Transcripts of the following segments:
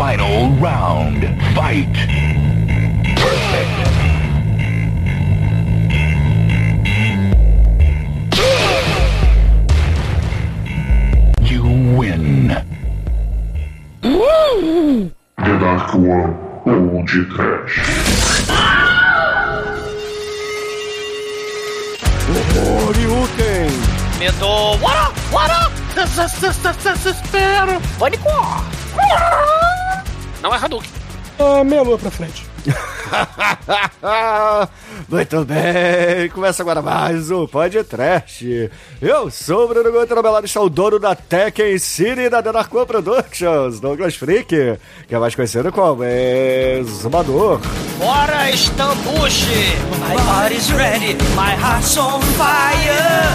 Final round. Fight. Perfect. You win. The Dark One ou de Trash. Oriuken! Medo. What up? What up? Desespero. Pânico. Não é Hadouken. Ah, meia lua pra frente. Muito bem, começa agora mais um Podcast. Eu sou o Bruno Guter, meu lado está o dono da Tekken City da The Narco Productions, Douglas Freak, que é mais conhecido como Exumador. Bora, Stambush. My body's ready. My heart's on fire.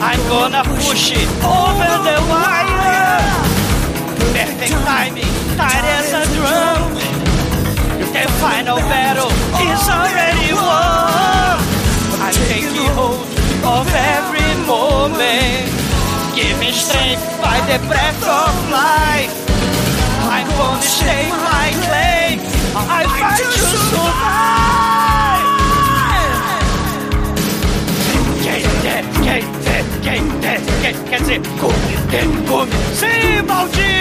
I'm gonna push it over the wire. Perfect timing, tight as a drum. The final battle is already won. I'm taking hold of every moment. Give me strength by the breath of life. I'm gonna stake my claim. I fight to survive. Quem quer dizer comitê, comitê. Sim, maldito!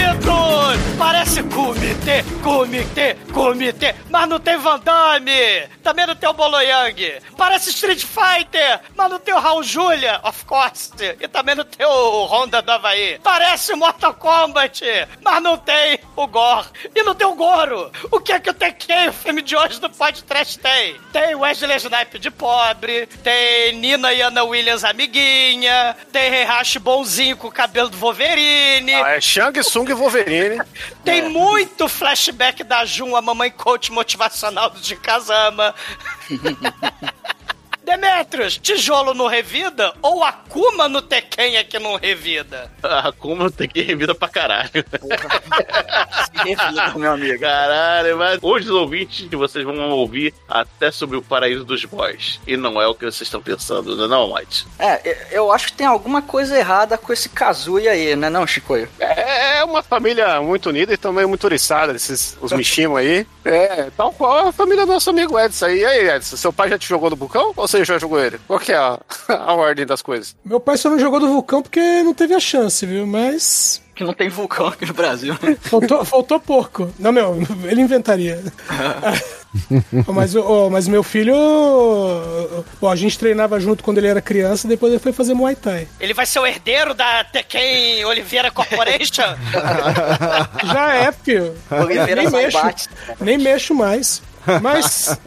Parece comitê, comitê, comitê, mas não tem Van Damme. Também não tem o Bolo Yang. Parece Street Fighter, mas não tem o Raul Julia, of course. E também não tem o Honda do Havaí. Parece Mortal Kombat, mas não tem o Gore. E não tem o Goro. O que é que o Tekken, o filme de hoje do podcast tem? Tem Wesley Snipe de pobre, tem Nina e Ana Williams amiguinha, tem Heihachi bonzinho com o cabelo do Wolverine. Ah, é Shang Tsung e Wolverine. Tem muito flashback da Jun, a mamãe coach motivacional do Jikazama. Demetrius, tijolo no revida ou Akuma no Tekken é que não revida? A Akuma tem que revida pra caralho. Se revida, meu amigo. Caralho, mas hoje os ouvintes vocês vão ouvir até sobre o paraíso dos boys. E não é o que vocês estão pensando, não é não, Mike? É, eu acho que tem alguma coisa errada com esse Kazuya aí, né não, Chicoio? É, é uma família muito unida e também muito oriçada, esses, os Mishima aí. É, tal qual a família do nosso amigo Edson aí. E aí, Edson, seu pai já te jogou no vulcão ou você já jogou ele? Qual que é a, a ordem das coisas? Meu pai só não jogou do vulcão porque não teve a chance, viu? Mas. Que não tem vulcão aqui no Brasil. Faltou, faltou pouco. Não, não, ele inventaria. mas, oh, mas meu filho. Oh, a gente treinava junto quando ele era criança, depois ele foi fazer Muay Thai. Ele vai ser o herdeiro da Tekken Oliveira Corporation? Já é, filho. Oliveira nem mexo, nem mexo mais. Mas.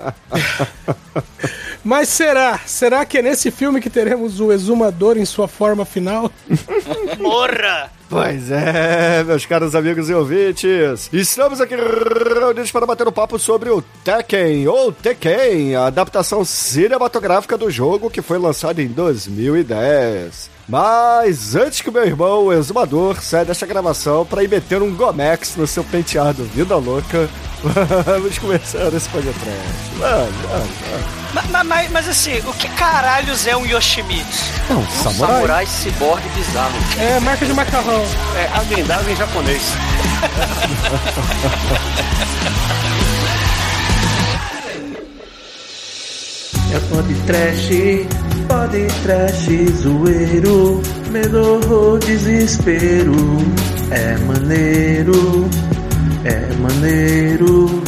Mas será? Será que é nesse filme que teremos o exumador em sua forma final? Morra! Pois é, meus caros amigos e ouvintes, estamos aqui reunidos para bater um papo sobre o Tekken, ou Tekken, a adaptação cinematográfica do jogo que foi lançado em 2010. Mas antes que o meu irmão, o exumador, saia desta gravação para ir meter um Gomex no seu penteado Vida Louca, vamos começar esse podcast. Vamos, vamos, vamos. Mas, mas, mas assim, o que caralhos é um Yoshimitsu? Não, Um samurai. samurai ciborgue bizarro. É, marca de macarrão. É avendável em japonês. É pode trash, pode trash, zoeiro, medo ou desespero. É maneiro, é maneiro.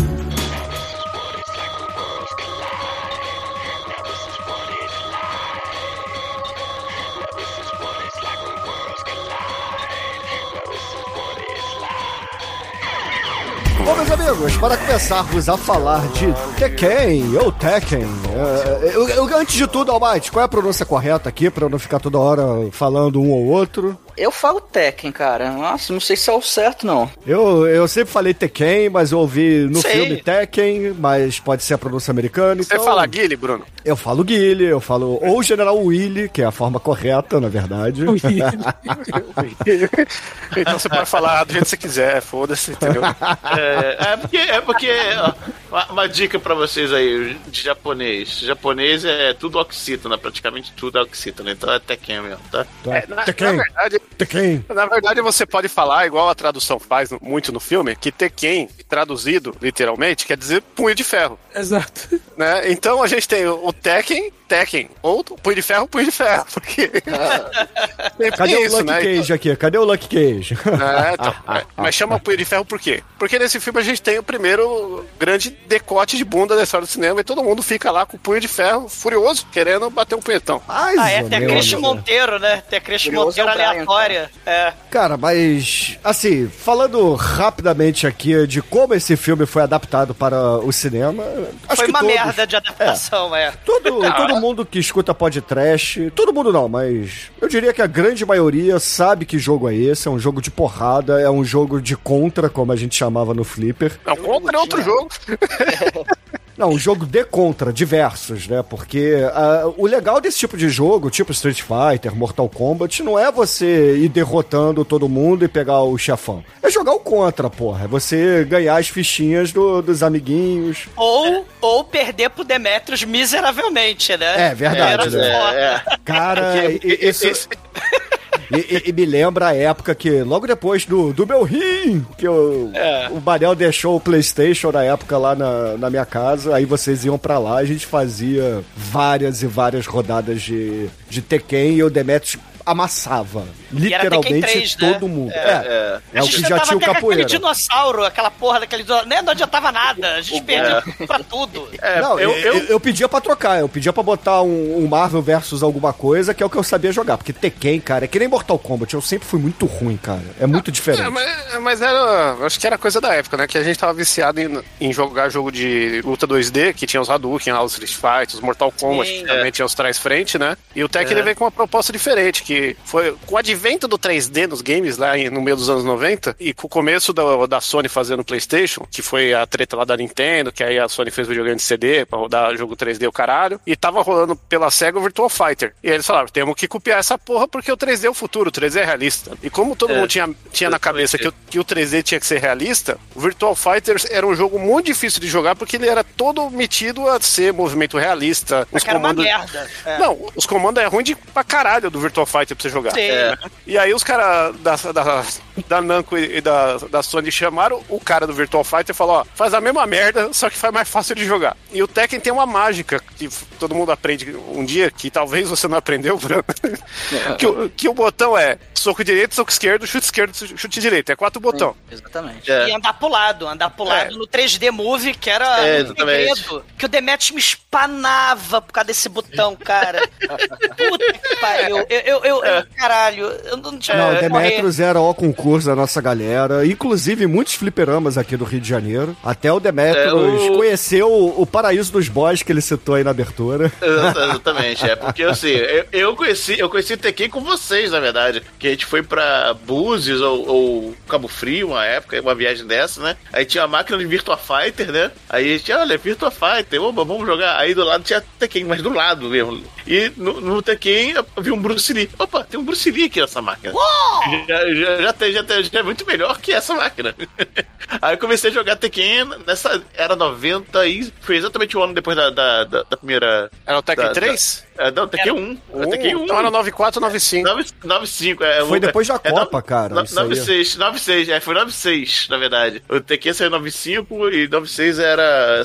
Começarmos a falar de Tekken ou Tekken, é, eu- eu- antes de tudo, Almighty, qual é a pronúncia correta aqui para eu não ficar toda hora falando um ou outro? Eu falo Tekken, cara. Nossa, não sei se é o certo, não. Eu, eu sempre falei Tekken, mas eu ouvi no Sei. filme Tekken, mas pode ser a pronúncia americana. Você então fala Guile, Bruno? Eu falo Guile, eu falo ou General Willy, que é a forma correta, na verdade. então você pode falar do jeito que você quiser, foda-se, entendeu? É, é porque, é porque ó, uma, uma dica pra vocês aí de japonês. Japonês é tudo oxítona, praticamente tudo é oxítona, então é Tekken mesmo, tá? É, na, na verdade, Tekken. Na verdade, você pode falar, igual a tradução faz muito no filme, que Tekken, traduzido literalmente, quer dizer punho de ferro. Exato. Né? Então a gente tem o Tekken, Tekken, ou punho de ferro, punho de ferro. Porque. Tem Cadê o isso, Lucky né? Cage aqui? Cadê o Lucky Cage? É, então, é. mas chama punho de ferro por quê? Porque nesse filme a gente tem o primeiro grande decote de bunda da história do cinema e todo mundo fica lá com o punho de ferro, furioso, querendo bater um punhetão. Mais Ah, é, tem a menos. Cristian Monteiro, né? Tem a Cristian Curioso Monteiro é o Brian, aleatória. É. Cara, mas assim, falando rapidamente aqui de como esse filme foi adaptado para o cinema, acho Foi que uma todos, merda de adaptação, é. Todo, todo mundo que escuta podcast, todo mundo não, mas eu diria que a grande maioria sabe que jogo é esse. É um jogo de porrada, é um jogo de contra, como a gente chamava no Flipper. Não, contra é outro jogo. Não, um jogo de contra, diversos, né? Porque ah, o legal desse tipo de jogo, tipo Street Fighter, Mortal Kombat, não é você ir derrotando todo mundo e pegar o chefão. É jogar o contra, porra. É você ganhar as fichinhas do- dos amiguinhos. Ou, ou perder pro Demetrius miseravelmente, né? É verdade, né? foda. É, Cara, e- e-. E, e- me lembra a época que, logo depois do, do meu rim, que o, o Barel deixou o PlayStation na época lá na, na minha casa, aí vocês iam pra lá, a gente fazia várias e várias rodadas de, de Tekken e o Demetrius amassava. Era Tekken Literalmente 3, né? todo mundo. é. É, é, A o gente que já tinha o capoeira. aquele dinossauro, aquela porra daquele dinossauro. Nem não adiantava nada. A gente perdia pra tudo. é, Não, eu, eu, eu, eu pedia pra trocar, eu pedia pra botar um, um Marvel versus alguma coisa, que é o que eu sabia jogar. Porque Tekken, cara, é que nem Mortal Kombat, eu sempre fui muito ruim, cara. É muito diferente. É, mas, mas era. Acho que era coisa da época, né? Que a gente tava viciado em, em jogar jogo de luta 2D, que tinha os Hadouken lá, os Street Fighter, os Mortal Kombat, Sim. que também tinha os trás-frente, né? E o Tekken É. veio com uma proposta diferente, que foi com o advento do 3D nos games lá no meio dos anos 90, e com o começo da, da Sony fazendo PlayStation, que foi a treta lá da Nintendo, que aí a Sony fez videogame de CD pra rodar jogo 3D o caralho, e tava rolando pela SEGA o Virtual Fighter. E aí eles falaram, temos que copiar essa porra porque o 3D é o futuro, o 3D é realista. E como todo É. mundo tinha, tinha na cabeça que o, que o 3D tinha que ser realista, o Virtual Fighters era um jogo muito difícil de jogar porque ele era todo metido a ser movimento realista. Os que era uma comandos. merda. É. Não, os comandos é ruim de pra caralho do Virtual Fighter pra você jogar. Sim. É. E aí os caras da, da, da Namco e da, da Sony chamaram o cara do Virtual Fighter e falou, ó, faz a mesma merda, só que faz mais fácil de jogar. E o Tekken tem uma mágica que todo mundo aprende um dia, que talvez você não aprendeu, Bruno. que, o- que o botão é soco direito, soco esquerdo, chute esquerdo, chute direito. É quatro botão. Exatamente. É. E andar pro lado, andar pro lado É. no 3D Movie, que era É, um segredo. Que o Demetrius me espanava por causa desse botão, cara. Puta que pariu. Eu, eu, eu, eu- caralho, eu não tinha Não. Demetrius era o concurso da nossa galera. Inclusive, muitos fliperamas aqui do Rio de Janeiro. Até o Demetrius É, o- conheceu o, o paraíso dos boys que ele citou aí na abertura. Exa- Exatamente, é porque assim, eu, eu conheci, eu conheci Tekken com vocês, na verdade. Que a gente foi pra Búzios ou, ou Cabo Frio, uma época, uma viagem dessa, né? Aí tinha a máquina de Virtua Fighter, né? Aí a gente, olha, Virtua Fighter, oba, vamos jogar. Aí do lado tinha Tekken, mas do lado mesmo. E no, no Tekken eu vi um Bruce Lee. Opa, tem um Bruce Lee aqui nessa máquina. Já, já, já, tem, já, já é muito melhor que essa máquina. Aí eu comecei a jogar Tekken nessa. Era 90 e foi exatamente o ano depois da, da, da, da primeira. Era o Tekken Da- 3? É, não, Tekken 1. É Tekken 1. Então era 94 95. 95. É, Foi depois da é, Copa, no- cara, no- isso aí. 96, 96, é, foi 96, na verdade. O Tekken saiu em 95 e 96 era.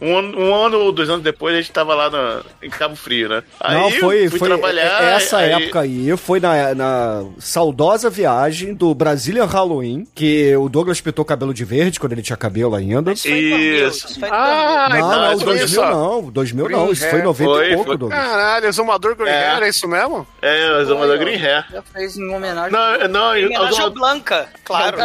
Um ano, um ano ou dois anos depois a gente tava lá no, em Cabo Frio, né? Aí Não, foi, eu fui foi trabalhar. essa aí- época aí, foi na, na saudosa viagem do Brazilian Halloween, que o Douglas pintou cabelo de verde quando ele tinha cabelo ainda. Isso foi em 2000, Isso. isso foi em Ah, Não, não, é por 2000 isso, ó. não, 2000 não, isso foi em 90 Foi, e pouco, foi. Douglas. Caralho, exumador Green É. Hair, é isso mesmo? É, o Exumador Green Hair. Já fez em homenagem. Não, não, Em homenagem ao Blanca, claro.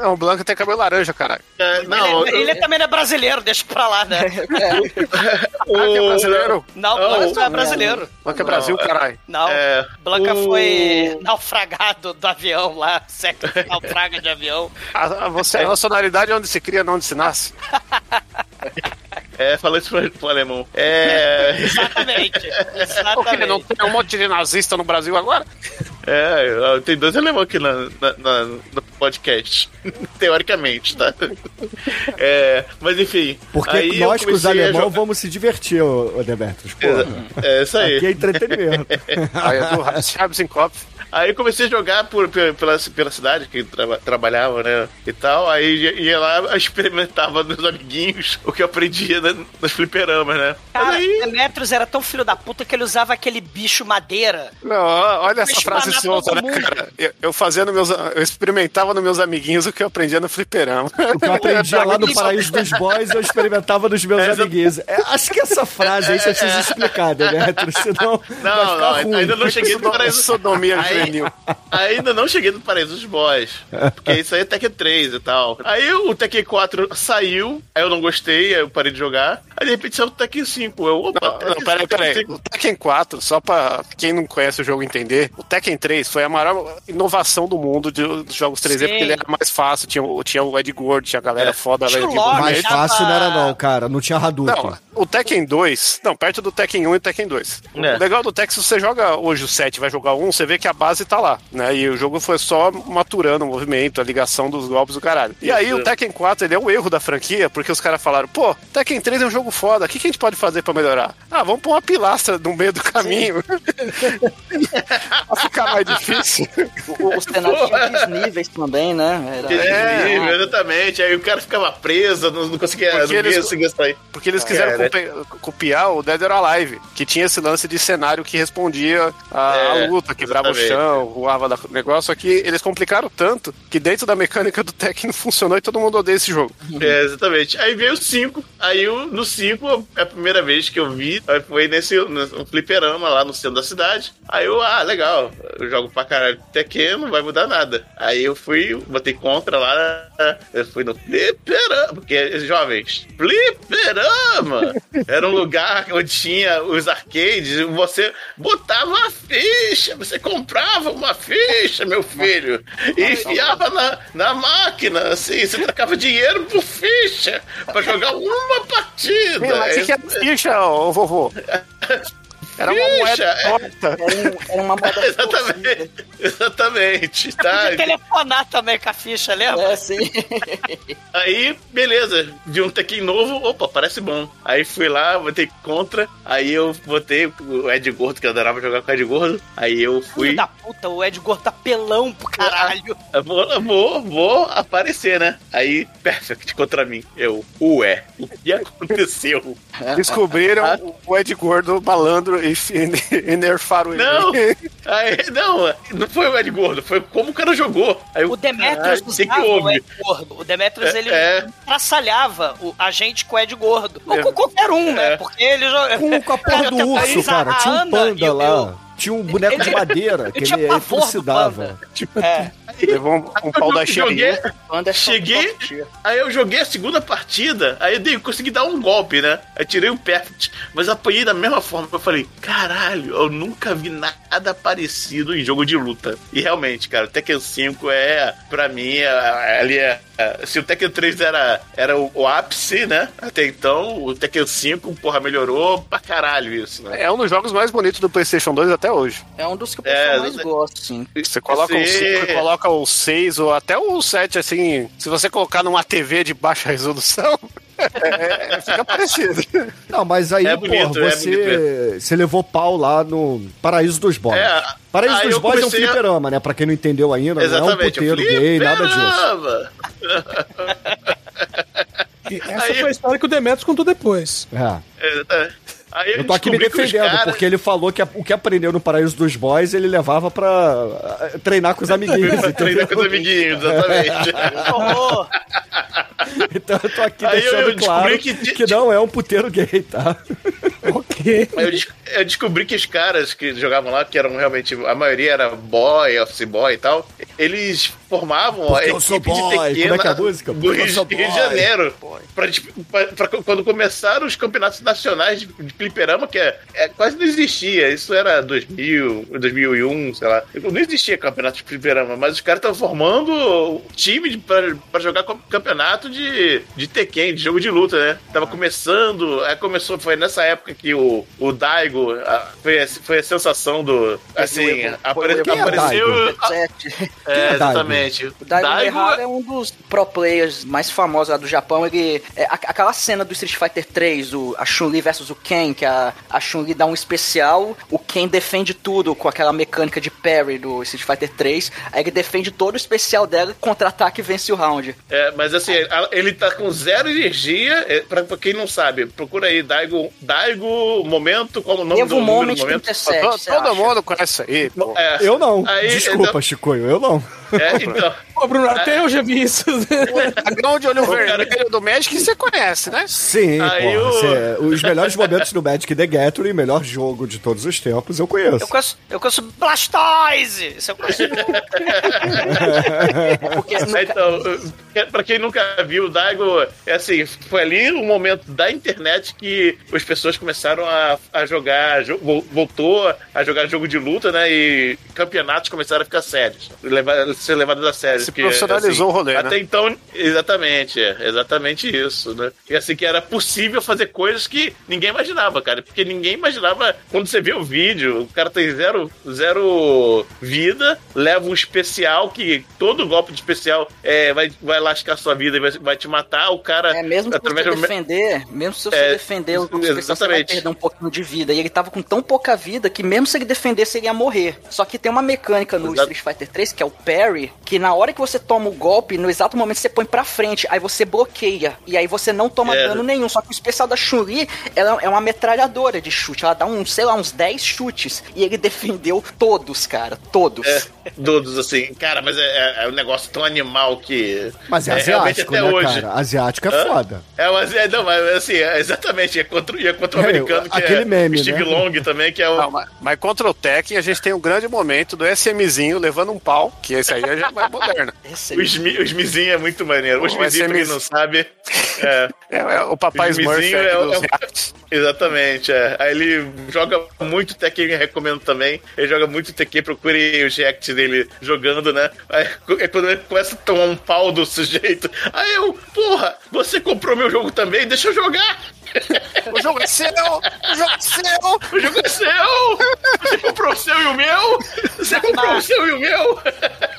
Não, o Blanco tem cabelo laranja, caralho. é, não, ele, ele também não é brasileiro, deixa pra lá, né? o, Ah, que é brasileiro? Não, Não, Blanca não é o- brasileiro. Blanco é Brasil, Não, é- caralho. Não, É, Blanca o- foi naufragado do avião lá, sexo naufraga de avião. A, a, você, a nacionalidade é onde se cria, não onde se nasce. É, falou isso pro, pro alemão. É. Exatamente. O que? Não Exatamente. tem um monte de nazista no Brasil agora? É, tem dois alemães aqui na, na- na- no podcast. Teoricamente, tá? É, mas enfim. Porque aí eu nós com os comecei a alemãos jogar- vamos se divertir. Pô, É, é isso aí. aqui é entretenimento. Aí é do Schreibenskopf. Aí comecei a jogar por, pe- pela, pela cidade que traba- trabalhava, né? E tal. Aí ia, ia lá, experimentava nos amiguinhos o que eu aprendia na- nos fliperamas, né? Cara, aí. Demetrius era tão filho da puta que ele usava aquele bicho madeira. Não, olha essa frase solta, né, cara? Eu, eu fazia no meus, eu experimentava nos meus amiguinhos o que eu aprendia no fliperama. O que eu aprendia lá no Paraíso dos Boys, eu experimentava nos meus amiguinhos. É, acho que essa frase aí você precisa explicar, Demetrio, senão vai Não, ficar não, ruim. ainda não cheguei no paraíso. Sodomia Aí- juvenil. Ainda não cheguei no Paraíso dos Boys. Porque isso aí é Tekken 3 e tal. Aí o Tekken 4 saiu, aí eu não gostei, aí eu parei de jogar. Aí de repente saiu o Tekken 5. Eu, opa, Não, peraí, peraí. Tekken O Tekken 4, só pra quem não conhece o jogo entender, o Tekken 3 foi a maior inovação do mundo de- dos jogos 3D, Sim. porque ele era mais fácil, tinha, o- tinha o Ed Gordo, tinha a galera É. foda lá Mais fácil não era não, cara. Não tinha Hadouken. Não, o Tekken 2, não, perto do Tekken 1 e Tekken 2. É. O legal do Tekken, se você joga hoje o 7 e vai jogar o 1, você vê que a base tá lá, né? E o jogo foi só maturando o movimento, a ligação dos golpes do caralho. E aí o Tekken 4, ele é um erro da franquia, porque os caras falaram, pô, Tekken 3 é um jogo foda, o que, que a gente pode fazer pra melhorar? Ah, vamos pôr uma pilastra no meio do caminho. pra ficar mais difícil. O, o cenário tinha desníveis também, né? Era... É, Ah, exatamente. Aí o cara ficava preso, não, não conseguia, Porque não eles- conseguia sair. Porque eles quiseram É, né? copi- copiar o Dead or Alive, que tinha esse lance de cenário que respondia à, É, luta, quebrava exatamente. o chão, voava da negócio, que eles complicaram tanto que dentro da mecânica do Tekken funcionou e todo mundo odeia esse jogo. É, exatamente. Aí veio o 5. Aí o- no 5, a primeira vez que eu vi foi nesse no fliperama lá no centro da cidade. Aí eu, ah, legal, eu jogo pra caralho Tekken, não vai mudar nada. Aí eu fui, botei contra lá, eu fui no fliperama, porque, jovens, fliperama era um lugar onde tinha os arcades, você botava uma ficha, você comprava uma ficha, meu filho, e enfiava na, na máquina, assim, você trocava dinheiro por ficha pra jogar uma partida. Meu, mas o que é ficha, ô vovô? Era uma Ficha, moeda é. torta. Era, um- era uma moda Exatamente, exatamente, tá? Podia telefonar também com a ficha, lembra? É, sim. Aí, beleza, vi um Tekken novo, opa, parece bom. Aí fui lá, botei contra, aí eu botei o Ed Gordo, que eu adorava jogar com o Ed Gordo, aí eu Filho fui... da puta, o Ed Gordo tá pelão pro caralho. Eu Vou, vou, vou aparecer, né? Aí, Perfect contra mim. Eu, ué, o que aconteceu? Descobriram o Ed Gordo malandro e, nerfaram ele. Não! Aí, não, não foi o Ed Gordo, foi como o cara jogou. Aí, O Demetrius caralho, o que usava o? Ed Gordo. O Demetrius, É, ele é. traçalhava o, a gente com o Ed Gordo. Ou É. com qualquer um, né? É. Porque ele joga... Com, com a porra do urso, cara. Tinha um panda lá. Tinha um boneco de madeira que ele pavor do trucidava. É. Levou um, um pau da Joguei, é Cheguei, aí eu joguei a segunda partida, aí eu dei, consegui dar um golpe, né? Aí tirei o perfect, mas apanhei da mesma forma. Eu falei, caralho, eu nunca vi nada parecido em jogo de luta. E realmente, cara, o Tekken 5 é, pra mim, é- ali é. é, Se o Tekken 3 era, era o, o ápice, né? Até então, o Tekken 5, porra, melhorou pra caralho isso, né? É um dos jogos mais bonitos do PlayStation 2 até hoje. É um dos que o É, pessoal mais você- gosta, sim. Você coloca o Sim. 5 e coloca o 6 ou até o 7, assim. Se você colocar numa TV de baixa resolução, é, é, fica parecido. Não, mas aí, É bonito, porra, é você, você levou pau lá no Paraíso dos Boys. É, Paraíso aí dos Boys é um comecei a- fliperama, né? Pra quem não entendeu ainda, não é um Exatamente. puteiro gay, nada disso. Fliperama! E Essa Aí- foi a história que o Demetrius contou depois. É. É, é. Eu tô aqui me defendendo, caras- porque ele falou que a- o que aprendeu no Paraíso dos Boys ele levava pra eh, treinar com os amiguinhos. Treinar com os amiguinhos, exatamente. Então eu tô aqui Aí deixando eu claro que que, não é um puteiro gay, tá? Aí eu, des- eu descobri que os caras que jogavam lá, que eram realmente, a maioria era boy, office boy e tal, eles formavam a Porque eu equipe sou de boy. Tekken Como é que é a música? do Porque eu Rio, sou de- Rio de. Janeiro. Pra, pra- pra quando começaram os campeonatos nacionais de, de fliperama, que é, é- quase não existia. Isso era 2000, 2001, sei lá. Não existia campeonato de fliperama, mas os caras estavam formando time de, pra, pra jogar campeonato de, de Tekken, de jogo de luta, né? Tava começando, aí começou, foi nessa época que o, o Daigo a- foi, a- foi a sensação do. Assim, apare- é apareceu. É É, Daigo? exatamente. O Daigo Daigo é um dos pro players mais famosos lá do Japão. Ele, é, aquela cena do Street Fighter 3, o, a Chun-Li versus o Ken, que a, a Chun-Li dá um especial, o Ken defende tudo com aquela mecânica de parry do Street Fighter 3. Aí ele defende todo o especial dela e contra-ataque e vence o round. É, mas assim, ele tá com zero energia. É, pra, pra quem não sabe, procura aí Daigo, Daigo Momento, qual o nome Evo do momento? 37, Todo, todo mundo conhece isso aí. pô. É, Eu não. Aí, Desculpa, então- Chicoio, eu não. É, então, Pô, Bruno, até eu já vi isso. Dragão de olho vermelho do Magic você conhece, né? Sim, Aí porra, o- cê- os melhores momentos do Magic The Gathering, melhor jogo de todos os tempos, eu conheço. Eu conheço, eu conheço Blastoise! Isso eu conheço. Porque É, então, eh, pra quem nunca viu, o Daigo, é assim, foi ali um momento da internet que as pessoas começaram a, a jogar, jo- vol- voltou a jogar jogo de luta, né? E campeonatos começaram a ficar sérios, levar, ser levados a sério. Se porque, profissionalizou o rolê, né? Até então, exatamente, é, exatamente isso, né? E assim, que era possível fazer coisas que ninguém imaginava, cara, porque ninguém imaginava, quando você vê o vídeo, o cara tem zero, zero vida, leva um especial que todo golpe de especial é, vai, vai lascar sua vida e vai, vai te matar, o cara... É, mesmo se você do- defender, mesmo se você É, defender o especial, você vai exatamente. perder um pouquinho de vida. E ele tava com tão pouca vida que mesmo se ele defendesse, ele ia morrer. Só que tem uma mecânica no Exato. Street Fighter 3, que é o parry, que na hora que você toma o golpe, no exato momento você põe pra frente, aí você bloqueia. E aí você não toma É. dano nenhum. Só que o especial da Chun-Li, ela é uma metralhadora de chute. Ela dá uns, sei lá, uns 10 chutes. E ele defendeu todos, cara. Todos. É, todos, assim, cara, mas é, é- é um negócio tão animal que. Mas é, realmente asiático, né, cara? Asiático é Hã? foda. É, mas é, não, mas assim, é, exatamente, é contra, é contra o É, americano, que aquele é meme, o Steve né? Long também, que é o. Não, mas, mas contra o Tekken a gente tem um grande momento do SMzinho levando um pau, que esse aí já é mais moderno. Esse O, Smi, o Smizinho é muito maneiro. O O Smizinho, pra quem não sabe, é, É, é o papai O Smurf é o- é exatamente. É. Aí ele joga muito Tekken, recomendo também. Ele joga muito Tekken, procure os reacts dele jogando, né? Aí é quando ele começa a tomar um pau do sujeito. Aí eu, porra, você comprou meu jogo também? Deixa eu jogar! O jogo é seu! O jogo é seu! O jogo é seu! Você comprou o seu e o meu? Você comprou o seu e o meu?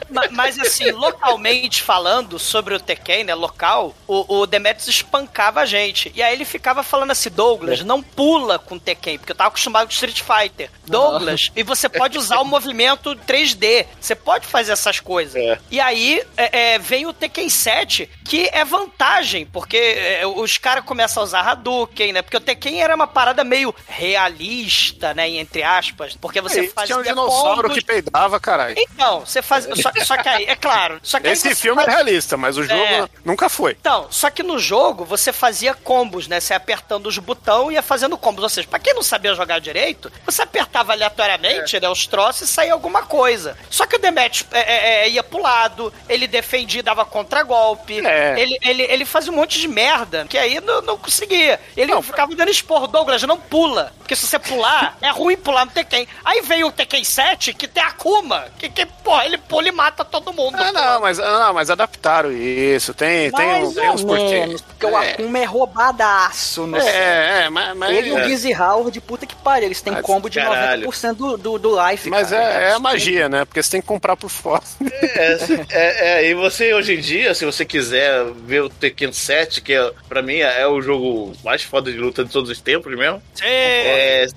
Ma- Mas assim, localmente falando sobre o Tekken, né, local, o, o Demetrius espancava a gente. E aí ele ficava falando assim, Douglas, não pula com o Tekken, porque eu tava acostumado com Street Fighter. Douglas, e você pode usar o movimento 3D. Você pode fazer essas coisas. É. E aí é, é, vem o Tekken 7, que é vantagem, porque é, os caras começam a usar Hadouken, né? Porque o Tekken era uma parada meio realista, né? Entre aspas. Porque você Aí, fazia tinha um dinossauro combos- que peidava, caralho. Então, você faz. Só, só que aí, é claro. Só que Esse filme é faz- realista, mas o jogo É. nunca foi. Então, só que no jogo você fazia combos, né? Você apertando os botões e ia fazendo combos. Ou seja, pra quem não sabia jogar direito, você apertava aleatoriamente, né? Os troços e saía alguma coisa. Só que o Demet é, é, é, ia pro lado, ele defendia, dava contragolpe. É. Ele, ele, ele fazia um monte de merda, que aí não, não conseguia. Ele ficava dando esporro. Douglas, não pula. Porque se você pular, é ruim pular no Tekken. Aí veio o Tekken 7, que tem a Akuma. Que, que porra, ele pula e mata todo mundo. Ah, não, mas, ah, não, mas adaptaram isso. Tem, tem, Mais tem uns ou porquês. menos, porque o Akuma é roubadaço no. É, é, mas. mas Ele e o Gizzy Howard, puta que pariu, eles têm Mas, combo de caralho. 90% do, do, do life, Mas cara. é, é a magia, né? Porque você tem que comprar por fora. É, é, é, e você hoje em dia, se você quiser ver o Tekken 7, que é, pra mim é o jogo mais foda de luta de todos os tempos mesmo. Sim. É, se,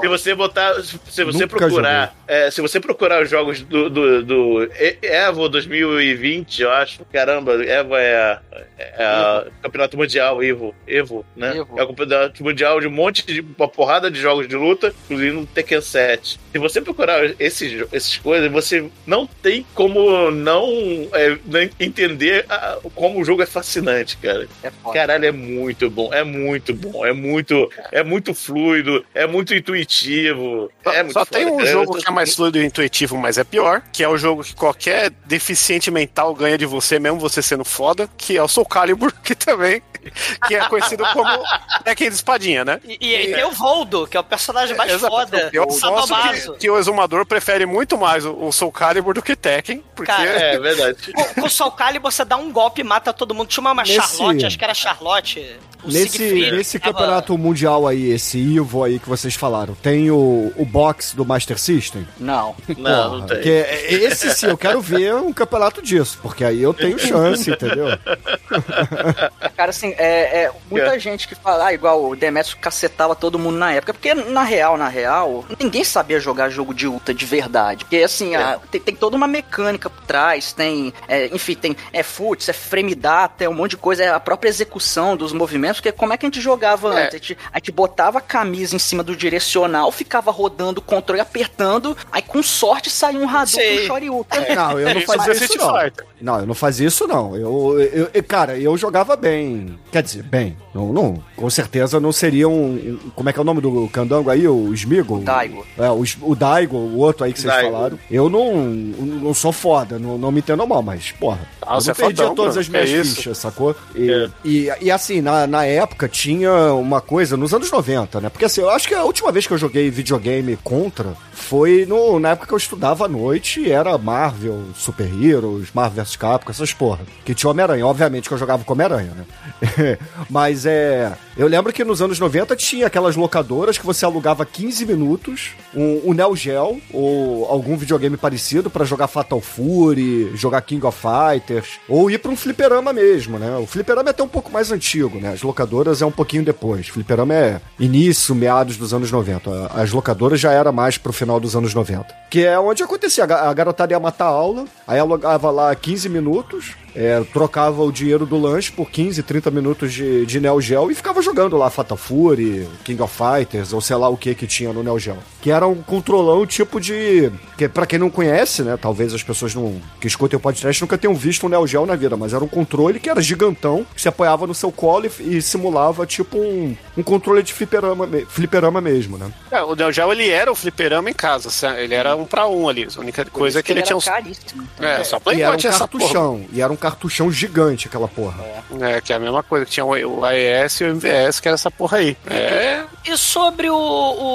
se você botar. Se você Nunca procurar. é, se você procurar os jogos do, do, do Evo 2020, eu acho. Caramba, Evo é, é a Campeonato Mundial, Evo. Evo, né? Evo. É o Campeonato Mundial de um monte de. uma porrada de jogos de luta, inclusive no Tekken 7. Se você procurar esses, essas coisas, você não tem como não, é, não entender a- como o jogo é fascinante, cara. É foda. Caralho, é muito bom, é muito bom, é muito, é muito fluido, é muito intuitivo. É muito Só tem um cara. jogo que é mais fluido e intuitivo, mas é pior, que é o jogo que qualquer deficiente mental ganha de você, mesmo você sendo foda, que é o Soul Calibur, que também que é conhecido como Tekken de espadinha, né? E, e aí tem o Voldo, que é o personagem mais Exato. foda. Eu o gosto Sadomaso. que, que o exumador prefere muito mais o, o Soul Calibur do que Tekken, porque Cara, É verdade. Com, com o Soul Calibur você dá um golpe e mata todo mundo. Tinha uma, Nesse- Charlotte, acho que era Charlotte. Nesse, Siegfried, nesse tava- campeonato mundial aí, esse Ivo aí que vocês falaram, tem o, o box do Master System? Não. Não, não Porra, tem. Porque esse sim, eu quero quero ver um campeonato disso, porque aí eu tenho chance, entendeu? Cara, assim, é, é muita gente que fala, ah, igual o Demetrio cacetava todo mundo na época, porque na real, na real, ninguém sabia jogar jogo de luta de verdade. Porque, assim, a- tem, tem toda uma mecânica por trás, tem, é, enfim, tem é futs, é frame data, é um monte de coisa, é a própria execução dos movimentos, porque como é que a gente jogava É. antes? A gente, a gente botava a camisa em cima do direcional, ficava rodando o controle, apertando, aí com sorte saía um Hadouken e um Shoryuken. Não, eu não fazia isso não. Fighter. Não, eu não fazia isso não. Eu, eu, eu- cara, eu jogava bem. Quer dizer, bem. Não, não, com certeza não seria um, Como é que é o nome do candango aí? O Smigo? Daigo. É, o, o Daigo, o outro aí que vocês Daigo. falaram. Eu não, não sou foda, não, não me entendo mal, mas, porra. Ah, eu é perdia todas mano. as minhas isso? fichas, sacou? E, É. e, e, assim, na, na época tinha uma coisa, nos anos 90, né? Porque assim, eu acho que a última vez que eu joguei videogame contra foi no, na época que eu estudava à noite e era Marvel, Super Heroes, Marvel vs Capcom, essas porra. Que tinha Homem-Aranha. Obviamente que eu jogava com Homem-Aranha, né? Mas é. Eu lembro que nos anos 90 tinha aquelas locadoras que você alugava 15 minutos, um, um Neo Geo ou algum videogame parecido pra jogar Fatal Fury, jogar King of Fighters, ou ir pra um fliperama mesmo, né? O fliperama é até um pouco mais antigo, né? As locadoras é um pouquinho depois. Fliperama é início, meados dos anos 90. As locadoras já era mais pro final dos anos 90. Que é onde acontecia. A garotada ia matar a aula, aí alugava lá 15 minutos, é, trocava o dinheiro do lanche por 15, 30 minutos de, de Neo Geo e ficava jogando lá Fatal Fury, King of Fighters, ou sei lá o que que tinha no Neo Geo. Que era um controlão tipo de. Que pra quem não conhece, né? Talvez as pessoas não, que escutem o podcast nunca tenham visto um Neo Geo na vida, mas era um controle que era gigantão, que se apoiava no seu colo e, e simulava tipo um, um controle de fliperama, fliperama mesmo, né? É, o Neo Geo, ele era o fliperama em casa, sa- ele era um pra um ali. A única coisa é que ele era tinha uns... caríssimo. É, só E Playboy era um tinha essa porra. e era um cartuchão gigante aquela porra. É, que é a mesma coisa, que tinha o AES e o MVS, que era essa porra aí. É, E sobre o,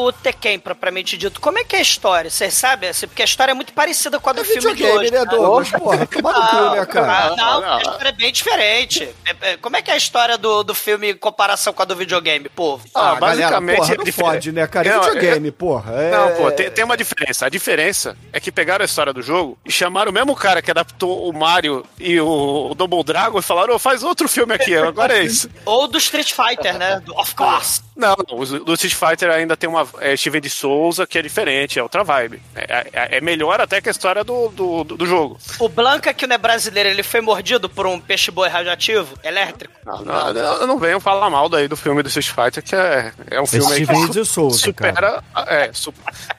o Tekken, propriamente dito, como é que é a história? Vocês sabem? Assim, porque a história é muito parecida com a do É filme de videogame, hoje. né? Douglas? Porra, toma no cu, né, cara? Ah, não, não. a história é bem diferente. É, é, Como é que é a história do, do filme em comparação com a do videogame, povo? Ah, galera, basicamente porra, é não diferente. fode, né, cara? É Não, videogame, porra. É... Não, pô, tem, tem uma diferença. A diferença é que pegaram a história do jogo e chamaram o mesmo cara que adaptou o Mario e o, o Double Dragon e falaram, ô, faz outro filme aqui, agora é isso. Ou do Street Fighter, né? Do, of course. Não, não, o do Street Fighter ainda tem uma é, Steven de Souza que é diferente, é outra vibe. É, é- é melhor até que a história do, do, do- jogo. O Blanca, que não é brasileiro, ele foi mordido por um peixe-boi radioativo, elétrico. Não, não, não, não venham falar mal daí do filme do Street Fighter, que é, é um filme aí Steven que de Souza, cara. supera, é, su-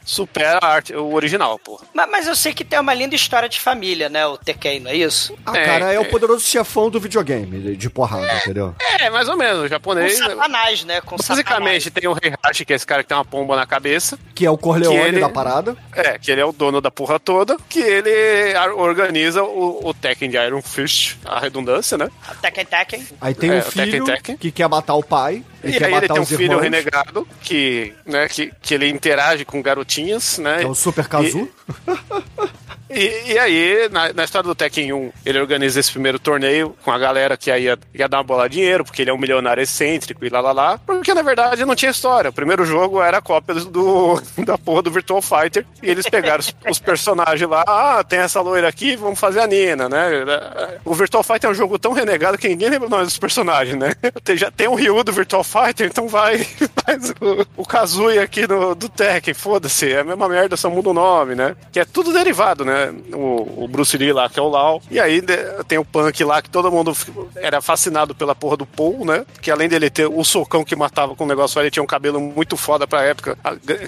supera a arte, o original, porra. Mas, mas eu sei que tem uma linda história de família, né? O Tekken, não é isso? Ah, É, cara, é, é. o poderoso chefão do videogame, de, de porrada, entendeu? É, mais ou menos, o Com japonês... satanás, né? Com Basicamente, tem o Heihachi, que é esse cara que tem uma pomba na cabeça. Que é o Corleone Que ele- da parada. É, que ele é o dono da porra toda. Que ele organiza o, o Tekken de Iron Fist, a redundância, né? Tekken Tekken. Aí tem É, um o Tekken filho Tekken. que quer matar o pai. E, E quer aí ele tem um filho irmãos. renegado que, né, que, que ele interage com garotinhas, né? É o Super Kazu. E, e aí, na, na história do Tekken 1, ele organiza esse primeiro torneio com a galera que aí ia, ia dar uma bola de dinheiro, porque ele é um milionário excêntrico e lá lá lá. Porque na verdade não tinha história. O primeiro jogo era a cópia do, da porra do Virtual Fighter. E eles pegaram os, os personagens lá. Ah, tem essa loira aqui, vamos fazer a Nina, né? O Virtual Fighter é um jogo tão renegado que ninguém lembra o nome dos personagens, né? Tem, já tem o Ryu do Virtual Fighter, então vai, faz o, o aqui no, do Tekken, foda-se, é a mesma merda, só muda o nome, né? Que é tudo derivado, né? O, o Bruce Lee lá, que é o Lau. E aí de- tem o Punk lá, que todo mundo era fascinado pela porra do Paul, né? Que além dele ter o socão que matava com o negócio, ele tinha um cabelo muito foda pra época,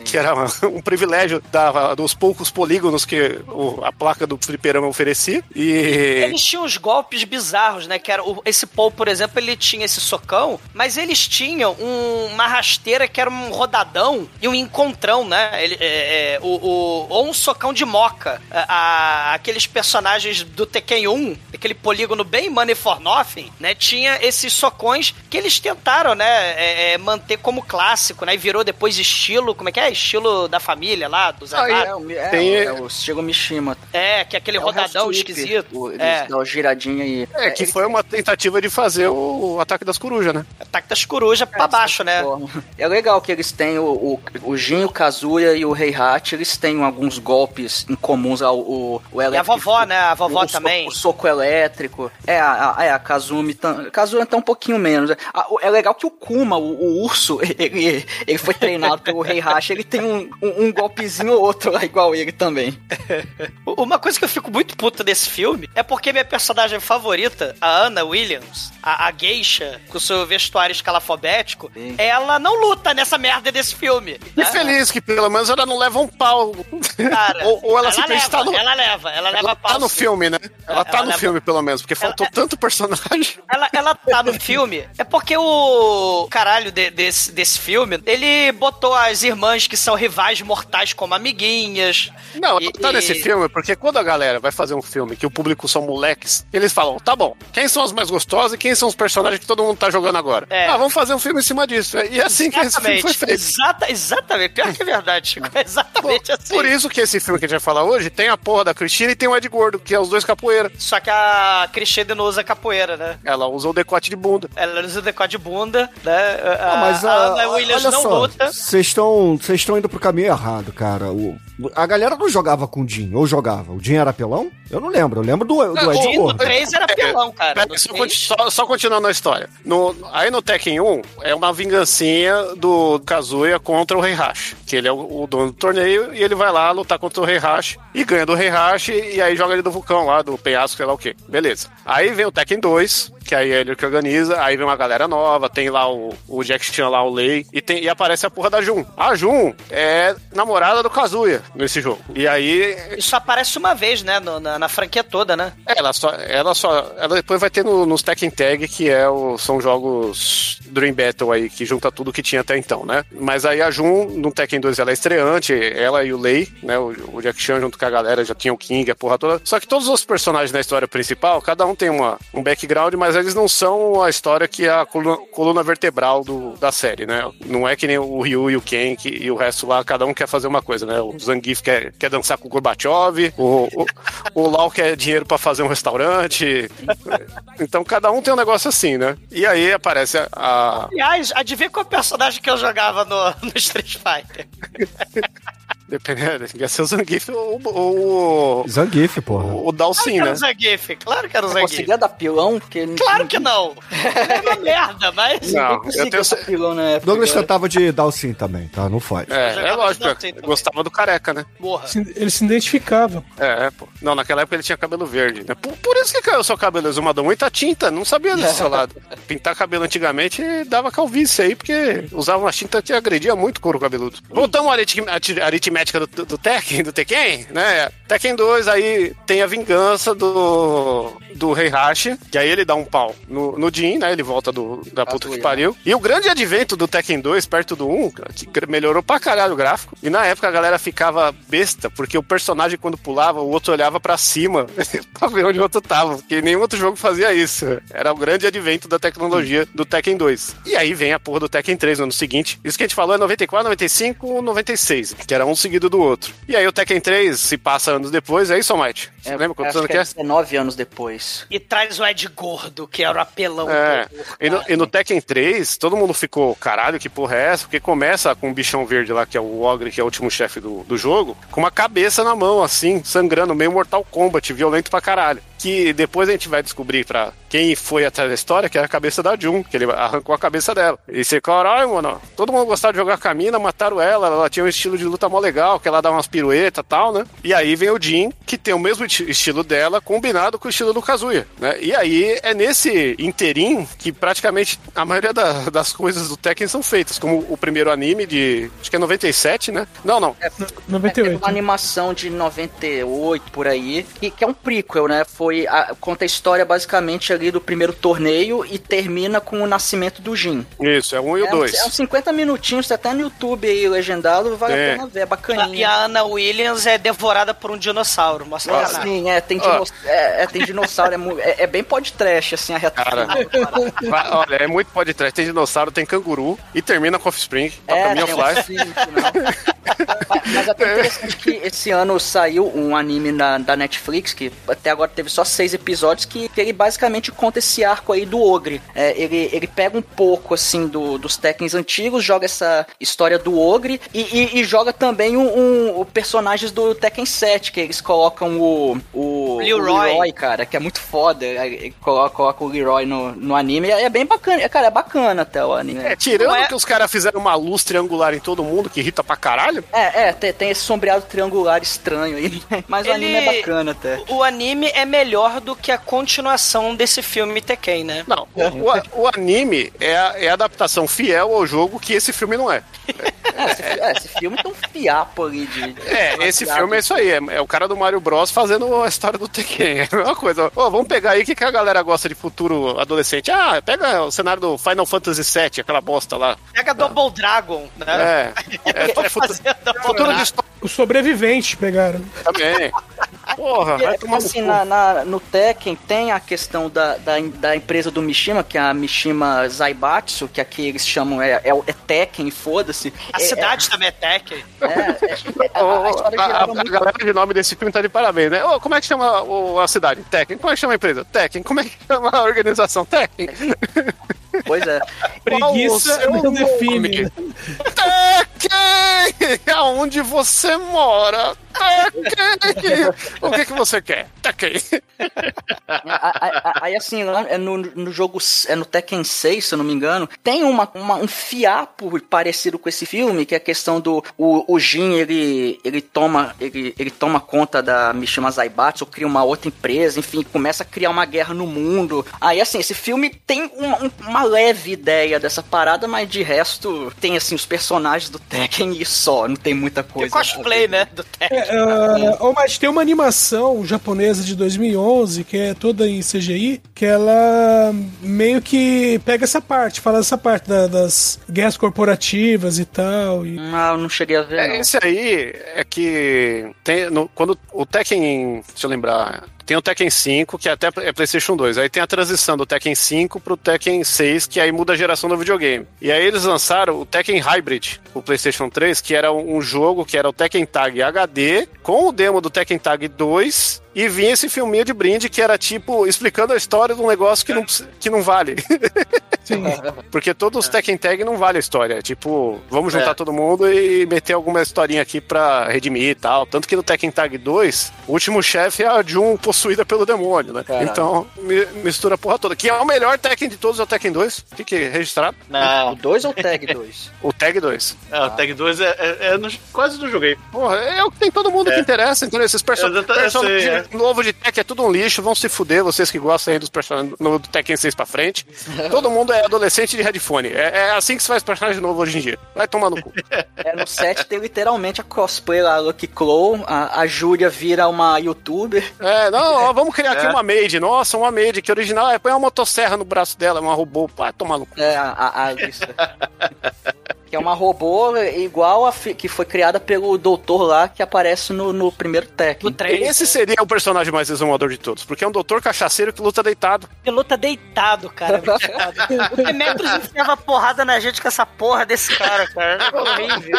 que era um privilégio da, dos poucos polígonos que o- a placa do fliperama oferecia. E... Eles tinham uns golpes bizarros, né? Que era o- esse Paul, por exemplo, ele tinha esse socão, mas eles tinham um- uma rasteira que era um rodadão e um encontrão, né? Ele, é, é, o, o- ou um socão de moca. A- a- aqueles personagens do Tekken 1, aquele polígono bem Money for Nothing, né? Tinha esses socões que eles tentaram, né? é, é, manter como clássico, né? E virou depois estilo, como é que é? Estilo da família lá, dos Ah, É, o, é, Tem- é o Shigo Mishima. É, que é aquele É o rodadão esquisito. o- Eles É, dão uma giradinha e... É, que ele- foi uma tentativa de fazer o ataque das corujas, né? ataque das corujas pra baixo, né? forma. É legal que eles têm o, o, o Jin, o Kazuya e o Heihachi, eles têm alguns golpes incomuns ao o, o E a elétrico. vovó, né? A vovó o soco- também. O soco elétrico. É, a, a, é, a Kazumi. tam- Kazuya tá um pouquinho menos. O- É legal que o Kuma, o, o urso, ele, ele foi treinado pelo Heihachi, ele tem um, um, um golpezinho ou outro lá igual ele também. Uma coisa que eu fico muito puta desse filme é porque minha personagem favorita, a Anna Williams, a, a geisha, com o seu vestuário escalafobético, Sim. ela não luta nessa merda desse filme. E né? feliz que pelo menos ela não leva um pau. Cara, ou, ou ela, ela simplesmente leva, tá no. ela leva, ela leva Ela tá pau, no sim. filme, né? Ela tá ela no leva- filme, pelo menos, porque faltou Ela- tanto personagem. Ela, ela tá no filme, é porque o caralho de- desse, desse filme, ele botou as irmãs que são rivais mortais como amiguinhas. Não, E- tá e- nesse filme, porque quando a galera vai fazer um filme que o público são moleques, eles falam, tá bom, quem são os mais gostosos e quem são os personagens que todo mundo tá jogando agora? É. Ah, vamos fazer um filme em cima disso. E é assim que esse filme foi feito. Exata, exatamente. Pior que é verdade, Chico. É exatamente assim. Por isso que esse filme que a gente vai falar hoje tem a porra da Cristina e tem o Ed Gordo, que é os dois capoeira. Só que a Cristina não usa capoeira, né? Ela usa o decote de bunda. Ela usa decote de bunda, né? A, Ah, mas a a, Ana Williams olha não só, luta. Vocês estão vocês estão indo pro caminho errado, cara. O, a galera não jogava com o Jin, ou jogava? O Jin era pelão? Eu não lembro. Eu lembro do, do Não, Ed o- Jin no Gordo. 3 era pelão, cara. Pera, só, 3 conti- só- só continuando a história. No, aí no Tekken 1 é uma vingancinha do Kazuya contra o Heihachi. Que ele é o, o dono do torneio e ele vai lá lutar contra o Heihachi e ganha do Heihachi e aí joga ele do vulcão lá, do penhasco, sei lá o que. Beleza. Aí vem o Tekken 2, que aí é ele que organiza, aí vem uma galera nova, tem lá o, o Jack Chan lá, o Lei, e, tem, e aparece a porra da Jun. A Jun é namorada do Kazuya nesse jogo. E aí Isso aparece uma vez, né? no- na, na franquia toda, né? ela só, ela só, ela depois vai ter no, nos Tekken Tag, que é o, são jogos Dream Battle aí, que junta tudo que tinha até então, né? Mas aí a Jun, no Tekken 2, ela é estreante, ela e o Lei, né? O, o Jack Chan junto com a galera, já tinha o King, a porra toda. Só que todos os personagens da história principal, cada um tem uma, um background, mas eles não são a história que é a coluna, coluna vertebral do, da série, né? Não é que nem o Ryu e o Ken que, e o resto lá, cada um quer fazer uma coisa, né? O Zangief quer, quer dançar com o Gorbachev, o, o, o Lau quer dinheiro pra fazer um restaurante. Então cada um tem um negócio assim, né? E aí aparece a- Aliás, adivinha qual personagem que eu jogava no, no Street Fighter? Dependendo, ia ser o Zangief ou o. o Zangief, porra. o Claro Dalsin, que era né? o Zangief, claro que era o Zangief. Conseguia dar pilão, porque... Claro que não. É uma merda, mas... Não, eu tenho. dar pilão na época. Douglas tentava de Dalsin também, tá? Não faz. É, é lógico, gostava do careca, né? Porra. Se- Ele se identificava. É, pô. Não, naquela época ele tinha cabelo verde. Né? Por, por isso que caiu o seu cabelo exumador. Muita tinta, não sabia desse seu lado. Pintar cabelo antigamente dava calvície aí, porque usava uma tinta que agredia muito o couro cabeludo. Voltamos à aritmi- do, do, do Tekken, do Tekken, né? Tekken 2, aí tem a vingança do, do Heihachi, que aí ele dá um pau no, no Jin, né? Ele volta do, da puta que Kazuya. pariu. E o grande advento do Tekken 2, perto do 1, que melhorou pra caralho o gráfico. E na época a galera ficava besta, porque o personagem, quando pulava, o outro olhava pra cima pra ver onde o outro tava. Porque nenhum outro jogo fazia isso. Era o grande advento da tecnologia do Tekken 2. E aí vem a porra do Tekken 3 no ano seguinte. Isso que a gente falou é 94, 95, 96, que era um seguido do outro. E aí o Tekken 3 se passa anos depois, é isso, Mike? Você lembra quantos anos que que é? 19 anos depois. E traz o Ed Gordo, que era o apelão. É, do e no, e no Tekken 3, todo mundo ficou, caralho, que porra é essa? Porque começa com um bichão verde lá, que é o Ogre, que é o último chefe do, do jogo, com uma cabeça na mão, assim, sangrando, meio Mortal Kombat, violento pra caralho. Que depois a gente vai descobrir pra quem foi atrás da história, que é a cabeça da Jun, que ele arrancou a cabeça dela. E você, caralho, mano, todo mundo gostava de jogar com a mina, mataram ela, ela tinha um estilo de luta mó legal, que ela dá umas piruetas e tal, né? E aí vem o Jin, que tem o mesmo estilo dela, combinado com o estilo do Kazuya, né? E aí é nesse interim que praticamente a maioria da- das coisas do Tekken são feitas, como o primeiro anime de, acho que é 97, né? Não, não, É, teve 98. uma animação de 98 por aí, que, que é um prequel, né? Foi a- conta a história basicamente ali do primeiro torneio e termina com o nascimento do Jin. isso, é um e o É, dois. é uns 50 minutinhos, tá até no YouTube aí legendado, vale É. a pena ver, é E bacaninha. a Ana Williams é devorada por um dinossauro, uma sacanagem. Sim, é, tem, dino- é, é, tem dinossauro, é, é, é bem podcast, assim, a reta Cara. final. Olha, é muito trás. Tem dinossauro, tem canguru e termina com Offspring. Tá pra mim é um filme, não. Mas- Mas é até interessante que esse ano saiu um anime na, da Netflix, que até agora teve só seis episódios que, que ele basicamente conta esse arco aí do Ogre. É, ele, ele pega um pouco, assim, do, dos Tekkens antigos, joga essa história do Ogre e, e, e joga também um, um, personagens do Tekken 7, que eles colocam o, o, Leroy. o Leroy, cara, que é muito foda. Ele coloca, coloca o Leroy no, no anime. É, é bem bacana. É, cara, é bacana até o anime. É, tirando é- que os caras fizeram uma luz triangular em todo mundo, que irrita pra caralho. É, é, tem, tem esse sombreado triangular estranho aí, mas o Ele- anime é bacana até. O anime é melhor do que a continuação desse filme Tekken, né? Não, o, o- o anime é a, é a adaptação fiel ao jogo que esse filme não é. É, esse, é, esse filme tem um fiapo ali de. É, esse filme é isso aí. É, é o cara do Mario Bros fazendo a história do Tekken. É a mesma coisa. Ô, vamos pegar aí o que, que a galera gosta de futuro adolescente. Ah, pega o cenário do Final Fantasy VII, aquela bosta lá. Pega Double Dragon, né? É. É, é futuro, Double futuro Dragon. distópico Os sobreviventes pegaram. também. Porra, vai É, tomar no assim, cu. na, na- no Tekken tem a questão da, da, da empresa do Mishima, que é a Mishima Zaibatsu, que aqui eles chamam, é, é, é Tekken, foda-se. A É- cidade também é Tekken. É, é, é, a, a a, a- muito galera de nome desse filme tá de parabéns, né? Ô, como é que chama o- a cidade? Tekken. Como é que chama a empresa? Tekken. Como é que chama a organização? Tekken. Pois é. Preguiça não define. nome? Tekken! Aonde você mora? Tekken! O que que você quer? A- a- Aí assim, lá é no, no jogo, é no Tekken 6, se eu não me engano, tem uma, uma- um fiapo parecido com esse filme, que é a questão do o, o Jin, ele, ele toma ele, ele toma conta da Mishima Zaibatsu, cria uma outra empresa, enfim, começa a criar uma guerra no mundo. Aí assim, esse filme tem uma, um- uma leve ideia dessa parada, mas de resto tem assim os personagens do Tekken e só, não tem muita Tem coisa. cosplay, né? Do Tekken. É, oh, mas tem uma animação japonesa de 2011 que é toda em CGI, que ela meio que pega essa parte, fala essa parte da- das guerras corporativas e tal. E... Ah, eu não cheguei a ver. É, não. esse aí é que tem no- quando o Tekken, deixa eu lembrar, tem o Tekken 5, que até é PlayStation 2. Aí tem a transição do Tekken 5 pro Tekken 6, que aí muda a geração do videogame. E aí eles lançaram o Tekken Hybrid, o PlayStation 3, que era um jogo que era o Tekken Tag HD, com o demo do Tekken Tag 2, e vinha esse filminho de brinde que era tipo explicando a história de um negócio que não, que não vale. Sim. Porque todos os Tekken Tag não vale a história. É tipo, vamos juntar É. todo mundo e meter alguma historinha aqui pra redimir e tal. Tanto que no Tekken Tag 2, o último chefe é a Jun possuída pelo demônio, né? Então, mi- mistura a porra toda. Que é o melhor Tekken de todos, é o Tekken 2. Fique registrado. O Não, 2 ou o Tag 2? O Tag 2. é, o Tag 2 é, é- é no- quase não joguei. Porra, é o que tem todo mundo que interessa, entendeu? Esses perso personagens é. novos de Tekken é tudo um lixo, vão se fuder, vocês que gostam aí dos personagens do Tekken 6 pra frente. Todo mundo é adolescente de headphone. É, é assim que se faz personagem novo hoje em dia. Vai tomar no cu. É, no 7 tem literalmente a cosplay lá, a Lucky Claw, a, a Júlia vira uma youtuber. É, não, ó, vamos criar aqui É. uma maid. Nossa, uma maid que original. É, põe uma motosserra no braço dela, uma robô. Vai tomar no cu. É, a, a Alice. Que é uma robô igual a que foi criada pelo doutor lá que aparece no, no primeiro Tekken. No 3. Esse seria o personagem mais exumador de todos, porque é um doutor cachaceiro que luta deitado. Ele luta deitado, cara. O Demetrius enfiava porrada na gente com essa porra desse cara, cara. É horrível.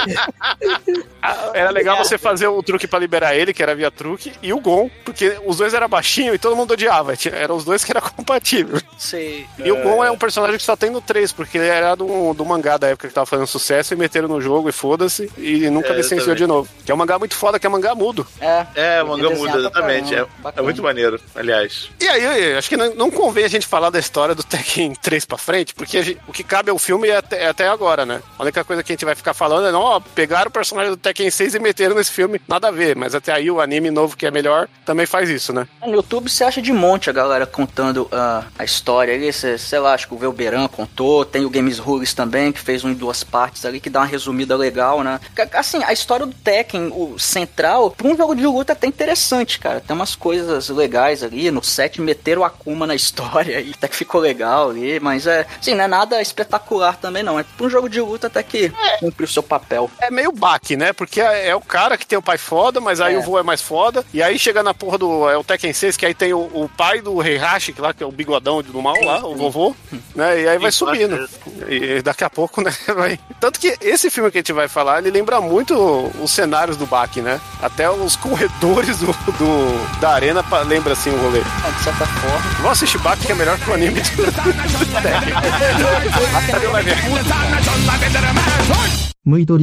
Ah, Era legal você fazer o truque pra liberar ele, que era via truque, e o Gon, porque os dois eram baixinhos e todo mundo odiava. Eram os dois que era compatível. Sei. E o Gon é um personagem que só tem no 3, porque ele era do, do mangá da época que tava fazendo sucesso e meteram no jogo e foda-se, e nunca É, licenciou de novo. Que é um mangá muito foda, que é mangá mudo. É, É, o mangá pra exatamente. É, é muito maneiro, aliás. E aí, acho que não, não convém a gente falar da história do Tekken 3 pra frente, porque gente- o que cabe ao filme é até, é até agora, né? A única coisa que a gente vai ficar falando é, não, ó, pegaram o personagem do Tekken 6 e meteram nesse filme, nada a ver, mas até aí o anime novo que é melhor também faz isso, né? no YouTube você acha de monte a galera contando ah, a história ali, cê- sei lá, acho que o Velberan contou, tem o Games Rules também, que fez um em duas partes ali, que dá uma resumida legal, né? Assim, a história do Tekken, o central, pra um jogo de luta é até interessante, cara. Tem umas coisas legais ali, no set meteram o Akuma na história e até que ficou legal ali, mas é, assim, não é nada espetacular também não, é pra um jogo de luta até que cumpre o seu papel. É meio baque, né? Porque é, é o cara que tem o pai foda, mas aí É. o vô é mais foda, e aí chega na porra do é o Tekken 6, que aí tem o, o pai do Heihachi, que lá, que é o bigodão do mal lá, o vovô, né? E aí vai subindo. E daqui a pouco, né, vai tanto que esse filme que a gente vai falar, ele lembra muito os cenários do Bach, né? Até os corredores do, do da arena lembra assim o rolê. Ah, de certa forma. Vou assistir Bach que é melhor que o anime. muito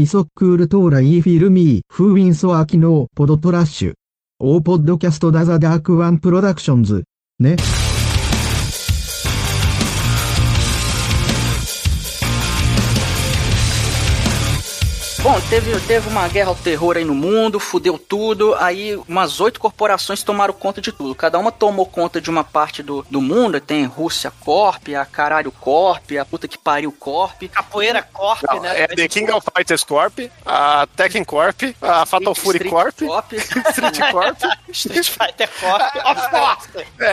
o podcast da Dark One Productions, né? Bom, teve, teve uma guerra ao terror aí no mundo, fudeu tudo, aí umas oito corporações tomaram conta de tudo. Cada uma tomou conta de uma parte do, do mundo, tem Rússia Corp, a Caralho Corp, a puta que pariu Corp. Capoeira Corp, Não, né? é The King of Fighters Corp, a Tekken Corp, a Fatal Fury Street Corp, Corp. Street Corp. Street Fighter Corp. Of course. É,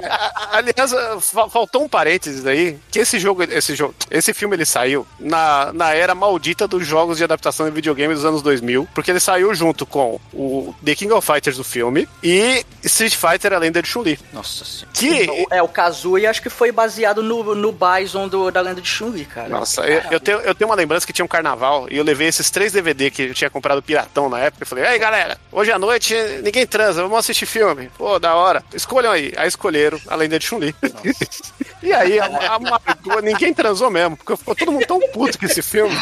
aliás, fa- faltou um parênteses aí, que esse jogo, esse jogo, esse filme ele saiu na, na era maldita dos jogos de adaptação de videogame dos anos 2000, porque ele saiu junto com o The King of Fighters do filme e Street Fighter A Lenda de Chun-Li. Nossa senhora. Que É, o Kazuya acho que foi baseado no, no Bison do, da lenda de Chun-Li, cara. Nossa, eu, eu tenho, eu tenho uma lembrança que tinha um carnaval e eu levei esses três DVD que eu tinha comprado piratão na época. e falei, aí galera, hoje à noite ninguém transa, vamos assistir filme. Pô, da hora. Escolham aí. Aí escolheram a lenda de Chun-Li. e aí, a, a Margot, ninguém transou mesmo, porque ficou todo mundo tão puto com esse filme.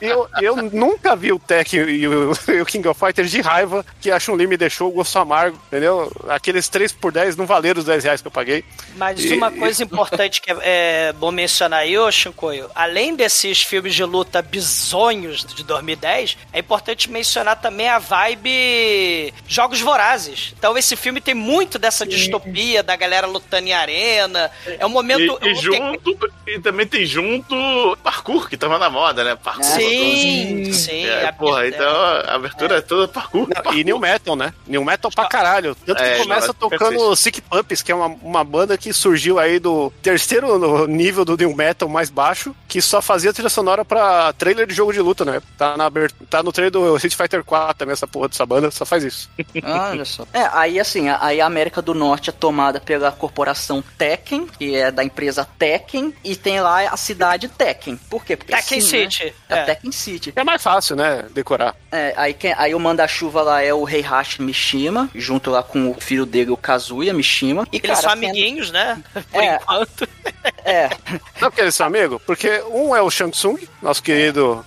E eu, eu nunca vi o Tekken e o, e o King of Fighters de raiva que a Chun-Li me deixou o gosto amargo, entendeu? Aqueles 3 por 10 não valeram os 10 reais que eu paguei. Mas E- uma coisa importante que é, é bom mencionar aí, ô Shinkoio, além desses filmes de luta bizonhos de 2010, é importante mencionar também a vibe Jogos Vorazes. Então esse filme tem muito dessa distopia da galera lutando em arena. É um momento... E, e junto, e também tem junto parkour, que tava na moda, né? Parkour. Sim, sim. É, a- porra, então a abertura é toda parkour. Não, parkour. E New Metal, né? New Metal pra caralho. Tanto que É, começa não, tocando. Sick Puppies, que é uma, uma banda que surgiu aí do terceiro nível do New Metal mais baixo, que só fazia trilha sonora pra trailer de jogo de luta, né? Tá, na, tá no trailer do Street Fighter 4 também, essa porra dessa banda, só faz isso. Ah, olha só. É, aí assim, a- aí a América do Norte é tomada pela corporação Tekken, que é da empresa Tekken, e tem lá a cidade Tekken. Por quê? Porque Tekken assim, né? City, É, é. Tekken City. É mais fácil, né? Decorar. É, aí, quem, aí o manda-chuva lá é o Heihachi Mishima, junto lá com o filho dele, o Kazuya Mishima. E, Eles cara, são amiguinhos, né? Por É. enquanto. É, Sabe por que eles são amigos? Porque um é o Shang Tsung, nosso querido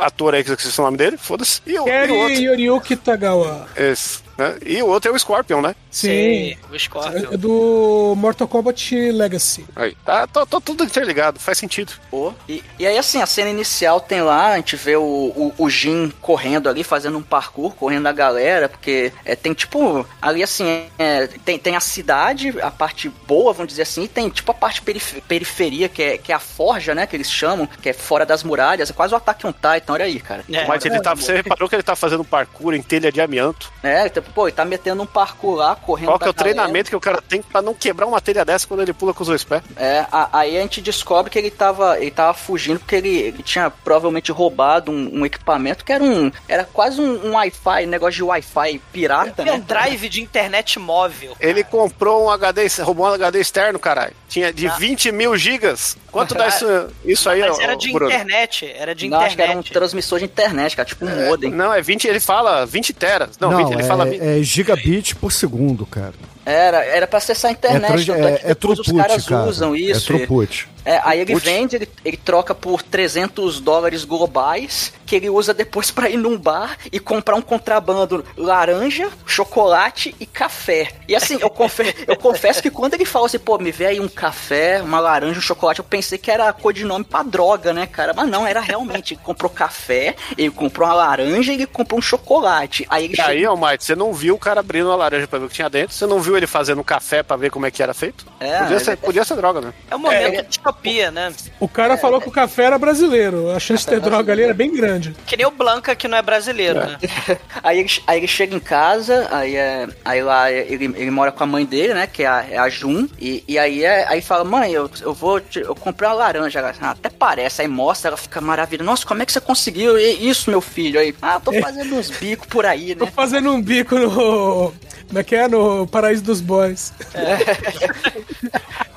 ator aí, que eu esqueci o nome dele, foda-se. E, o- e o outro. Yoriyuki Tagawa. Esse, né? E o outro é o Scorpion, né? Sim. o Scorpion. É do Mortal Kombat Legacy. Aí. Tá, tô, tô tudo interligado, faz sentido. Pô, E, e aí, assim, a cena inicial tem lá, a gente vê o, o, o Jin correndo ali, fazendo um parkour, correndo a galera, porque é, tem tipo, ali assim, é, tem, tem a cidade, a parte boa, vamos dizer assim, e tem tipo a parte perif- periferia, que é, que é a forja, né, que eles chamam, que é fora das muralhas, é quase o Attack on Titan, olha aí, cara. É. Mas ele tá, você reparou que ele tá fazendo parkour em telha de amianto? É, pô, ele tá metendo um parkour lá, correndo Qual que é o galera. treinamento que o cara tem pra não quebrar uma telha dessa quando ele pula com os dois pés? É, a- aí a gente descobre que ele tava, ele tava fugindo porque ele, ele tinha provavelmente roubado um, um equipamento que era um. Era quase um, um Wi-Fi, um negócio de Wi-Fi pirata, né? Pendrive de internet móvel. Ele comprou um HD, roubou um HD externo, caralho. Tinha de 20 mil gigas. Quanto dá isso, isso aí, Mas era de Bruno? internet. Era de Não, acho que era um internet. transmissor de internet, cara, tipo um modem. Não, é 20, ele fala 20 teras. Não, Não, 20, ele fala 20. É, é gigabit por segundo, cara. Era, era pra acessar a É, internet, é é, que é depois os caras cara. usam isso. É throughput. É, aí ele Putz. vende, ele, ele troca por 300 dólares globais, que ele usa depois pra ir num bar e comprar um contrabando laranja, chocolate e café. E assim, eu, confe eu confesso que quando ele falou assim, pô, me vê aí um café, uma laranja, um chocolate, eu pensei que era codinome pra droga, né, cara? Mas não, era realmente. Ele comprou café, ele comprou uma laranja e ele comprou um chocolate. Aí ele E aí, ó, Mike, você não viu o cara abrindo a laranja pra ver o que tinha dentro? Você não viu ele fazendo um café pra ver como é que era feito? É, podia, ele- ser, podia ser droga, né? É um momento de distopia, né? O cara falou que o café era brasileiro. A chance de ter droga ali era bem grande. Que nem o Blanca, que não é brasileiro, né? Aí ele, aí ele chega em casa, aí, é, aí lá ele, ele mora com a mãe dele, né? Que é a, é a Jun. E, e aí, é, aí fala, mãe, eu, eu vou te- eu comprei uma laranja. Ela, "Ah, até parece. Aí mostra, ela fica maravilhosa. Nossa, como é que você conseguiu isso, meu filho? Aí, ah, tô fazendo uns bicos por aí, Tô né? fazendo um bico no. Como é que é? No Paraíso dos Boys.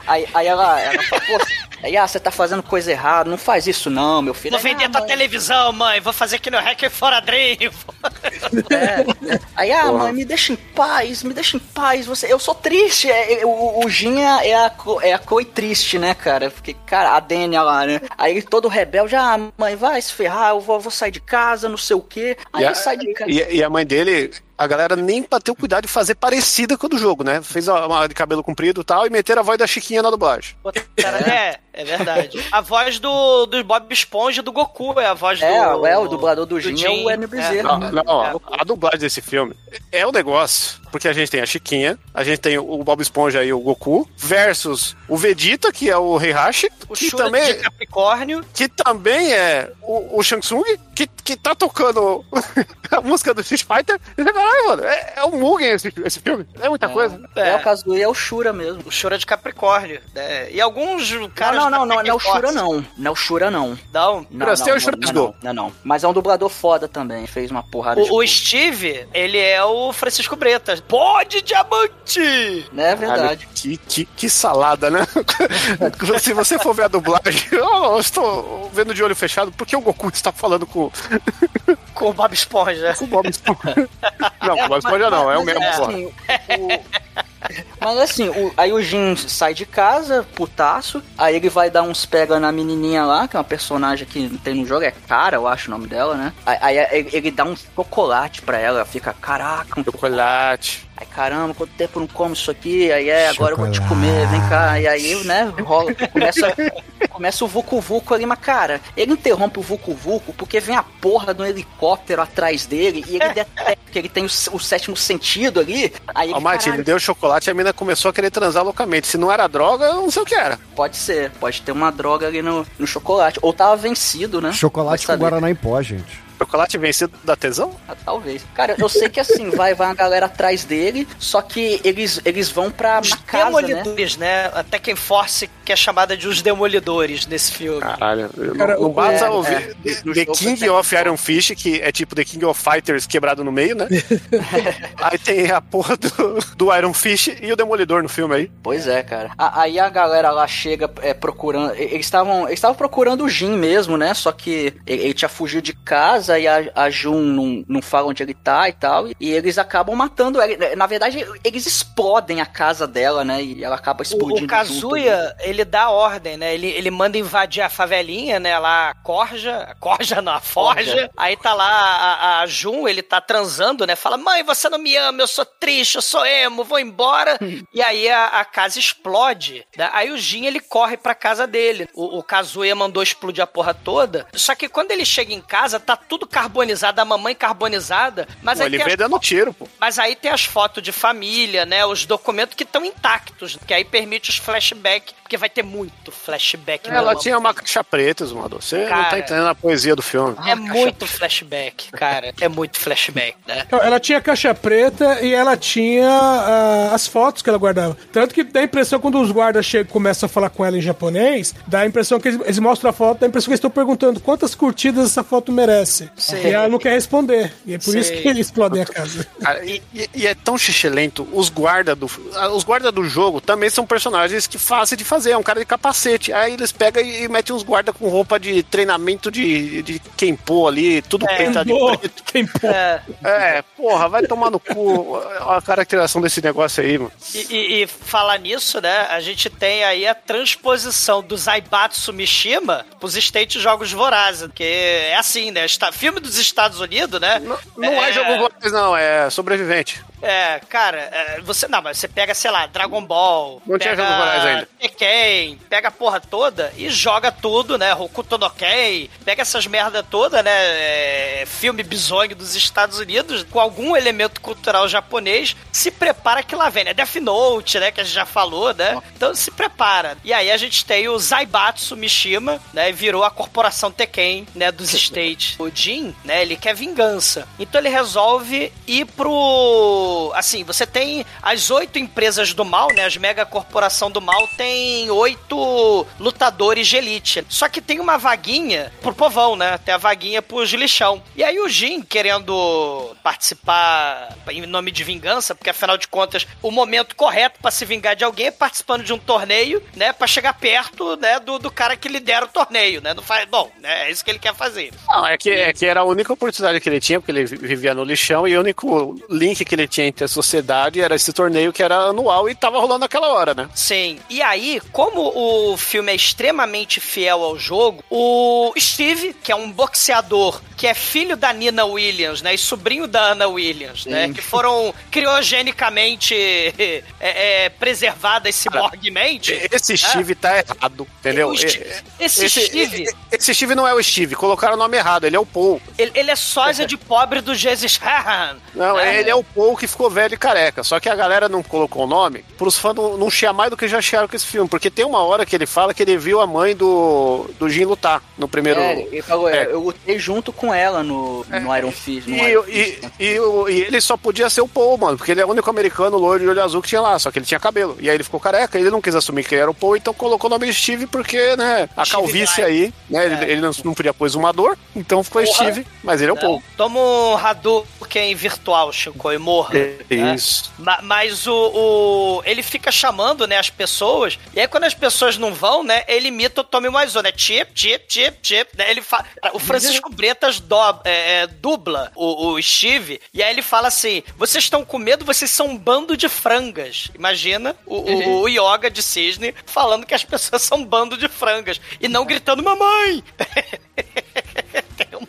Aí, aí ela, ela fala, pô, Aí, ah, você tá fazendo coisa errada, não faz isso não, meu filho. Vou Aí, vender ah, tua mãe, televisão, mãe. Vou fazer aqui no Hack Fora Dream. É. Aí, ah, mãe, me deixa em paz, me deixa em paz. Você, eu sou triste. É, é, o, o Jin é a, é a Chloe triste, né, cara? Porque, cara, a Dania lá, né? Aí todo rebelde, ah, mãe, vai se ferrar, eu vou, vou sair de casa, não sei o quê. Aí E a, ele sai de casa. e- e a mãe dele, a galera nem bateu cuidado de fazer parecida com a do jogo, né? Fez uma, uma de cabelo comprido e tal, e meteram a voz da Chiquinha na dublagem. Cara, é, é verdade. A voz do, do Bob Esponja e do Goku é a voz É, do. é, o dublador do Jin é o Hermes Bezerra. Não, não, a, a dublagem desse filme é o negócio, porque a gente tem a Chiquinha, a gente tem o Bob Esponja e o Goku, versus o Vegeta, que é o Heihachi, O que Shura também, de Capricórnio. que também é o, o Shang Tsung, que, que tá tocando a música do Street Fighter. E você fala, "Ai, mano, é, é um Mugen esse, esse filme, é muita coisa. É, o Kazuya é o Shura mesmo. O Shura de Capricórnio. né? E alguns caras. não, não, da não, não, não é o Shura não. Não é o Shura não. Não. Não, não, o Shura não, não, não, não. Mas é um dublador foda também. Fez uma porrada de O, o Steve, ele é o Francisco Bretas. Pode diamante! É verdade. Que, que, que salada, né? Se você for ver a dublagem, eu estou vendo de olho fechado, porque o Goku está falando com, Com o Bob Esponja. com o Bob Esponja. Não, com o Bob Esponja não, é o mesmo, Mas, porra. assim, o- Mas assim, o- aí o Jin sai de casa, putaço, aí ele vai dar uns pega na menininha lá, que é uma personagem que tem no jogo, é Cara, eu acho o nome dela, né? Aí, aí ele, ele dá um chocolate pra ela, ela fica, caraca, um Chocolate. Aí, caramba, quanto tempo eu não como isso aqui? Aí é, agora eu vou te comer, vem cá. E aí, né, rola, começa, começa o Vucu Vucu ali, mas cara, ele interrompe o Vucu Vucu porque vem a porra de um helicóptero atrás dele e ele detecta que ele tem o, o sétimo sentido ali. Aí ele, Ó, Mate, ele deu chocolate e a mina começou a querer transar loucamente. Se não era droga, eu não sei o que era. pode ser, pode ter uma droga ali no, no chocolate. Ou tava vencido, né? Chocolate com. Guaraná em pó, gente. Chocolate vencido da tesão? Ah, Talvez. Cara, eu sei que assim, vai, vai uma galera atrás dele, só que eles, eles vão pra Os na casa, né? demolidores, né? Até quem Force, que é chamada de os demolidores nesse filme. Caralho. Cara, não não o- basta é, ouvir é. The, No The jogo King é of Iron Fist, que é tipo The King of Fighters quebrado no meio, né? aí tem a porra do, do Iron Fist e o Demolidor no filme aí. Pois é, cara. A- aí a galera lá chega é, procurando. Eles estavam eles procurando o Jin mesmo, né? Só que ele, ele tinha fugido de casa e a, a Jun não, não fala onde ele tá e tal. E eles acabam matando ela. Na verdade, eles explodem a casa dela, né? E ela acaba O, explodindo. o junto Kazuya, ele dá ordem, né? Ele, ele manda invadir a favelinha, né? Lá, a Corja. a Corja não, a Forja. Forja. Aí tá lá a, a Jun, ele tá transando, né? Fala, mãe, você não me ama, eu sou triste, eu sou emo, vou embora. e aí a, a casa explode. né? Aí o Jin, ele corre pra casa dele. O, o Kazuya mandou explodir a porra toda. Só que quando ele chega em casa, tá tudo carbonizado, a mamãe carbonizada. Mas Pô, aí ele as dando tiro, pô. mas aí tem as fotos de família, né? Os documentos que estão intactos, que aí permite os flashbacks, porque vai ter muito flashback. Ela meu tinha uma caixa preta, Zumador. Você não Cara. tá entendendo a poesia do filme. É muito flashback, cara. É muito flashback, né? Ela tinha caixa preta e ela tinha ah, as fotos que ela guardava. Tanto que dá a impressão, quando os guardas chegam e começam a falar com ela em japonês, dá a impressão que eles, eles mostram a foto, dá a impressão que eles estão perguntando quantas curtidas essa foto merece. Sei. E ela não quer responder. E é por Sei. isso que eles explodem a casa. Cara, e, e- é tão xixelento. Os guardas do, os guarda do jogo também são personagens que fácil de fazer. É um cara de capacete. Aí eles pegam e, e metem uns guardas com roupa de treinamento de, de Kenpo ali, tudo É. pintado de Pô, preto. quem pô. É, É, porra, vai tomar no cu a caracterização desse negócio aí, mano. e, e- e falar nisso, né? A gente tem aí a transposição do Zaibatsu Mishima pros State Jogos Vorazes, que é assim, né? Está, filme dos Estados Unidos, né? Não, não é, jogo voraz, não, é sobrevivente. É, cara, é, você não, mas você pega, sei lá, Dragon Ball, Não tinha jogo ainda. Tekken, pega a porra toda e joga tudo, né? Hokuto no Ken, pega essas merda toda, né? é, filme bizonho dos Estados Unidos com algum elemento cultural japonês, se prepara que lá vem, né? Death Note, né? Que a gente já falou, né? Então se prepara. E aí a gente tem o Zaibatsu Mishima, né? Virou a corporação Tekken, né? Dos States. O Jin, né? Ele quer vingança. Então ele resolve ir pro Assim, você tem as oito empresas do mal, né? As mega corporação do mal tem oito lutadores de elite. Só que tem uma vaguinha pro povão, né? Tem a vaguinha pros lixão. E aí o Jin, querendo participar em nome de vingança, porque afinal de contas, o momento correto pra se vingar de alguém é participando de um torneio, né? Pra chegar perto, né? Do, do cara que lidera o torneio, né? Não faz. Bom, né? É isso que ele quer fazer. Não, é que, é que era a única oportunidade que ele tinha, porque ele vivia no lixão, e o único link que ele tinha entre a sociedade era esse torneio que era anual e tava rolando naquela hora, né? Sim. E aí, como o filme é extremamente fiel ao jogo, o Steve, que é um boxeador que é filho da Nina Williams, né? E sobrinho da Anna Williams, né? Que foram criogenicamente é, é, preservadas ciborguemente. Esse Steve tá errado, entendeu? Steve- esse Steve- Esse Steve não é o Steve, colocaram o nome errado, ele é o Paul. Ele, ele é sósia de pobre do Jesus Hahan. Não, né? ele é o Paul que ficou velho e careca. Só que a galera não colocou o nome pros fãs não, não chiar mais do que já chiaram com esse filme. Porque tem uma hora que ele fala que ele viu a mãe do, do Jim lutar no primeiro. É, ele falou, É. eu lutei junto com ela no, no Iron Fist. No E, Iron e, Fist. e, o- e ele só podia ser o Paul, mano, porque ele é o único americano loiro de olho azul que tinha lá, só que ele tinha cabelo. E aí ele ficou careca, ele não quis assumir que ele era o Paul, então colocou o nome de Steve porque, né, a Steve calvície Vai. aí, né, ele, ele não, não podia pôr exumador, então ficou Porra. Steve, mas ele é o Paul. Toma um Hadouken virtual, Chico, e morra. É né? isso. Ma- Mas o, o- Ele fica chamando, né, as pessoas. E aí, quando as pessoas não vão, né, ele imita o Tommy Wiseau, né? Chip, chip, chip, chip. Né? Ele fa... O Francisco Bretas do- é, é, dubla o, o Steve. E aí ele fala assim: vocês estão com medo, vocês são um bando de frangas. Imagina o, o, o Yoga de Cisne falando que as pessoas são um bando de frangas. E não gritando, mamãe!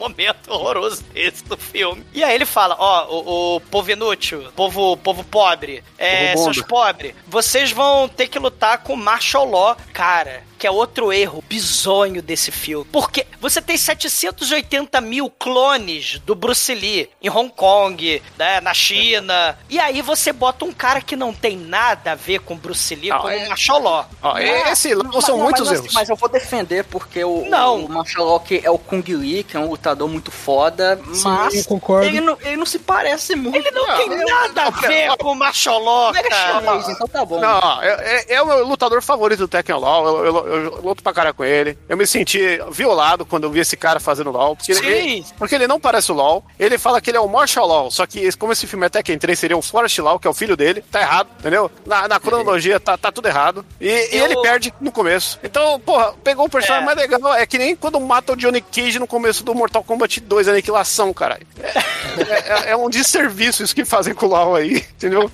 Momento horroroso desse do filme. E aí ele fala: Ó, o, o povo inútil, povo, povo pobre, é, Povo seus pobres, vocês vão ter que lutar com martial law. Cara, que é outro erro bizonho desse filme. Porque você tem 780 mil clones do Bruce Lee em Hong Kong, né, na China. E aí você bota um cara que não tem nada a ver com Bruce Lee Não, como é- um martial law. Ó, esse Mas- são não, muitos mas, erros. Mas eu vou defender porque o, Não. o Law que é o Kung Lee, que é um lutador muito foda, mas eu concordo. Ele, não, ele não se parece muito. Ele não tem nada a ver com o law, Ele é cara. chinês, então tá bom. Não, é, é- é o meu lutador favorito do Tekken LoL. Eu, eu- eu luto pra cara com ele. Eu me senti violado quando eu vi esse cara fazendo LoL. Porque, Sim. ele, porque ele não parece o LoL. Ele fala que ele é o Marshall Law. Só que, como esse filme é Tekken 3, seria o Forest Law, que é o filho dele. Tá errado, entendeu? Na, na cronologia tá, tá tudo errado. E, e Eu- ele perde no começo. Então, porra, pegou o personagem É. mais legal. É que nem quando mata o Johnny Cage no começo do Mortal Kombat 2, Aniquilação, caralho. É, é- é um desserviço isso que fazem com o LoL aí, entendeu?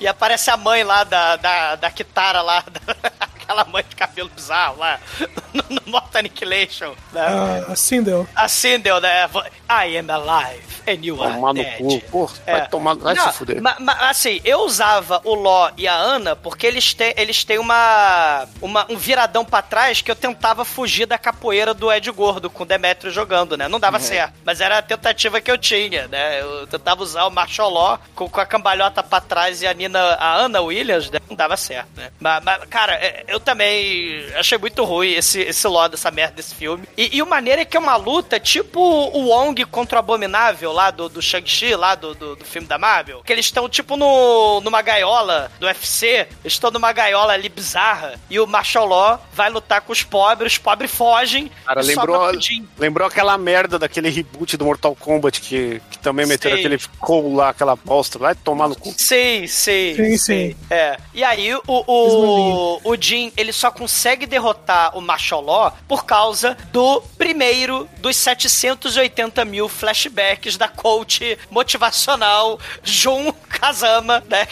E aparece a mãe lá da, da, da Kitara lá, da- aquela mãe de cabelo bizarro lá, no, no Mortal Annihilation. Né? Ah, assim deu. A Sindel, né? I am alive and you are Tomar no dead. cu, porra. Vai É. tomar, vai Não, se fuder. ma- ma- assim, eu usava o Ló e a Ana porque eles têm, eles têm uma, uma- um viradão pra trás que eu tentava fugir da capoeira do Ed Gordo com o Demetrio jogando, né? Não dava certo. Mas era a tentativa que eu tinha, né? Eu tentava usar o Law com, com a cambalhota pra trás e a Nina, a Ana Williams, né? não dava certo, né? Mas, mas, cara, é, eu também achei muito ruim esse, esse Law dessa merda desse filme. E, e o maneiro é que é uma luta tipo o Wong contra o Abominável lá do, do Shang-Chi, lá do, do, do filme da Marvel. Que eles estão tipo no, numa gaiola do UFC. Eles estão numa gaiola ali bizarra. E o Marshall Law vai lutar com os pobres, os pobres fogem. Cara, lembrou, Jim. lembrou aquela merda daquele reboot do Mortal Kombat que, que também meteram Sei. aquele Cole lá, aquela bosta. Vai tomar no cu. Sim, sim. Sim, sim. É. E aí, o, o, o Ele só consegue derrotar o Law por causa do primeiro dos 780 mil flashbacks da coach motivacional Jun Kazama, né?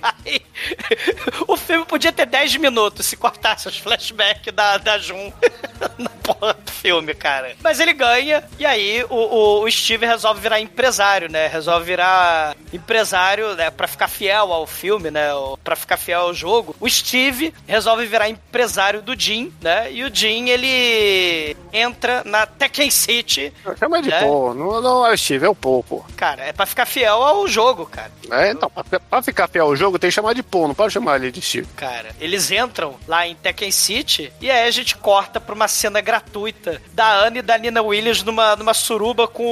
Vai... O filme podia ter 10 minutos se cortasse os flashbacks da, da Jun na porra do filme, cara. Mas ele ganha, e aí o, o, Steve resolve virar empresário, né? Resolve virar empresário, né? Pra ficar fiel ao filme, né? Pra ficar fiel ao jogo. O Steve resolve virar empresário do Jim, né? E o Jim, ele entra na Tekken City. Chama de É? pô. Não, não é o Steve, é o Paul, pô. Cara, é pra ficar fiel ao jogo, cara. É, então, pra, pra ficar fiel ao jogo, tem que chamar de Paul, não pode chamar ele de Steve. Cara, eles entram lá em Tekken City e aí a gente corta pra uma cena gratuita da Anne e da Nina Williams numa, numa suruba com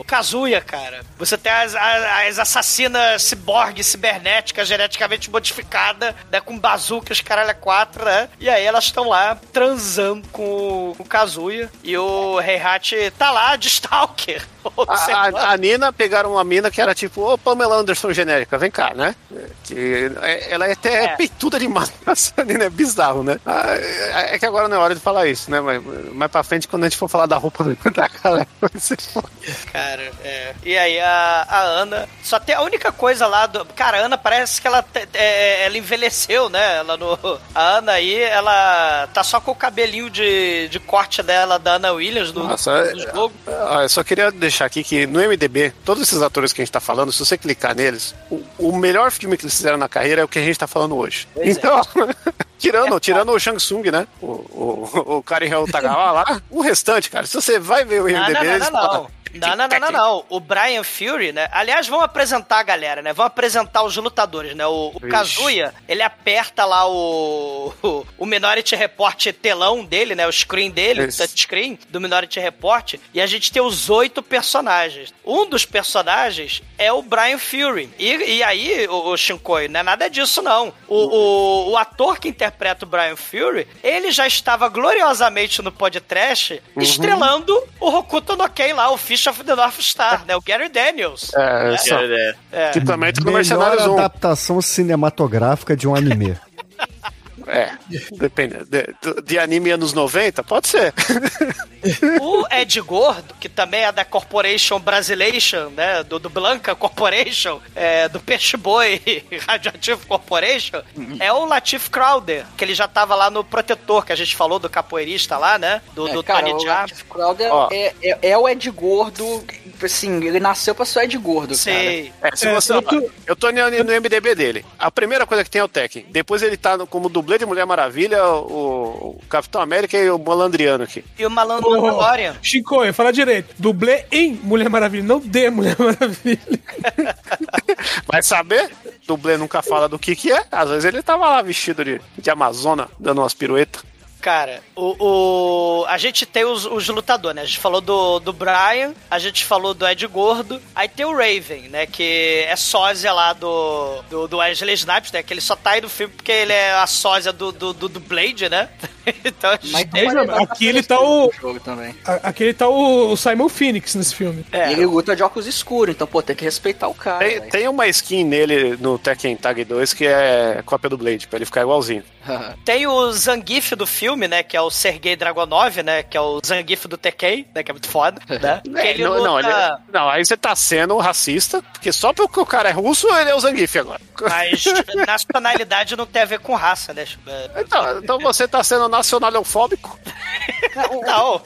o Kazuya, cara. Você tem as, as, as assassinas ciborgue, cibernéticas, geneticamente modificada, né, com bazucas, caralho, é quatro, né? E aí elas estão lá transando com, o- com o Kazuya e o Heihachi tá lá de Stalker. A, a- a Nina pegaram uma mina que era tipo, ô Pamela Anderson genérica, vem cá, né? Que é- ela é até É. peituda demais. Essa Nina é bizarro, né? Ah, É é que agora não é hora de falar isso, né? Mas mais pra frente, quando a gente for falar da roupa da galera, vai ser foda. Cara, é. E aí a, a Ana. Só tem a única coisa lá do. Cara, a Ana parece que ela, é, ela envelheceu, né? Ela no. A Ana aí, ela tá só com o cabelinho de, de corte dela da Ana Williams no, Nossa, no é- jogo. Ah, eu só queria deixar aqui que no MDB, todos esses atores que a gente tá falando, se você clicar neles, o, o melhor filme que eles fizeram na carreira é o que a gente tá falando hoje. Pois é. então, tirando, tirando o Shang Tsung, né? O, o, o Karen Tagawa lá, o restante, cara, se você vai ver o MDB, não, não, eles não, falam, não. Não, não, não, não, não. O Brian Fury, né? Aliás, vamos apresentar a galera, né? Vamos apresentar os lutadores, né? O, o. Kazuya, ele aperta lá o, o, o Minority Report telão dele, né? O screen dele, o Isso. touchscreen do Minority Report. E a gente tem os oito personagens. Um dos personagens é o Brian Fury. E, e aí, o, o Shinkoi, não é nada disso, não. O, o, o ator que interpreta o Brian Fury, ele já estava gloriosamente no podcast estrelando o Hokuto no Ken lá, o Fish of the North Star, né? O Gary Daniels. É, só, É, É. que também tá no Mercenários 1. adaptação cinematográfica de um anime. É, depende. De, de- anime anos 90, pode ser. O Ed Gordo, que também é da Corporation Brasilation, né? Do, do Blanca Corporation, é, do Peixe Boi Radioactive Corporation, é o Latif Crowder, que ele já tava lá no Protetor, que a gente falou do capoeirista lá, né? Do, É, do cara, Tony o. Latif Crowder é, é, é o Ed Gordo, assim, ele nasceu pra ser o Ed Gordo, Sei. É, se É, você, Eu tô no, no MDB dele. A primeira coisa que tem é o Tekken. Depois ele tá no- como dublê de Mulher Maravilha, o, o Capitão América e o Malandriano aqui. E o Malandro Ô, Mandalorian. Chico, fala direito. Dublê em Mulher Maravilha, não de Mulher Maravilha. Vai saber? Dublê nunca fala do que que é. Às vezes ele tava lá vestido de, de Amazona, dando umas piruetas. Cara, o, o- a gente tem os, os lutadores, né? A gente falou do, do Brian, a gente falou do Ed Gordo, aí tem o Raven, né? Que é sósia lá do, do, do Wesley Snipes, né? Que ele só tá aí no filme porque ele é a sósia do, do, do, do Blade, né? então a gente Mas tem... Veja, aqui ele tá o- jogo também. A- Aqui ele tá o, Simon Phoenix nesse filme. É. E ele luta de óculos escuros, então, pô, tem que respeitar o cara. Tem, velho. tem uma skin nele no Tekken Tag 2 que é cópia do Blade, pra ele ficar igualzinho. Tem o Zangief do filme, né? Que é o Sergei Dragonov, né? Que é o Zangief do Tekken, né? Que é muito foda, né? Que É, ele não, luta... não, ele- não, aí você tá sendo racista, porque só porque o cara é russo, ele é o Zangief agora. Mas nacionalidade não tem a ver com raça, né? Então, então você tá sendo nacionalofóbico. Não.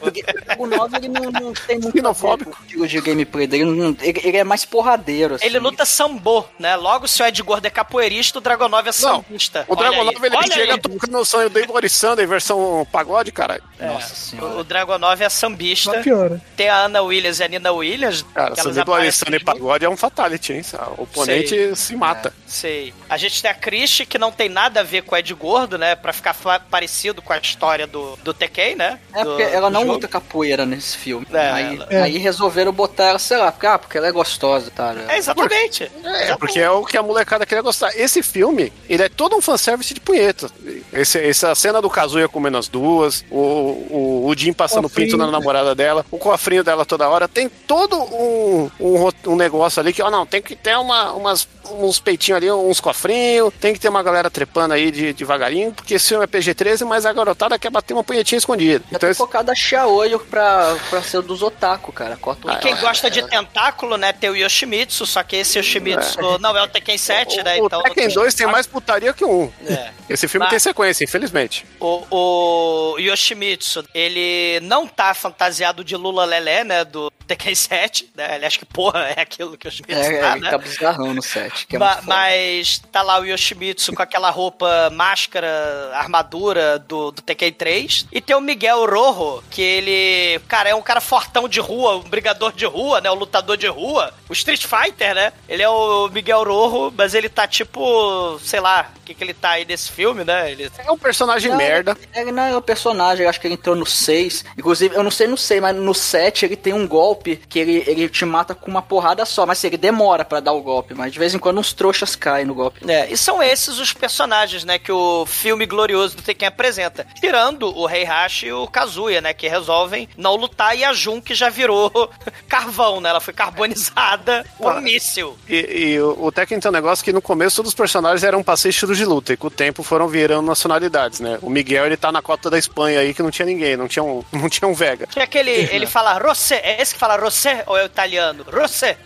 O 9 ele não, não tem muito Xenofóbico. o estilo de gameplay dele. não- ele, ele é mais porradeiro, assim. Ele luta sambo, né? Logo, se o Ed Gordo é capoeirista, o Dragonov é sambista. O Dragonov ele olha chega aí. tocando no sonho do Igor Sander, versão pagode, caralho. Nossa senhora. O Dragonov é sambista. Só piora. Tem a Ana Williams e a Nina Williams. Cara, o Igor aparecem Sander junto. pagode é um fatality, hein? O oponente se mata. Sei. A gente tem a Christie, que não tem nada a ver com o Ed Gordo, né? Pra ficar parecido com a história do, do Tekken, né? É Do- porque ela do não jogo. luta capoeira nesse filme. É, aí, ela- aí resolveram botar ela, sei lá, porque, ah, porque ela é gostosa, tá? É, exatamente. É, porque é o que a molecada queria gostar. Esse filme, ele é todo um fanservice de punheta. Esse, essa cena do Kazuya comendo as duas, o, o, o Jim passando pinto na namorada dela, o cofrinho dela toda hora, tem todo um, um, um negócio ali que, ó, não, tem que ter uma, umas, uns peitinhos ali, uns cofrinhos, tem que ter uma galera trepando aí de, devagarinho, porque esse filme é PG-13, mas a garotada quer bater uma punhetinha escondida. Já Então, tem esse- focado a Xiaoyo pra, pra ser o dos otaku, cara. Corta o E quem gosta de tentáculo, né, tem o Yoshimitsu, só que esse Yoshimitsu não é o Tekken 7, né? o Então Tekken 2 tem mais putaria que um. É. Esse filme Mas- tem sequência, infelizmente. O, o Yoshimitsu, ele não tá fantasiado de Lula Lelé, né? Do Tekken 7, né? Ele acha que, porra, é aquilo que o Yoshimitsu É, tá, ele né? tá bizarrão no set. Que é Ma- muito foda. mas tá lá o Yoshimitsu com aquela roupa, máscara, armadura do, do Tekken 3. E tem o Miguel Rojo, que ele, cara, é um cara fortão de rua, um brigador de rua, né? O lutador de rua. O Street Fighter, né? Ele é o Miguel Rojo, mas ele tá tipo, sei lá, o que, que ele tá aí nesse filme, né? Ele... É um personagem Não, merda. Ele não é o personagem, acho que ele entrou no 6. Inclusive, eu não sei, não sei, mas no 7 ele tem um golpe que ele, ele te mata com uma porrada só, mas assim, ele demora pra dar o golpe, mas de vez em quando uns trouxas caem no golpe. É, e são esses os personagens, né, que o filme glorioso do Tekken apresenta. Tirando o Heihachi e o Kazuya, né, que resolvem não lutar e a Jun que já virou carvão, né? Ela foi carbonizada por um míssil. E, e o, o Tekken tem um negócio que no começo todos os personagens eram estilo de luta, e com o tempo foram virando nacionalidades, né? O Miguel, ele tá na cota da Espanha aí, que não tinha ninguém, não tinha um, não tinha um Vega. Tinha aquele, ele fala Rossé, é esse que fala Rossé ou é o italiano? Rossé.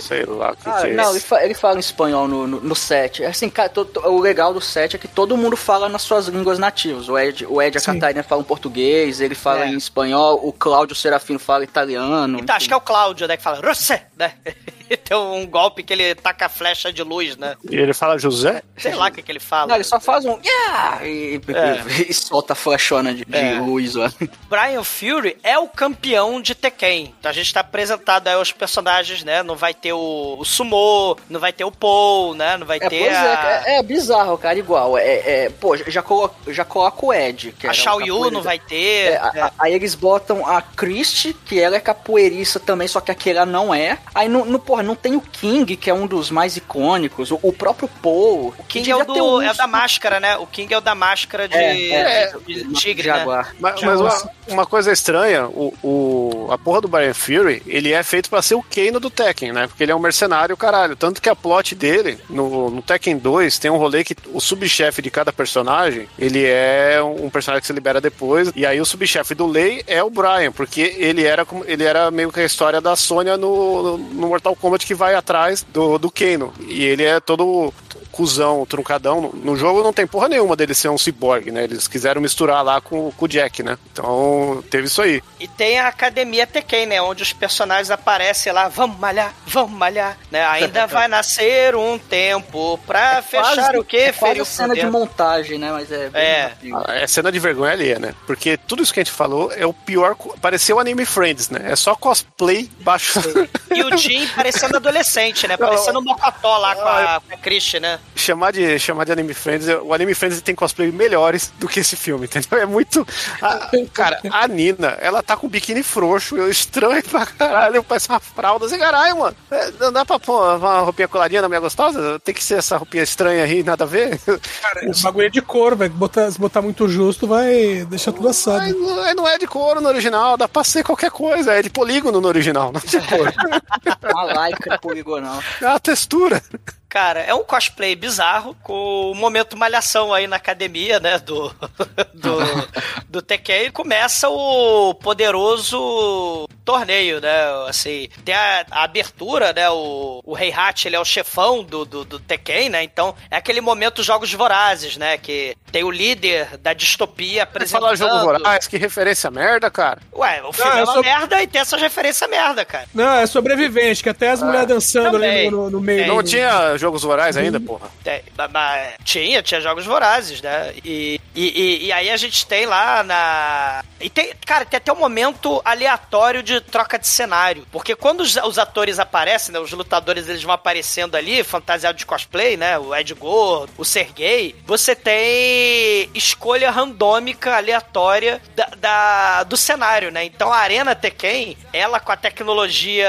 Sei lá o que, Ah, que é não, isso. ele, fa- ele fala em espanhol no, no, no set. Assim, cara, to- to- o legal do set é que todo mundo fala nas suas línguas nativas. O Ed, o Ed e a Sim. Catarina falam português, ele fala É. em espanhol, o Cláudio Serafino fala italiano. Então, acho que é o Cláudio, né, que fala Rossé, né? Tem um golpe que ele taca flecha de luz, né? E ele fala José? Sei lá o que, que ele fala. Não, ele só faz um yeah! E, É. e- solta a flechona de, de É. luz lá. Brian Fury é o campeão de Tekken. Então a gente tá apresentado aí aos personagens, né? Não vai ter o, o Sumo, não vai ter o Paul, né? Não vai É, ter pois a, é, é, é bizarro, cara, igual. É, é, pô, já coloca, já coloca o Ed. Que a Shao Yu, não vai ter. É, a- aí eles botam a Christie, que ela é capoeirista também, só que aquela não é. Aí, no, no, porra, não tem o King, que é um dos mais icônicos. O, o próprio Paul. O King é o, do, é o da máscara, né? O King é o da máscara de, É, é. de- de tigre, né? Jaguar. Mas, mas uma, uma coisa estranha, o, o- a porra do Brian Fury, ele é feito pra ser o Kano do Tekken, né? Porque ele é um mercenário, caralho. Tanto que a plot dele, no, no Tekken 2, tem um rolê que o subchefe de cada personagem, ele é um personagem que se libera depois. E aí o subchefe do Lei é o Brian, porque ele era, ele era meio que a história da Sônia no, no Mortal Kombat que vai atrás do, do Kano. E ele é todo cuzão, truncadão. No- jogo não tem porra nenhuma dele ser um cyborg, né? Eles quiseram misturar lá com, com o Jack, né? Então teve isso aí. E tem a Academia Tekken, né? Onde os personagens aparecem lá, vamos malhar, vamos malhar, né? Ainda vai nascer um tempo pra fechar Quase- o quê? É quase Ferir o cena de montagem, né? Mas é. bem É. rápido. É cena de vergonha ali, né? Porque tudo isso que a gente falou é o pior. Pareceu Anime Friends, né? É só cosplay baixo. E o Jim parecendo adolescente, né? Parecendo um mocotó lá com a, com a Christie, né? Chamar, de, chamar de Anime Friends, o Anime Friends tem cosplay melhores do que esse filme, entendeu? É muito. a- cara, a Nina, ela tá com biquíni frouxo, eu estranho pra caralho, parece uma fralda. Assim, caralho, mano. é, Não dá pra pôr uma roupinha coladinha na minha gostosa? Tem que ser essa roupinha estranha aí, nada a ver? Cara, o bagulho é de cor, velho. Botar, se botar muito justo, vai deixar tudo assado. Aí não aí não é de couro no original, dá pra ser qualquer coisa, é de polígono no original, não de couro. Uma lycra poligonal. É uma textura. Cara, é um cosplay bizarro com o momento malhação aí na academia, né? Do, do, do Tekken. E começa o poderoso torneio, né? Assim, tem a, a abertura, né? O, o Heihachi, ele é o chefão do, do, do Tekken, né? Então, é aquele momento Jogos Vorazes, né? Que tem o líder da distopia apresentando... Falar jogo voraz, que referência merda, cara. Ué, o filme Não, é eu uma sou- merda e tem essa referência merda, cara. Não, é sobrevivente, que até as mulheres dançando ali também. no, no- no meio. Não do- tinha jogos vorazes ainda, porra. Ma- tinha, tinha jogos vorazes, né? E, e, e- e aí a gente tem lá na. E tem, cara, tem até um momento aleatório de troca de cenário. Porque quando os, os atores aparecem, né? Os lutadores eles vão aparecendo ali, fantasiados de cosplay, né? O Ed Gordo, o Sergei. Você tem escolha randômica, aleatória da, da- do cenário, né? Então a Arena Tekken, ela com a tecnologia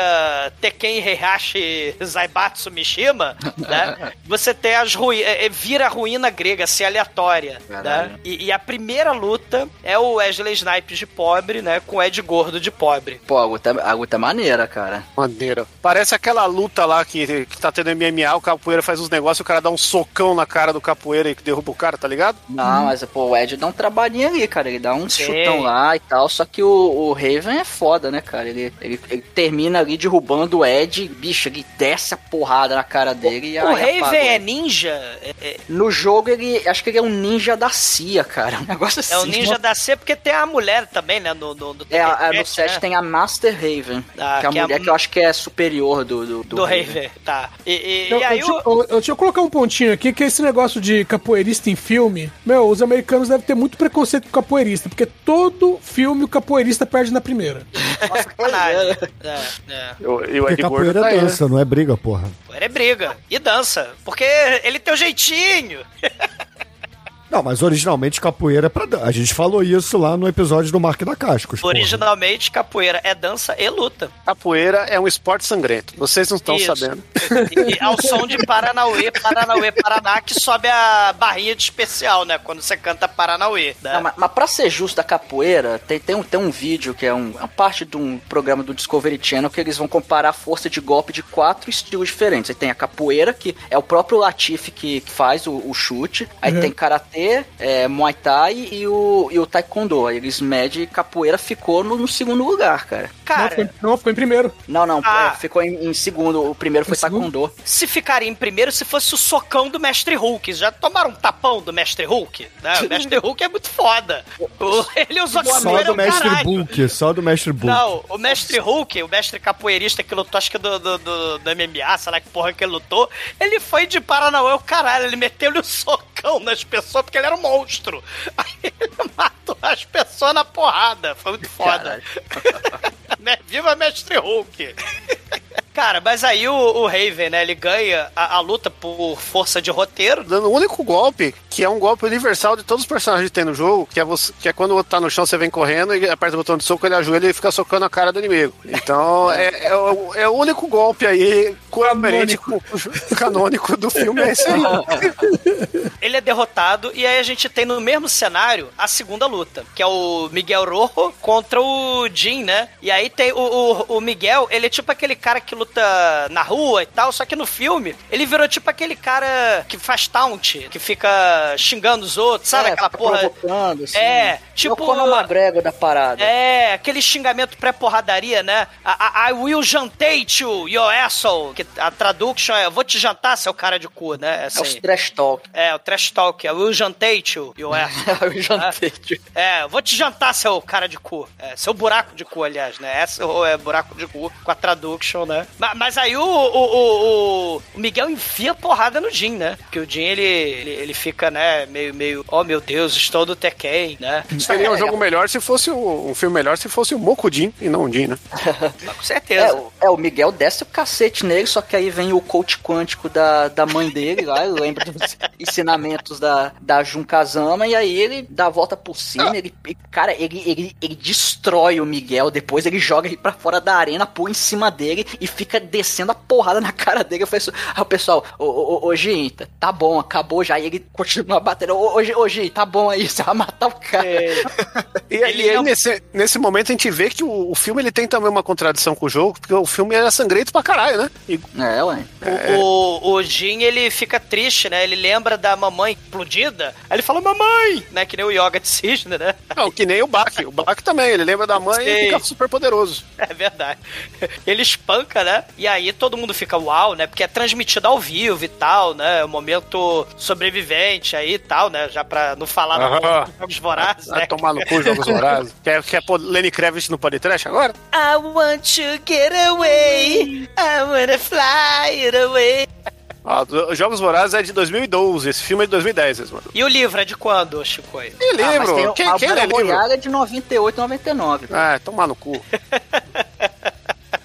Tekken Heihachi Zaibatsu Mishima, né? Você tem as ruínas, vira ruína grega, assim, aleatória, né? E, e a primeira luta é o Wesley Snipes de pobre, né? Com o Ed Gordo de pobre. Pô, a luta, a luta é maneira, cara. Maneira. Parece aquela luta lá que, que tá tendo MMA, o capoeira faz uns negócios, o cara dá um socão na cara do capoeira e derruba o cara, tá ligado? Não, mas pô, o Ed dá um trabalhinho ali, cara. Ele dá um Sim. chutão lá e tal. Só que o, o Raven é foda, né, cara? Ele, ele, ele termina ali derrubando o Ed. Bicho, ele desce a porrada na cara dele e o Raven é ninja? É, é- No jogo, ele. Acho que ele é um ninja da CIA, cara. Um negócio assim. é o ninja da C porque tem a mulher também, né? No, no, no É, a- no 7 né? tem a Master Raven, Ah, que é a que é a- mulher que eu acho que é superior do, do, Do Raven, tá. E, e, Eu, e aí eu, o... eu- eu- deixa eu colocar um pontinho aqui, que esse negócio de capoeirista em filme, meu, os americanos devem ter muito preconceito com capoeirista, porque todo filme o capoeirista perde na primeira. Sacanagem. É, é. E o- Ed Gordo capoeira tá é aí, né? dança, não é briga, porra. Ele é briga e dança, porque ele tem o jeitinho. Não, mas originalmente capoeira é pra dan- A gente falou isso lá no episódio do Mark da Cascos. porra. Originalmente, capoeira é dança e luta. Capoeira é um esporte sangrento. Vocês não estão sabendo. E ao som de Paranauê, Paranauê, Paraná, que sobe a barrinha de especial, né? Quando você canta Paranauê. Né? Não, mas, mas pra ser justo da capoeira, tem, tem, um, tem um vídeo que é um, é uma parte de um programa do Discovery Channel que eles vão comparar a força de golpe de quatro estilos diferentes. Aí tem a capoeira, que é o próprio Latif que, que faz o, o chute. Aí Uhum. tem karatê, é, muay thai e o, e o taekwondo. Eles medem e capoeira ficou no, no segundo lugar, cara. Não, Cara, ficou, não, ficou em primeiro. Não, não, Ah. é, ficou em, em segundo. O primeiro foi Em segundo? taekwondo. se ficaria em primeiro se fosse o socão do Mestre Hulk. Já tomaram um tapão do Mestre Hulk? Né? O Mestre Hulk é muito foda. O- Ele usou Só capoeira do um Mestre caralho. Bulk, só do Mestre Bulk. Não, o mestre Hulk, o mestre capoeirista que lutou, acho que do, do, do, do MMA, sei lá que porra que ele lutou, ele foi de Paranauê o caralho, ele meteu-lhe um socão nas pessoas porque ele era um monstro. Aí ele matou as pessoas na porrada, foi muito foda. Viva mestre Hulk! Cara, mas aí o, o Raven, né, ele ganha a, a luta por força de roteiro, Dando o único golpe, que é um golpe universal de todos os personagens que tem no jogo, que é, você, que é quando o outro tá no chão, você vem correndo e aperta o botão de soco, ele ajoelha e fica socando a cara do inimigo. Então, é, é, o, é o único golpe aí coerente com o canônico do filme, é esse aí. ele é derrotado e aí a gente tem no mesmo cenário a segunda luta, que é o Miguel Rojo contra o Jin, né? E aí tem o, o, o Miguel, ele é tipo aquele cara que luta na rua e tal, só que no filme ele virou tipo aquele cara que faz taunt, que fica xingando os outros, sabe? É, aquela porra. provocando, assim. É, tipo- É o Conor McGregor da parada. É, aquele xingamento pré-porradaria, né? I, I- I will jantate you, your asshole. Que a traduction é, eu vou te jantar, seu cara de cu, né? É Assim, os trash talk. é, o trash talk, é o will jantate you, your asshole. Eu jantei. É, vou te jantar, seu cara de cu. É, seu buraco de cu, aliás, né? Essa é buraco de cu com a traduction, né? Ma- Mas, aí o, o, o, o Miguel enfia porrada no Jim, né? Porque o Jim, ele, ele, ele fica, né, meio, meio, oh meu Deus, estou do Tekken, né? Seria um jogo melhor se fosse o, um filme melhor se fosse o Mokujin e não o Jin, né? Com É, certeza. o- é, o Miguel desce o cacete nele, só que aí vem o coach quântico da, da mãe dele lá, ele lembra dos ensinamentos da, da Jun Kazama, e aí ele dá a volta por cima, ele, e, cara, ele, ele, ele destrói o Miguel, depois ele joga ele pra fora da arena, pula em cima dele e fica descendo a porrada na cara dele. Eu falei assim, o pessoal, ô, ô, ô, Gin, tá- tá bom, acabou já, e ele continua batendo, ô, ô, Gin, ô, tá bom aí, você vai matar o cara. E, Ele e aí, é nesse, nesse momento, a gente vê que o, o filme ele tem também uma contradição com o jogo, porque o filme era sangrento pra caralho, né? E É, ué. O, o, o Jin, ele fica triste, né? Ele lembra da mamãe explodida. Aí ele fala, mamãe! Né? Que nem o Yoga de Cisne, né? Não, que nem o Bak. O Bak também, ele lembra da mãe Sei. e fica super poderoso. É verdade. Ele espanca, né? E aí todo mundo fica uau, né? Porque é transmitido ao vivo e tal, né? O momento sobrevivente aí e tal, né? Já pra não falar porra dos Jogos Vorazes, Vai né? tomar no cu, Jogos Vorazes. Quer, quer pôr Lenny Kravitz no podcast agora? I want to get away. I wanna fly it away. Os Jogos Vorazes é de 2012, esse filme é de 2010, mano. E o livro é de quando, Chico? Que Ah, mas livro? tem o- quem a quem Battle livro? É de 98, 99. Ah, tomar no cu.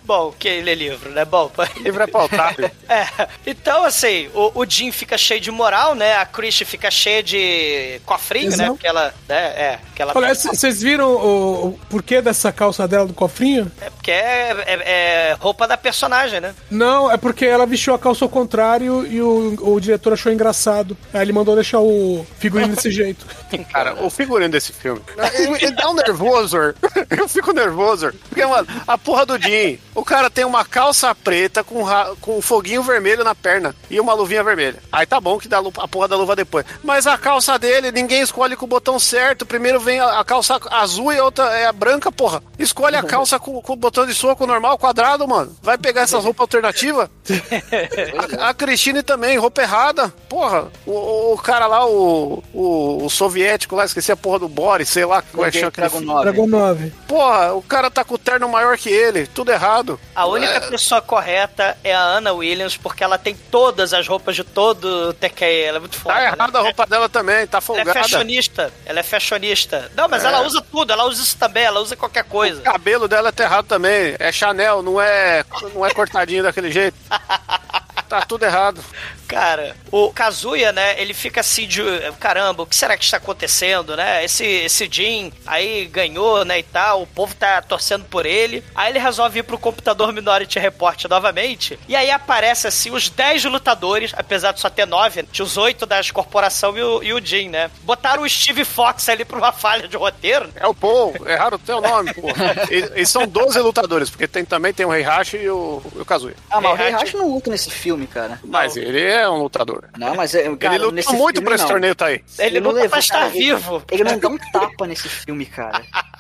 Bom, quem lê livro, né? Bom, livro é pautado. É, então assim, o, o Jim fica cheio de moral, né? A Christie fica cheia de cofrinho, né? Exato. Porque ela, né? É, que ela Olha, vocês viram o, o porquê dessa calça dela do cofrinho? é porque é, é- é roupa da personagem, né? Não, é porque ela vestiu a calça ao contrário e o, o diretor achou engraçado. Aí ele mandou deixar o figurino desse jeito. Cara, o figurino desse filme. Ele, ele dá um nervoso. Eu fico nervoso. Porque, mano, a porra do Jim O cara tem uma calça preta com, ra- com um foguinho vermelho na perna e uma luvinha vermelha. Aí tá bom que dá a porra da luva depois. Mas a calça dele, ninguém escolhe com o botão certo. Primeiro vem a, a calça azul e a outra é a branca, porra. Escolhe a calça com, com o botão de soco normal, quadrado, mano. Vai pegar essas roupas alternativas? A, a Cristine também, roupa errada. Porra, o, o cara lá, o, o, o soviético lá, esqueci a porra do Boris, sei lá é que aquele filho. Dragon 9. Porra, o cara tá com o terno maior que ele, tudo errado. A única pessoa correta é a Anna Williams, porque ela tem todas as roupas de todo o Tekken. Ela é muito foda. Tá né? errada a roupa dela também, tá Ela é folgada. fashionista. Ela é fashionista. Não, mas É. ela usa tudo. Ela usa isso também. Ela usa qualquer coisa. O cabelo dela é errado também. É Chanel, não é, não é cortadinho daquele jeito. Tá tudo errado. Cara, o Kazuya, né, ele fica assim de, caramba, o que será que está acontecendo, né? Esse, esse Jin aí ganhou, né, e tal, o povo tá torcendo por ele. Aí ele resolve ir pro computador Minority Report novamente, e aí aparece assim os 10 lutadores, apesar de só ter 9, tinha os 8 das corporação e o, e o Jin, né? Botaram o Steve Fox ali pra uma falha de roteiro. É o Paul, erraram o teu nome, pô. E, e são 12 lutadores, porque tem, também tem o Heihachi e o, e o Kazuya. Ah, mas o Heihachi- Heihachi não luta nesse filme, cara. Mas ele é um lutador. Não, mas é, cara, ele lutou nesse muito filme, pra esse não. torneio tá aí. Ele não luta levou, pra estar cara, ele- vivo. Ele não dá um tapa nesse filme, cara.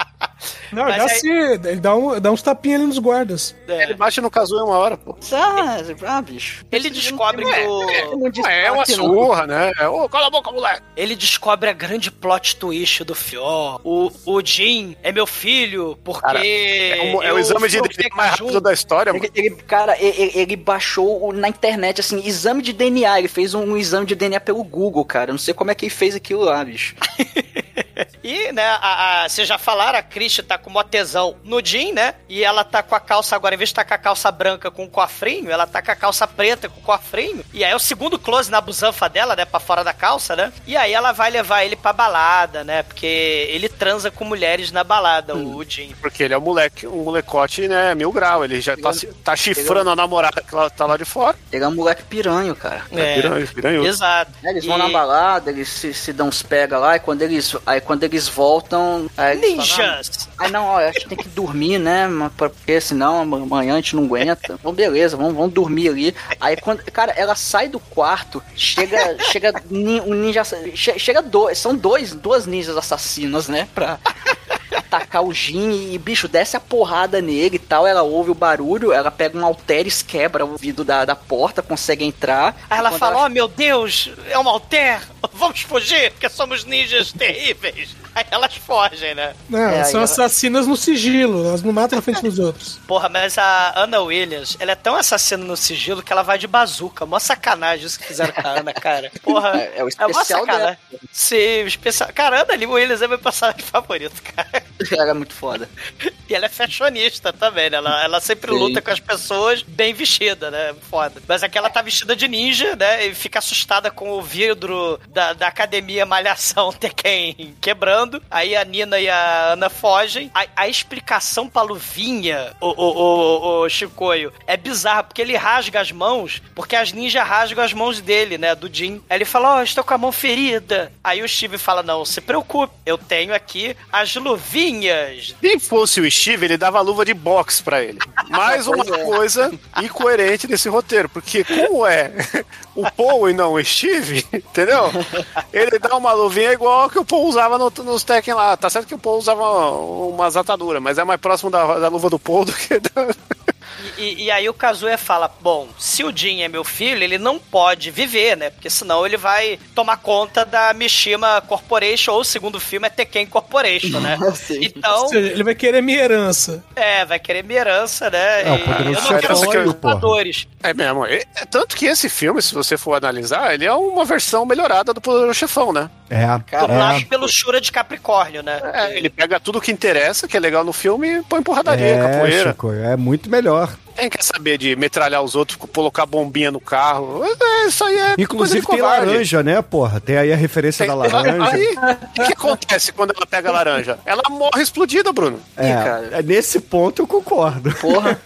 Não, Mas dá aí- sim, ele dá, um, dá uns tapinhas ali nos guardas. É. Ele bate no Kazuya uma hora, pô. Ah, ah, bicho. Ele descobre que tem- o... tem É uma surra, né? É, Ô, cala a boca, moleque. Ele descobre a grande plot twist do Fior. O, o Jin é meu filho, porque. Cara, É, o- é o exame de DNA mais rápido da história, mano. Ele, ele- cara, ele, ele- baixou na internet, assim, exame de DNA. Ele fez um, exame de DNA pelo Google, cara. Eu não sei como é que ele fez aquilo lá, bicho. E, né, a, a- vocês já falaram, a Christian tá com mó tesão no Jin, né? E ela tá com a calça, agora, em vez de estar com a calça branca com o cofrinho, ela tá com a calça preta com o cofrinho. E aí é o segundo close na busanfa dela, né? Pra fora da calça, né? E aí ela vai levar ele pra balada, né? Porque ele transa com mulheres na balada, o Jin. Porque ele é um moleque, um molecote, né, mil grau. Ele já tá, se- tá chifrando a namorada que ela tá lá de fora. Ele é um moleque piranho, cara. É, piranha, piranhudo. exato. É, eles vão E- na balada, eles se, se dão uns pega lá, e quando eles, aí quando eles voltam. Eles falam, Ninjas! ah, Aí não, ó, a gente tem que dormir, né? Porque senão amanhã a gente não aguenta. Então, beleza, vamos, vamos dormir ali. Aí quando. Cara, ela sai do quarto, chega. chega um ninja. che- Chega dois. São dois, duas ninjas assassinas, né? Pra atacar o Jin e, bicho, desce a porrada nele e tal. Ela ouve o barulho, ela pega um halteres, quebra o vidro da, da porta, consegue entrar. Aí ela fala: Oh meu Deus, é um alter, vamos fugir, porque somos ninjas terríveis. is Aí elas fogem, né? Não, É, elas são ela- assassinas no sigilo, elas não matam na frente dos outros. Porra, mas a Ana Williams, ela é tão assassina no sigilo que ela vai de bazuca. Mó sacanagem isso que fizeram com a Ana, cara. Porra, É, é o mó especial dela. sacanagem. Sim, o especial. Cara, Ana Williams é meu personagem favorito, cara. Ela é muito foda. E ela é fashionista também, né? Ela, ela sempre Sim. luta com as pessoas bem vestida, né? Foda. Mas aqui ela tá vestida de ninja, né? E fica assustada com o vidro da, da academia Malhação Tekken quebrando. Aí a Nina e a Ana fogem. A, a explicação pra Luvinha, o, o, o, o Chicoio, é bizarra, porque ele rasga as mãos, porque as ninjas rasgam as mãos dele, né? Do Jin. Aí ele fala, ó, estou com a mão ferida. Aí o Steve fala, não, se preocupe, eu tenho aqui as luvinhas Se fosse o Steve, ele dava luva de boxe pra ele. Mais uma é. coisa incoerente desse roteiro, porque como é o Paul e não o Steve, entendeu? Ele dá uma luvinha igual que o Paul usava no, nos Tekken lá. Tá certo que o Paul usava umas ataduras, mas é mais próximo da, da luva do Paul do que da... E, e aí o Kazuya fala, bom, se o Jin é meu filho, ele não pode viver, né? Porque senão ele vai tomar conta da Mishima Corporation, ou o segundo filme é Tekken Corporation, né? Sim. Então, Ou seja, ele vai querer minha herança. é, vai querer minha herança, né? É, o E poderoso eu não chefão quero ser lutadores. É mesmo. É, é tanto que esse filme, se você for analisar, ele é uma versão melhorada do Poderoso Chefão, né? É, Dublado é, pelo Shura de Capricórnio, né? É, ele pega tudo que interessa, que é legal no filme, e põe porradaria, é, capoeira. Chico, é muito melhor. dag. Quem quer saber de metralhar os outros, colocar bombinha no carro? É, isso aí é. coisa Inclusive de tem covarde. laranja, né, porra? Tem aí a referência da laranja. Aí, o que acontece quando ela pega a laranja? Ela morre explodida, Bruno. É, é, nesse ponto eu concordo. Porra.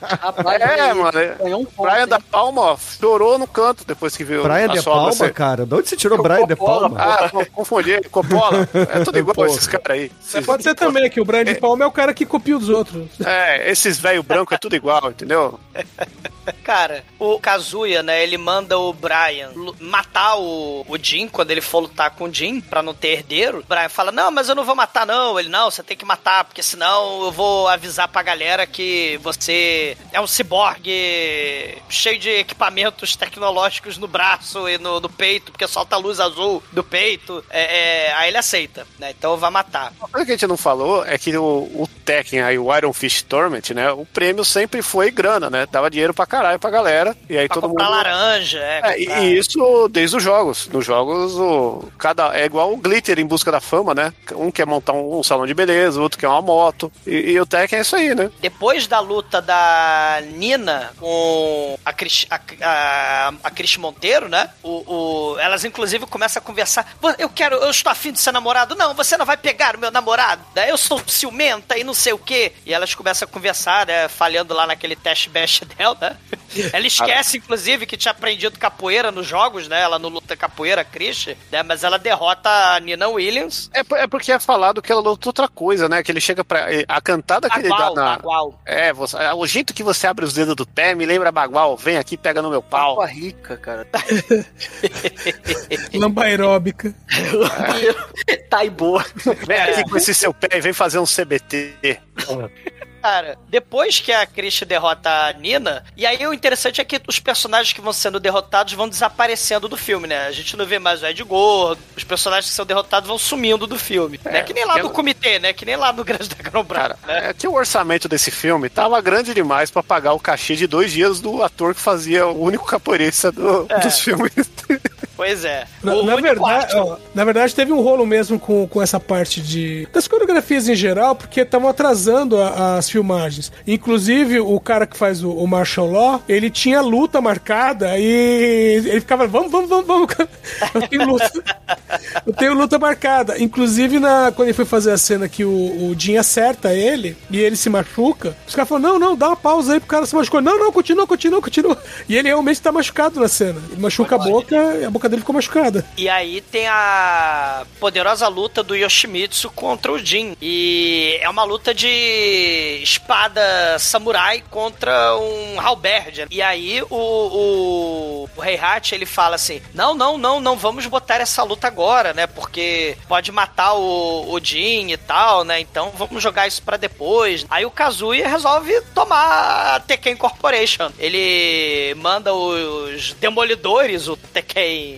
Rapaz, É, mano. ganhou um ponto, Praia hein? da Palma, ó, chorou no canto depois que viu Praia a de sogra Palma, ser- cara? De onde você tirou Praia de Palma? Ah, co- confundi. Coppola. É tudo igual Porra. esses caras aí. Esses- Pode ser também que o Brian de Palma é o cara que copia os outros. É, esses velho branco é tudo igual, entendeu? Cara, o Kazuya, né, ele manda o Brian matar o, o Jin quando ele for lutar com o Jin pra não ter herdeiro. O Brian fala: Não, mas eu não vou matar, não. Ele, não, você tem que matar, porque senão eu vou avisar pra galera que você é um ciborgue cheio de equipamentos tecnológicos no braço e no, no peito, porque solta luz azul do peito. É, é, aí ele aceita, né? Então vai matar. Uma coisa que a gente não falou é que o, o Tekken aí, o Iron Fist Tournament, né? O prêmio sempre foi grana, né? Dava dinheiro pra caralho pra galera. E aí Pra todo comprar mundo. laranja, é. É, e- comprar- e isso desde os jogos. Nos jogos, o, cada, é igual o Glitter em busca da fama, né? Um quer montar um, um salão de beleza, o outro quer uma moto. E, e o Tekken é isso aí, né? Depois da luta da Nina com a Cris, a, a, a Cris Monteiro, né? O, o- elas inclusive começam a conversar. "Vo- Eu quero, eu estou afim de ser namorado. Não, você não vai pegar o meu namorado. Eu sou ciumenta e não sei o quê. E elas começam a conversar, né? Falhando lá naquele teste bash dela, né? Ela esquece, inclusive, que tinha aprendido capoeira nos jogos, né? Ela não luta capoeira, Cris, né? Mas ela derrota a Nina Williams. É, é porque é falado que ela luta outra coisa, né? Que ele chega pra. A cantada que ele dá Bagual, na. bagual. É, você, é, o jeito que você abre os dedos do pé me lembra Bagual. Vem aqui, pega no meu pau. Papa rica, cara. Lamba aeróbica. tá aí boa. Vem aqui com esse seu pé e vem fazer um CBT. Cara, depois que a Christie derrota a Nina, e aí o interessante é que os personagens que vão sendo derrotados vão desaparecendo do filme, né? A gente não vê mais o Ed Gordo, os personagens que são derrotados vão sumindo do filme. É, que nem lá porque- no comitê, né? Que nem lá no Grande Dragão Branco, né? É que o orçamento desse filme tava grande demais pra pagar o cachê de dois dias do ator que fazia o único capoeirista do- É. dos filmes. Pois é. Na, na verdade, ó, na verdade, teve um rolo mesmo com, com essa parte de. das coreografias em geral, porque estavam atrasando a- as filmagens. Inclusive, o cara que faz o, o Martial Law, ele tinha luta marcada e ele ficava, vamos, vamos, vamos, vamos. Eu tenho luta. Eu tenho luta marcada. Inclusive, na, quando ele foi fazer a cena que o, o Jim acerta ele e ele se machuca, os caras falam: não, não, dá uma pausa aí pro cara se machucou. Não, não, continua, continua, continua. E ele realmente tá machucado na cena. Ele machuca a boca e a boca dele ficou machucada. E aí tem a poderosa luta do Yoshimitsu contra o Jin. E é uma luta de espada samurai contra um halberd. E aí o, o, o Heihachi, ele fala assim, não, não, não, não vamos botar essa luta agora, né? Porque pode matar o, o Jin e tal, né? Então vamos jogar isso pra depois. Aí o Kazuya resolve tomar a Tekken Corporation. Ele manda os demolidores, o Tekken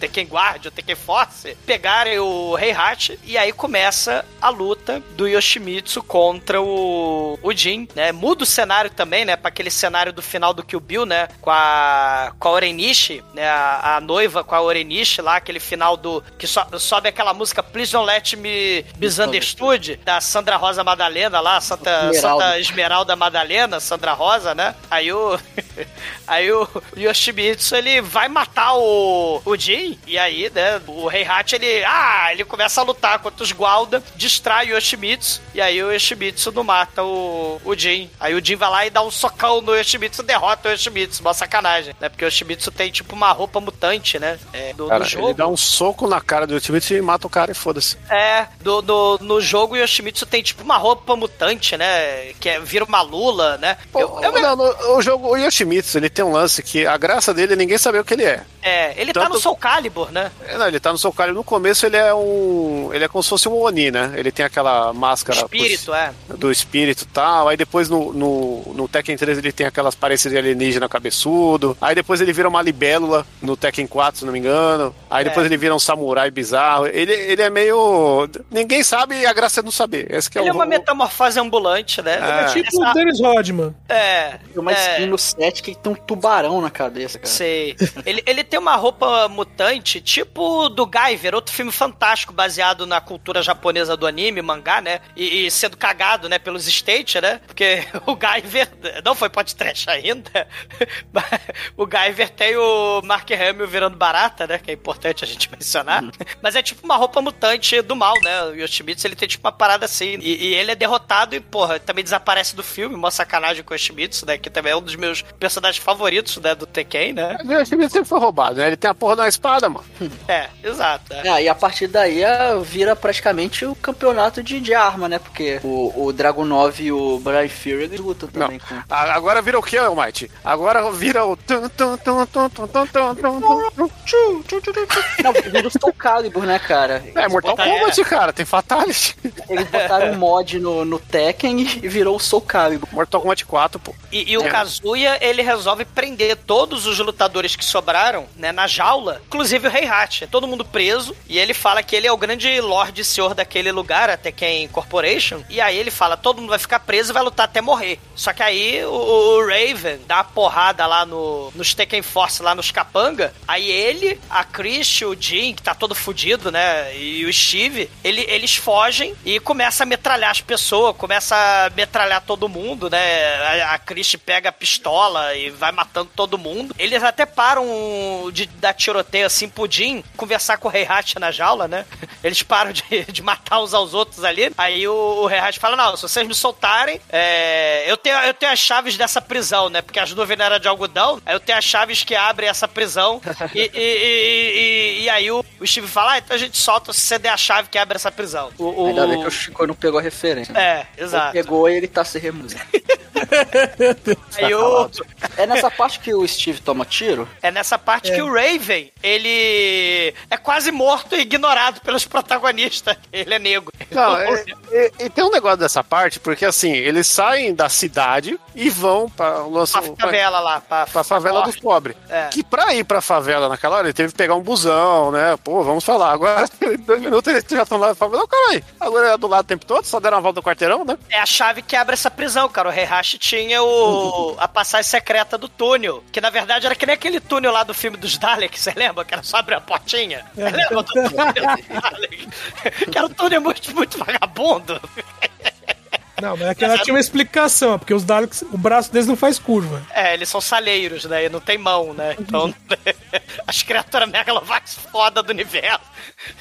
Tekken Guard, o Tekken Force, pegarem o Heihachi e aí começa a luta do Yoshimitsu contra o, o Jin, né? Muda o cenário também, né? Pra aquele cenário do final do Kill Bill, né? Com a, com a Orenishi, né? A, a noiva com a Orenishi lá, aquele final do... que so, sobe aquela música Please Don't Let Me Misunderstood, da Sandra Rosa Madalena lá, Santa Esmeralda. Santa Esmeralda Madalena, Sandra Rosa, né? Aí o... aí o Yoshimitsu, ele vai matar o, o Jin, e aí, né, o Heihachi, ele... Ah, ele começa a lutar contra os Gualda, distrai o Yoshimitsu, e aí o Yoshimitsu não mata o, o Jin. Aí o Jin vai lá e dá um socão no Yoshimitsu, derrota o Yoshimitsu, uma sacanagem, né? Porque o Yoshimitsu tem, tipo, uma roupa mutante, né? É, do, Cara, jogo. ele dá um soco na cara do Ultimate e mata o cara e foda-se. É, do, do- no jogo o Yoshimitsu tem tipo uma roupa mutante, né? Que é, vira uma lula, né? Eu, eu me- Não, no- o jogo, o Yoshimitsu, ele tem um lance que a graça dele é ninguém saber o que ele é. é, ele tá Tanto- no Soul Calibur, né? É, Não, ele tá no Soul Calibur. No começo ele é um. Ele é como se fosse um Oni, né? Ele tem aquela máscara. Espírito, é. Do espírito e tal. Aí depois no, no, no Tekken 3 ele tem aquelas pareces de alienígena cabeçudo. Aí depois ele vira uma libélula no Tekken 4, se não me engano. Aí depois É. ele vira um samurai bizarro. Ele, ele é meio. Ninguém sabe e a graça é não saber. Esse que é Ele é o. uma metamorfose ambulante, né? É tipo o Essa- Dennis Rodman. É, Tem uma é, skin no set estética e tem um tubarão na cabeça, cara. Sei. Ele, ele tem uma roupa mutante, tipo do Guyver, outro filme fantástico baseado na cultura japonesa do anime, mangá, né? E, e sendo cagado, né, pelos State, né? Porque o Guyver não foi pode trash ainda. mas o Guyver tem o Mark Hamill virando barata, né? Que é importante a gente mencionar. Mas é tipo uma roupa mutante do mal, né? O Yoshimitsu, ele tem tipo uma parada assim. E, e ele é derrotado e, porra, também desaparece do filme, uma sacanagem com o Yoshimitsu, né? Que também é um dos meus personagens favoritos, né? Do Tekken, né? O Yoshimitsu sempre foi roubado, né? Ele tem a porra da espada, nada, mano. É, exato. É. É, e a partir daí vira praticamente o campeonato de, de arma, né? Porque o, o Dragon 9 e o Brian Fury lutam também. Com... A, agora vira o que, Almighty? Agora vira o. Vira o Soul Calibur, né, cara? É, Eles Mortal botaram... Kombat, cara, tem Fatality. Eles botaram um mod no, no Tekken e virou o Soul Calibur. Mortal Kombat 4, pô. E, e o é. Kazuya, ele resolve prender todos os lutadores que sobraram, né, na jaula. Inclusive, o Rei Hat. É todo mundo preso, e ele fala que ele é o grande lord e senhor daquele lugar, até Tekken Corporation, e aí ele fala, todo mundo vai ficar preso e vai lutar até morrer. Só que aí o, o Raven dá porrada lá no, nos Tekken Force, lá nos capanga, aí ele, a Chris, o Jin, que tá todo fudido, né, e o Steve, ele- eles fogem e começa a metralhar as pessoas, começa a metralhar todo mundo, né, a, a Chris pega a pistola e vai matando todo mundo. Eles até param de dar tiroteio assim Jin conversar com o Rei na jaula, né? Eles param de, de matar uns aos outros ali. Aí o, o Rei fala: Não, se vocês me soltarem, é, eu, tenho, eu tenho as chaves dessa prisão, né? Porque as nuvens eram de algodão. Aí eu tenho as chaves que abrem essa prisão. E, e- e- e- e aí o, o Steve fala: Ah, então a gente solta se você der a chave que abre essa prisão. O, o- Ainda bem que o Chico não pegou a referência. É, Ele exato. pegou e ele tá se removendo. Aí o, É nessa parte que o Steve toma tiro? É nessa parte que o Raven, ele é quase morto e ignorado pelos protagonistas. Ele é negro. Não, é- é- e tem um negócio dessa parte, porque assim, eles saem da cidade e vão pra, lançam, Pra favela lá. Pra, pra favela dos pobres. É. Que pra ir pra favela naquela hora, ele teve que pegar um busão, né? Pô, vamos falar. Agora, dois minutos, eles já estão lá na favela. Não, caralho. Agora é do lado o tempo todo, só deram uma volta no quarteirão, né? É a chave que abre essa prisão, cara. O Heihachi tinha o, a passagem secreta do túnel. Que na verdade era que nem aquele túnel lá do filme dos Daleks, você lembra? que ela só abrir a portinha. É, Lembra? Então- quero tudo é muito, muito vagabundo. Não, mas aquela tinha uma explicação, porque os Daleks, o braço deles não faz curva. É, eles são saleiros, né? E não tem mão, né? Então, as criaturas megalovax foda do universo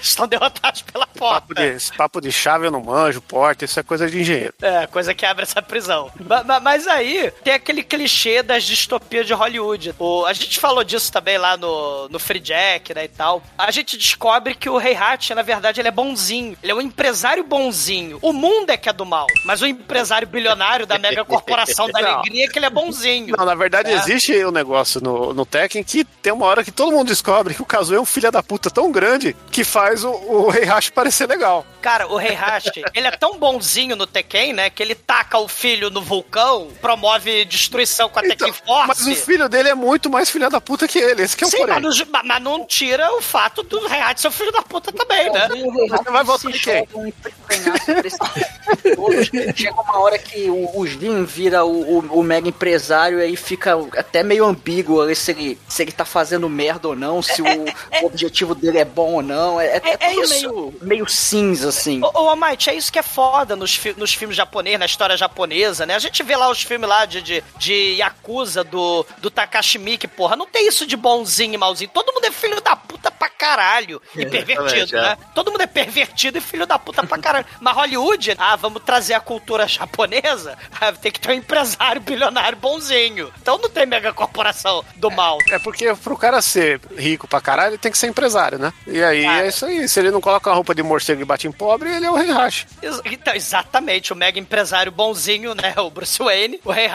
estão derrotadas pela Papo porta. de, esse papo de chave eu não manjo, porta, isso é coisa de engenheiro. É, coisa que abre essa prisão. Ma- ma- Mas, aí, tem aquele clichê das distopias de Hollywood. O, a gente falou disso também lá no, no Free Jack, né, e tal. A gente descobre que o Rei Hat, na verdade, ele é bonzinho. Ele é um empresário bonzinho. O mundo é que é do mal. Mas o empresário bilionário da mega corporação da alegria que ele é bonzinho. Não, na verdade É. existe um negócio no, no Tekken que tem uma hora que todo mundo descobre que o Kazuya é um filho da puta tão grande que faz o, o Heihachi parecer legal. Cara, o Rei Hashi, ele é tão bonzinho no Tekken, né? Que ele taca o filho no vulcão, promove destruição com a Tekken Force. Mas o filho dele é muito mais filho da puta que ele, esse que é o Sim, porém. mas não, mas- não tira o fato do Rei Hashi ser o filho da puta também, né? Você vai votar em quem? Chega uma hora que o, o Jin vira o, o, o mega empresário e aí fica até meio ambíguo ali se ele, se ele tá fazendo merda ou não, se o, o objetivo dele é bom ou não. É, é, É- é tudo isso. meio, meio cinza, assim. Ô, ô Almighty, é isso que é foda nos, fi- nos filmes japoneses, na história japonesa, né? A gente vê lá os filmes lá de, de, de Yakuza, do, do Takashi Miike, porra, não tem isso de bonzinho e malzinho. Todo mundo é filho da puta pra caralho. E pervertido, é. né? Todo mundo é pervertido e filho da puta pra caralho. Mas Hollywood, ah, vamos trazer a cultura japonesa, ah, tem que ter um empresário bilionário bonzinho. Então não tem mega corporação do mal. É porque pro cara ser rico pra caralho, ele tem que ser empresário, né? E aí Cara. é isso aí. Se ele não coloca a roupa de morcego e bate em pobre, ele é o. Ex- Então, exatamente, o mega empresário bonzinho, né? O Bruce Wayne, o Rei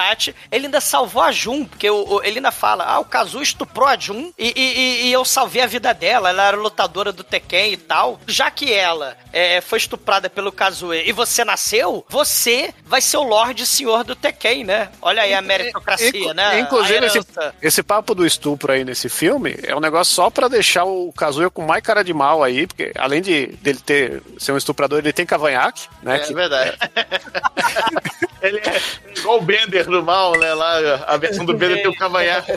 ele ainda salvou a Jun, porque o, o- ele ainda fala: ah, o Kazu estuprou a Jun e, e- e- eu salvei a vida dela. Ela era lutadora do Tekken e tal. Já que ela é, foi estuprada pelo Kazuê e você nasceu, você vai ser o Lorde Senhor do Tekken, né? Olha aí a meritocracia, né? Inclusive, esse, esse papo do estupro aí nesse filme é um negócio só pra deixar o Kazuya com mais cara de mal aí, porque além de dele ter ser um estuprador, ele tem cavanhaque, né? É que- verdade. ele é igual o Bender do mal, né? Lá, a versão do Bender tem o cavanhaque.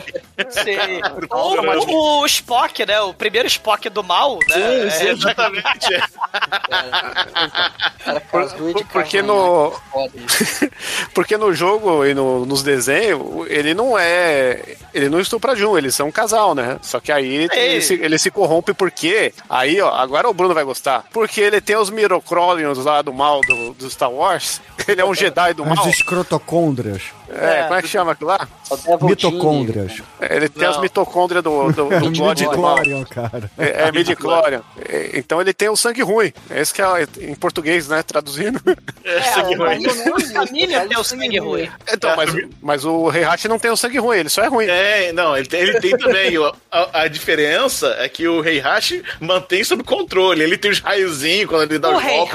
Sim. Ou o, o Spock, né? O primeiro Spock do mal, né? Sim, sim, É, Exatamente. Cara, Kazuya de Porque no-. Porque no jogo e no- nos desenhos, ele não é. Ele não estupra Jun, eles são um casal, né? Só que aí Ei. ele se, ele se corrompe porque. Aí, ó, agora o Bruno vai gostar. Porque ele tem os Mirocrolions lá do mal do, do Star Wars. Ele é um Jedi do mal. As escrotocôndrias. É, como é que chama aquilo lá? O Devil Mitocôndrias. É, Ele tem Não. as mitocôndrias do, do, do mal. Midichlorian, cara. É, é midi-chlorian. É, Então ele tem o sangue ruim. Esse que é em português, né? Traduzindo. É, sangue ruim. A família tem o sangue ruim. Então, mas, mas o Heihachi não tem o sangue ruim, ele só é ruim. É, não, ele tem, ele tem também. o- a, a diferença é que o Heihachi mantém sob controle. Ele tem os raiozinhos quando ele dá O os golpes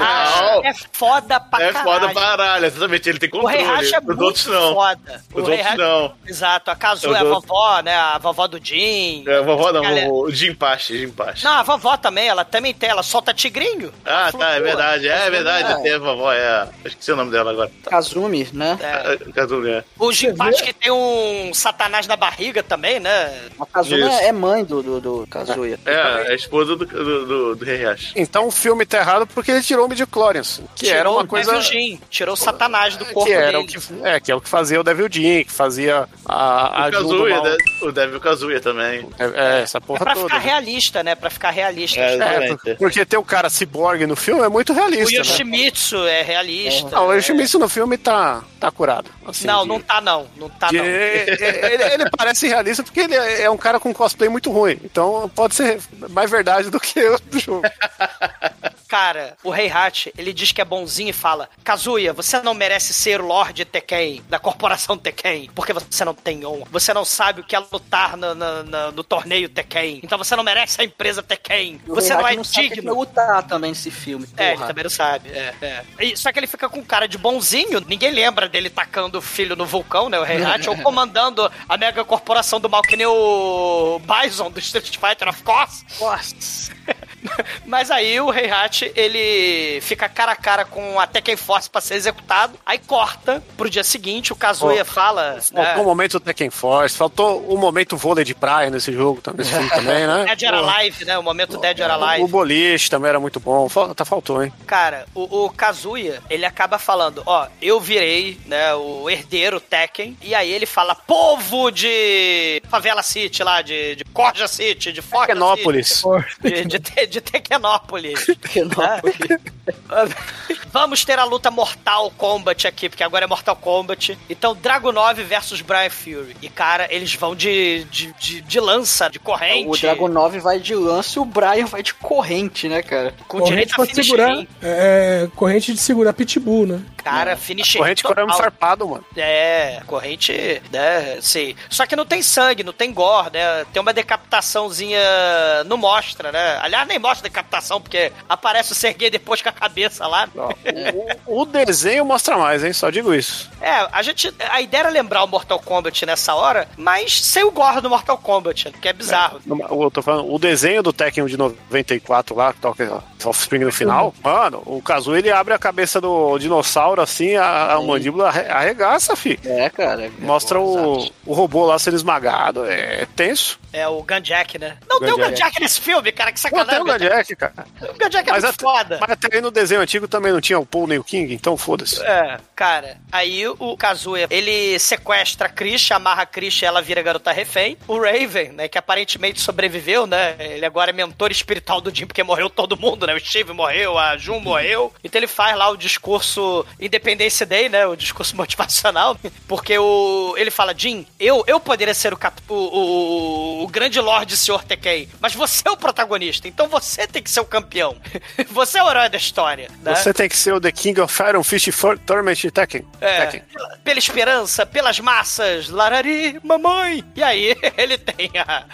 é foda pra É caralho. foda pra caralho, exatamente. Ele tem O Rei controle. Racha é Os muito outros não. foda. Os O Rei outros Hacha- não. Exato, a Kazu Os é a outros- vovó, né? A vovó do Jin. É, vovó não, Galera- o Jim Pache, Jim Pache. Não, a vovó também, ela também tem, ela solta tigrinho. Ah, tá, é verdade. É, verdade. é. Tem a vovó, é. Eu esqueci o nome dela agora. Kazumi, né? É. Kazumi, é. O Jinpachi que tem um satanás na barriga também, né? A Kazumi Isso. é mãe do, do, do Kazuya. É, é a esposa do, do, do, do Heihachi. Então o filme tá errado porque ele tirou o midichlorians, que era Tirou uma o coisa Devil Jin, tirou o satanás do corpo que era o dele. que, é, que é o que fazia o Devil Jin, que fazia a, a O Kazuya, mal. né? o Devil Kazuya também. É, é, essa É porra pra toda. ficar realista, né? Pra ficar realista. É, É, porque ter o cara ciborgue no filme é muito O realista. Né? Yoshimitsu é realista. Não, o Yoshimitsu no filme tá, tá curado. assim, Não, de- não tá não. Não tá de- não. ele, ele parece realista porque ele é é um cara com cosplay muito ruim. Então pode ser mais verdade do que o do jogo. Cara, o Rei Hat, ele diz que é bonzinho e fala: Kazuya, você não merece ser o Lorde Tekken, da corporação Tekken, porque você não tem honra. Você não sabe o que é lutar no, no- no- no torneio Tekken. Então você não merece a empresa Tekken. Você não é não sabe é digno. lutar também nesse filme. É, ele porra. também não sabe. É, é. E- só que ele fica com cara de bonzinho. Ninguém lembra dele tacando o filho no vulcão, né? O Heihachi, ou comandando a mega corporação do mal, que nem o Bison do Street Fighter, of course. Nossa. Mas aí o Heihachi, ele fica cara a cara com a Tekken Force pra ser executado. Aí corta pro dia seguinte, o Kazuya fala... Faltou o né, momento do Tekken Force, faltou o momento vôlei de praia nesse jogo, nesse filme também, né? Dead or Alive, né? O momento Dead or O Alive. boliche também era muito bom. Tá faltou, hein? Cara, o, o Kazuya, ele acaba falando, ó, eu virei, né, o herdeiro Tekken, e aí ele fala, povo de Favela City lá, de, de Corja City, de Forja. City, de, de, Te- de Tekenópolis. Tekenópolis. Vamos ter a luta Mortal Kombat aqui, porque agora é Mortal Kombat. Então, Dragon 9 versus Brian Fury. E, cara, eles vão de, de, de, de lança, de corrente. O Dragon 9 vai de lance e o Brian vai de corrente, né, cara? com corrente direito a finish segurar. ring. É, corrente de segurar pitbull, né? Cara, finish Corrente corame total. farpado, mano. É, corrente, né, sim. Só que não tem sangue, não tem gore, né? Tem uma decapitaçãozinha, não mostra, né? Aliás, nem mostra decapitação, porque aparece o Sergei depois com a cabeça lá. O, o desenho mostra mais, hein? Só digo isso. É, a gente, a ideia era lembrar o Mortal Kombat nessa hora, mas sem o gore do Mortal Kombat, que é bizarro. Eu tô falando, o desenho do Tekken de 94 lá, que toca Offspring no final, mano, o Kazu ele abre a cabeça do dinossauro assim, a, a mandíbula arre- arregaça, fi. É, cara. Mostra o, o robô lá sendo esmagado, é tenso. É o Gunjack, né? Não tem o Gunjack. Nesse filme, cara, que sacanagem. O Gadget, cara. O Gunjack é Mas muito até, foda. mas até aí no desenho antigo também não tinha o Paul nem o King, então foda-se. É, cara, aí o Kazuya, ele sequestra a Krish, amarra a Krish e ela vira garota refém. O Raven, né, que aparentemente sobreviveu, né, ele agora é mentor espiritual do Jim, porque morreu todo mundo, né, o Steve morreu, a Jun morreu. Então ele faz lá o discurso Independence Day, né, o discurso motivacional, porque o, ele fala, Jim, eu, eu poderia ser o, cap, o, o, o grande Lorde Sr. Tekken, mas você é o protagonista, então você tem que ser o campeão. você é o herói da história, né? Você tem que ser o The King of Iron Fist for Torment Tekken. É, Tekken. pela, pela esperança, pelas massas, larari, mamãe. E aí ele tem a-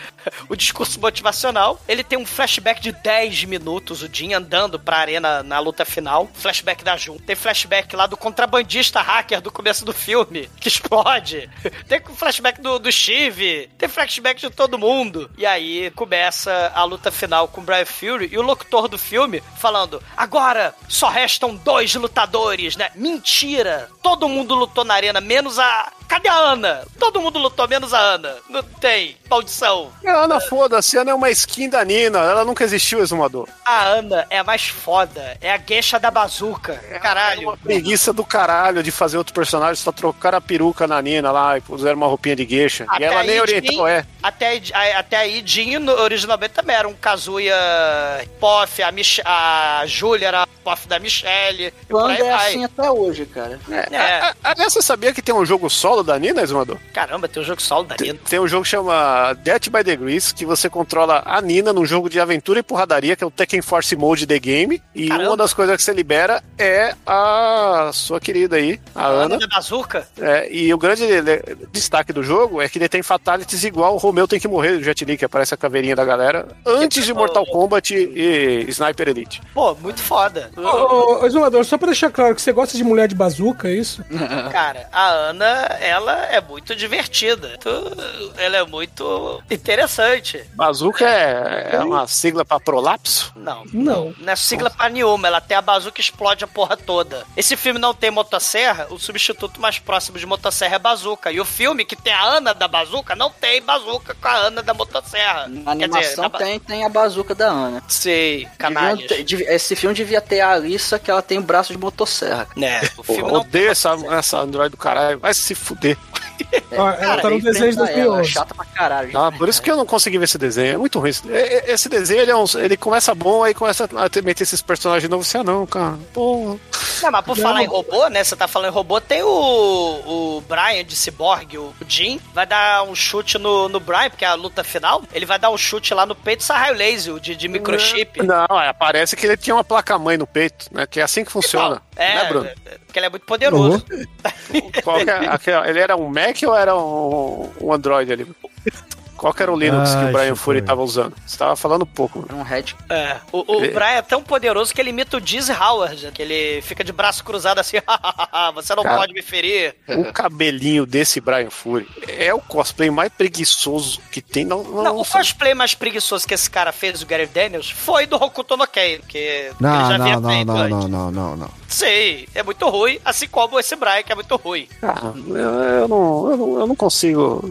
o discurso motivacional, ele tem um flashback de 10 minutos, o Jin andando pra arena na luta final, flashback da Jun. Tem flashback lá do contrabandista hacker do começo do filme, que explode. Tem flashback do, do Steve, tem flashback de todo mundo. E aí começa a luta final com o Brian Fury e o locutor do filme falando, agora só restam dois lutadores, né? Mentira! Todo mundo lutou na arena, menos a. Cadê a Ana? Todo mundo lutou, menos a Ana. Não tem. Maldição. A Ana, foda-se, a Ana é uma skin da Nina. Ela nunca existiu, exumador. A Ana é a mais foda. É a gueixa da bazuca. Caralho. Preguiça do caralho de fazer outro personagem, só trocar a peruca na Nina lá e puseram uma roupinha de gueixa. e ela nem orientou, é. Até, até aí, Jin originalmente também era um Kazuya Poff, a, Mich a Júlia era Poff da Michelle. Quando é vai. assim até hoje, cara. É. A- Aliás, você sabia que tem um jogo solo da Nina, Exumador? Caramba, tem um jogo solo da Nina. Tem um jogo que chama Death by Degrees, que você controla a Nina num jogo de aventura e porradaria, que é o Tekken Force Mode The Game. E Caramba. uma das coisas que você libera é a sua querida aí, a Ana. da Bazuca? É, e o grande destaque do jogo é que ele tem fatalities igual o Romeu tem que morrer do Jet Li, que aparece a caveirinha da galera, antes de Mortal Kombat e Sniper Elite. Pô, muito foda. Ô, ô, ô, Exumador, só pra deixar claro que você gosta de mulher de bazuca, é isso? Cara, a Ana, ela é muito divertida. Ela é muito interessante. Bazooka é, é uma sigla pra prolapso? Não. Não. Não é sigla pra nenhuma, ela tem a bazuca explode a porra toda. Esse filme não tem motosserra, o substituto mais próximo de motosserra é bazuca. E o filme que tem a Ana da bazuca não tem bazuca com a Ana da motosserra. Na Quer animação dizer, na ba- tem, tem a bazuca da Ana. Sei, Deviam canalhas. ter- dev- esse filme devia ter a Alissa, que ela tem o braço de motosserra. Né, o filme não odeio essa, essa Android do caralho. Vai se fuder. Ó, ela tá no desenho de ela, 2011. É chata pra caralho. Ah, por isso que eu não consegui ver esse desenho. É muito ruim. Esse- é- é- Esse desenho, ele, é um- ele começa bom, aí começa a ter- meter esses personagens novos. Você, ah, não, cara. Pô. Não, mas por falar em robô, né? Você tá falando em robô, tem o, o Brian de Cyborg, o Jim, vai dar um chute no, no Brian, porque é a luta final. Ele vai dar um chute lá no peito e sai raio laser, o de, de microchip. Não, é, parece que ele tinha uma placa-mãe no peito, né? Que é assim que funciona. É, né, Bruno? porque ele é muito poderoso. Qual que é- aquele- ele era um Mac ou era um, um Android ali? Qual que era o Linux que Ai, o Brian Fury é. tava usando? Você tava falando pouco. Um Red. É, o, o Ele- Brian é tão poderoso que ele imita o Dizzy Howard, que ele fica de braço cruzado assim, você não Cara. pode me ferir. O cabelinho desse Brian Fury é o cosplay mais preguiçoso que tem. Não, não, Não, o cosplay mais preguiçoso que esse cara fez, o Gary Daniels, foi do Hokuto no Ken, que ele Não, já havia não, não, feito não, antes. não, não, não, não. Sei, é muito ruim, assim como esse Brian, que é muito ruim. Ah, eu, eu não, eu, não, eu não consigo.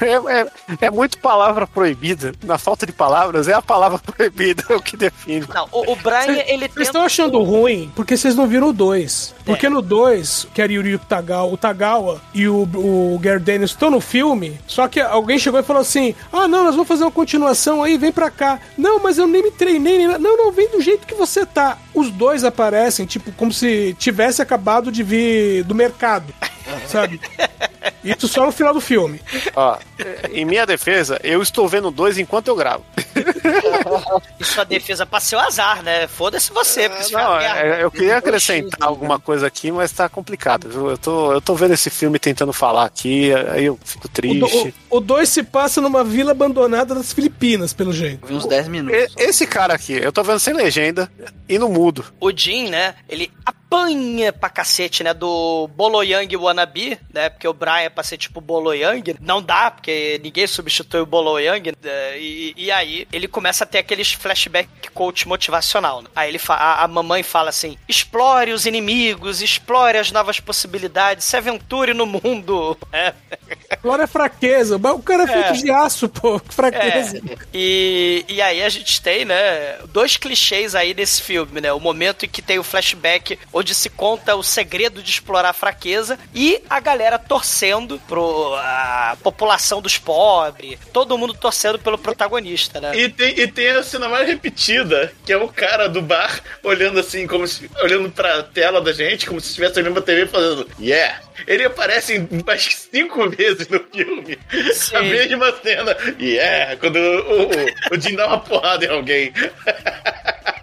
É, é- é muito palavra proibida. Na falta de palavras, é a palavra proibida o que define. Não, o, o Brian, ele Vocês tenta... estão achando ruim porque vocês não viram o 2. Porque no 2, que era Yuri Tagawa, o Tagawa e o, o Gary Daniels estão no filme, só que alguém chegou e falou assim: Ah, não, nós vamos fazer uma continuação aí, vem pra cá. Não, mas eu nem me treinei, nem. Não, não, vem do jeito que você tá. Os dois aparecem, tipo, como se tivesse acabado de vir do mercado, sabe? Isso só no final do filme. Ó, em minha defesa, eu estou vendo dois enquanto eu gravo. E sua defesa pra ser o azar, né? Foda-se você, porque se Não, é, eu queria acrescentar alguma coisa aqui, mas tá complicado. viu? Eu tô, eu tô vendo esse filme tentando falar aqui, aí eu fico O triste. 2 se passa numa vila abandonada das Filipinas, pelo jeito. Vi uns 10 minutos. Esse cara aqui, eu tô vendo sem legenda e no mudo. O Jin, né, ele apanha pra cacete, né, do Boloyang Wannabe, né, porque o Brian é pra ser tipo Boloyang, não dá, porque ninguém substitui o Boloyang, né, e, e aí ele começa a ter aqueles flashback coach motivacional, né? Aí ele a, a mamãe fala assim, explore os inimigos, explore as novas possibilidades, se aventure no mundo, é, Glória é fraqueza. O cara é feito de aço, pô. Que fraqueza. É, e, e aí a gente tem, né, dois clichês aí nesse filme, né? O momento em que tem o flashback onde se conta o segredo de explorar a fraqueza e a galera torcendo pro a população dos pobres, todo mundo torcendo pelo protagonista, né? E tem, e tem a cena mais repetida, que é o cara do bar olhando assim, como se, olhando pra tela da gente, como se estivesse olhando pra TV falando, yeah. Ele aparece em mais cinco vezes no filme. Sim. A mesma cena. Yeah, quando o, o, o Jim dá uma porrada em alguém.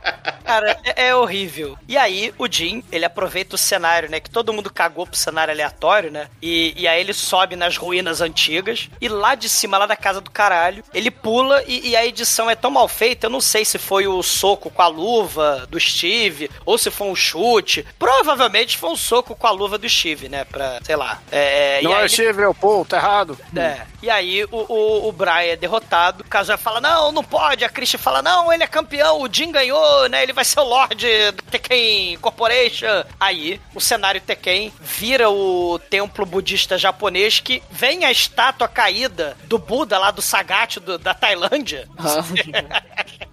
Cara, é, é horrível. E aí, o Jim, ele aproveita o cenário, né? Que todo mundo cagou pro cenário aleatório, né? E, e aí ele sobe nas ruínas antigas. E lá de cima, lá da casa do caralho, ele pula e, e a edição é tão mal feita. Eu não sei se foi o soco com a luva do Steve ou se foi um chute. Provavelmente foi um soco com a luva do Steve, né? Pra, sei lá. É, e Não é ele- Steve, é o Paul, tá errado. é. E aí o, o, o Brian é derrotado, o Kazuya fala, não, não pode, a Christian fala, não, ele é campeão, o Jin ganhou, né? Ele vai vai ser o Lorde do Tekken Corporation. Aí, o cenário Tekken vira o templo budista japonês que vem a estátua caída do Buda lá do Sagat do- da Tailândia.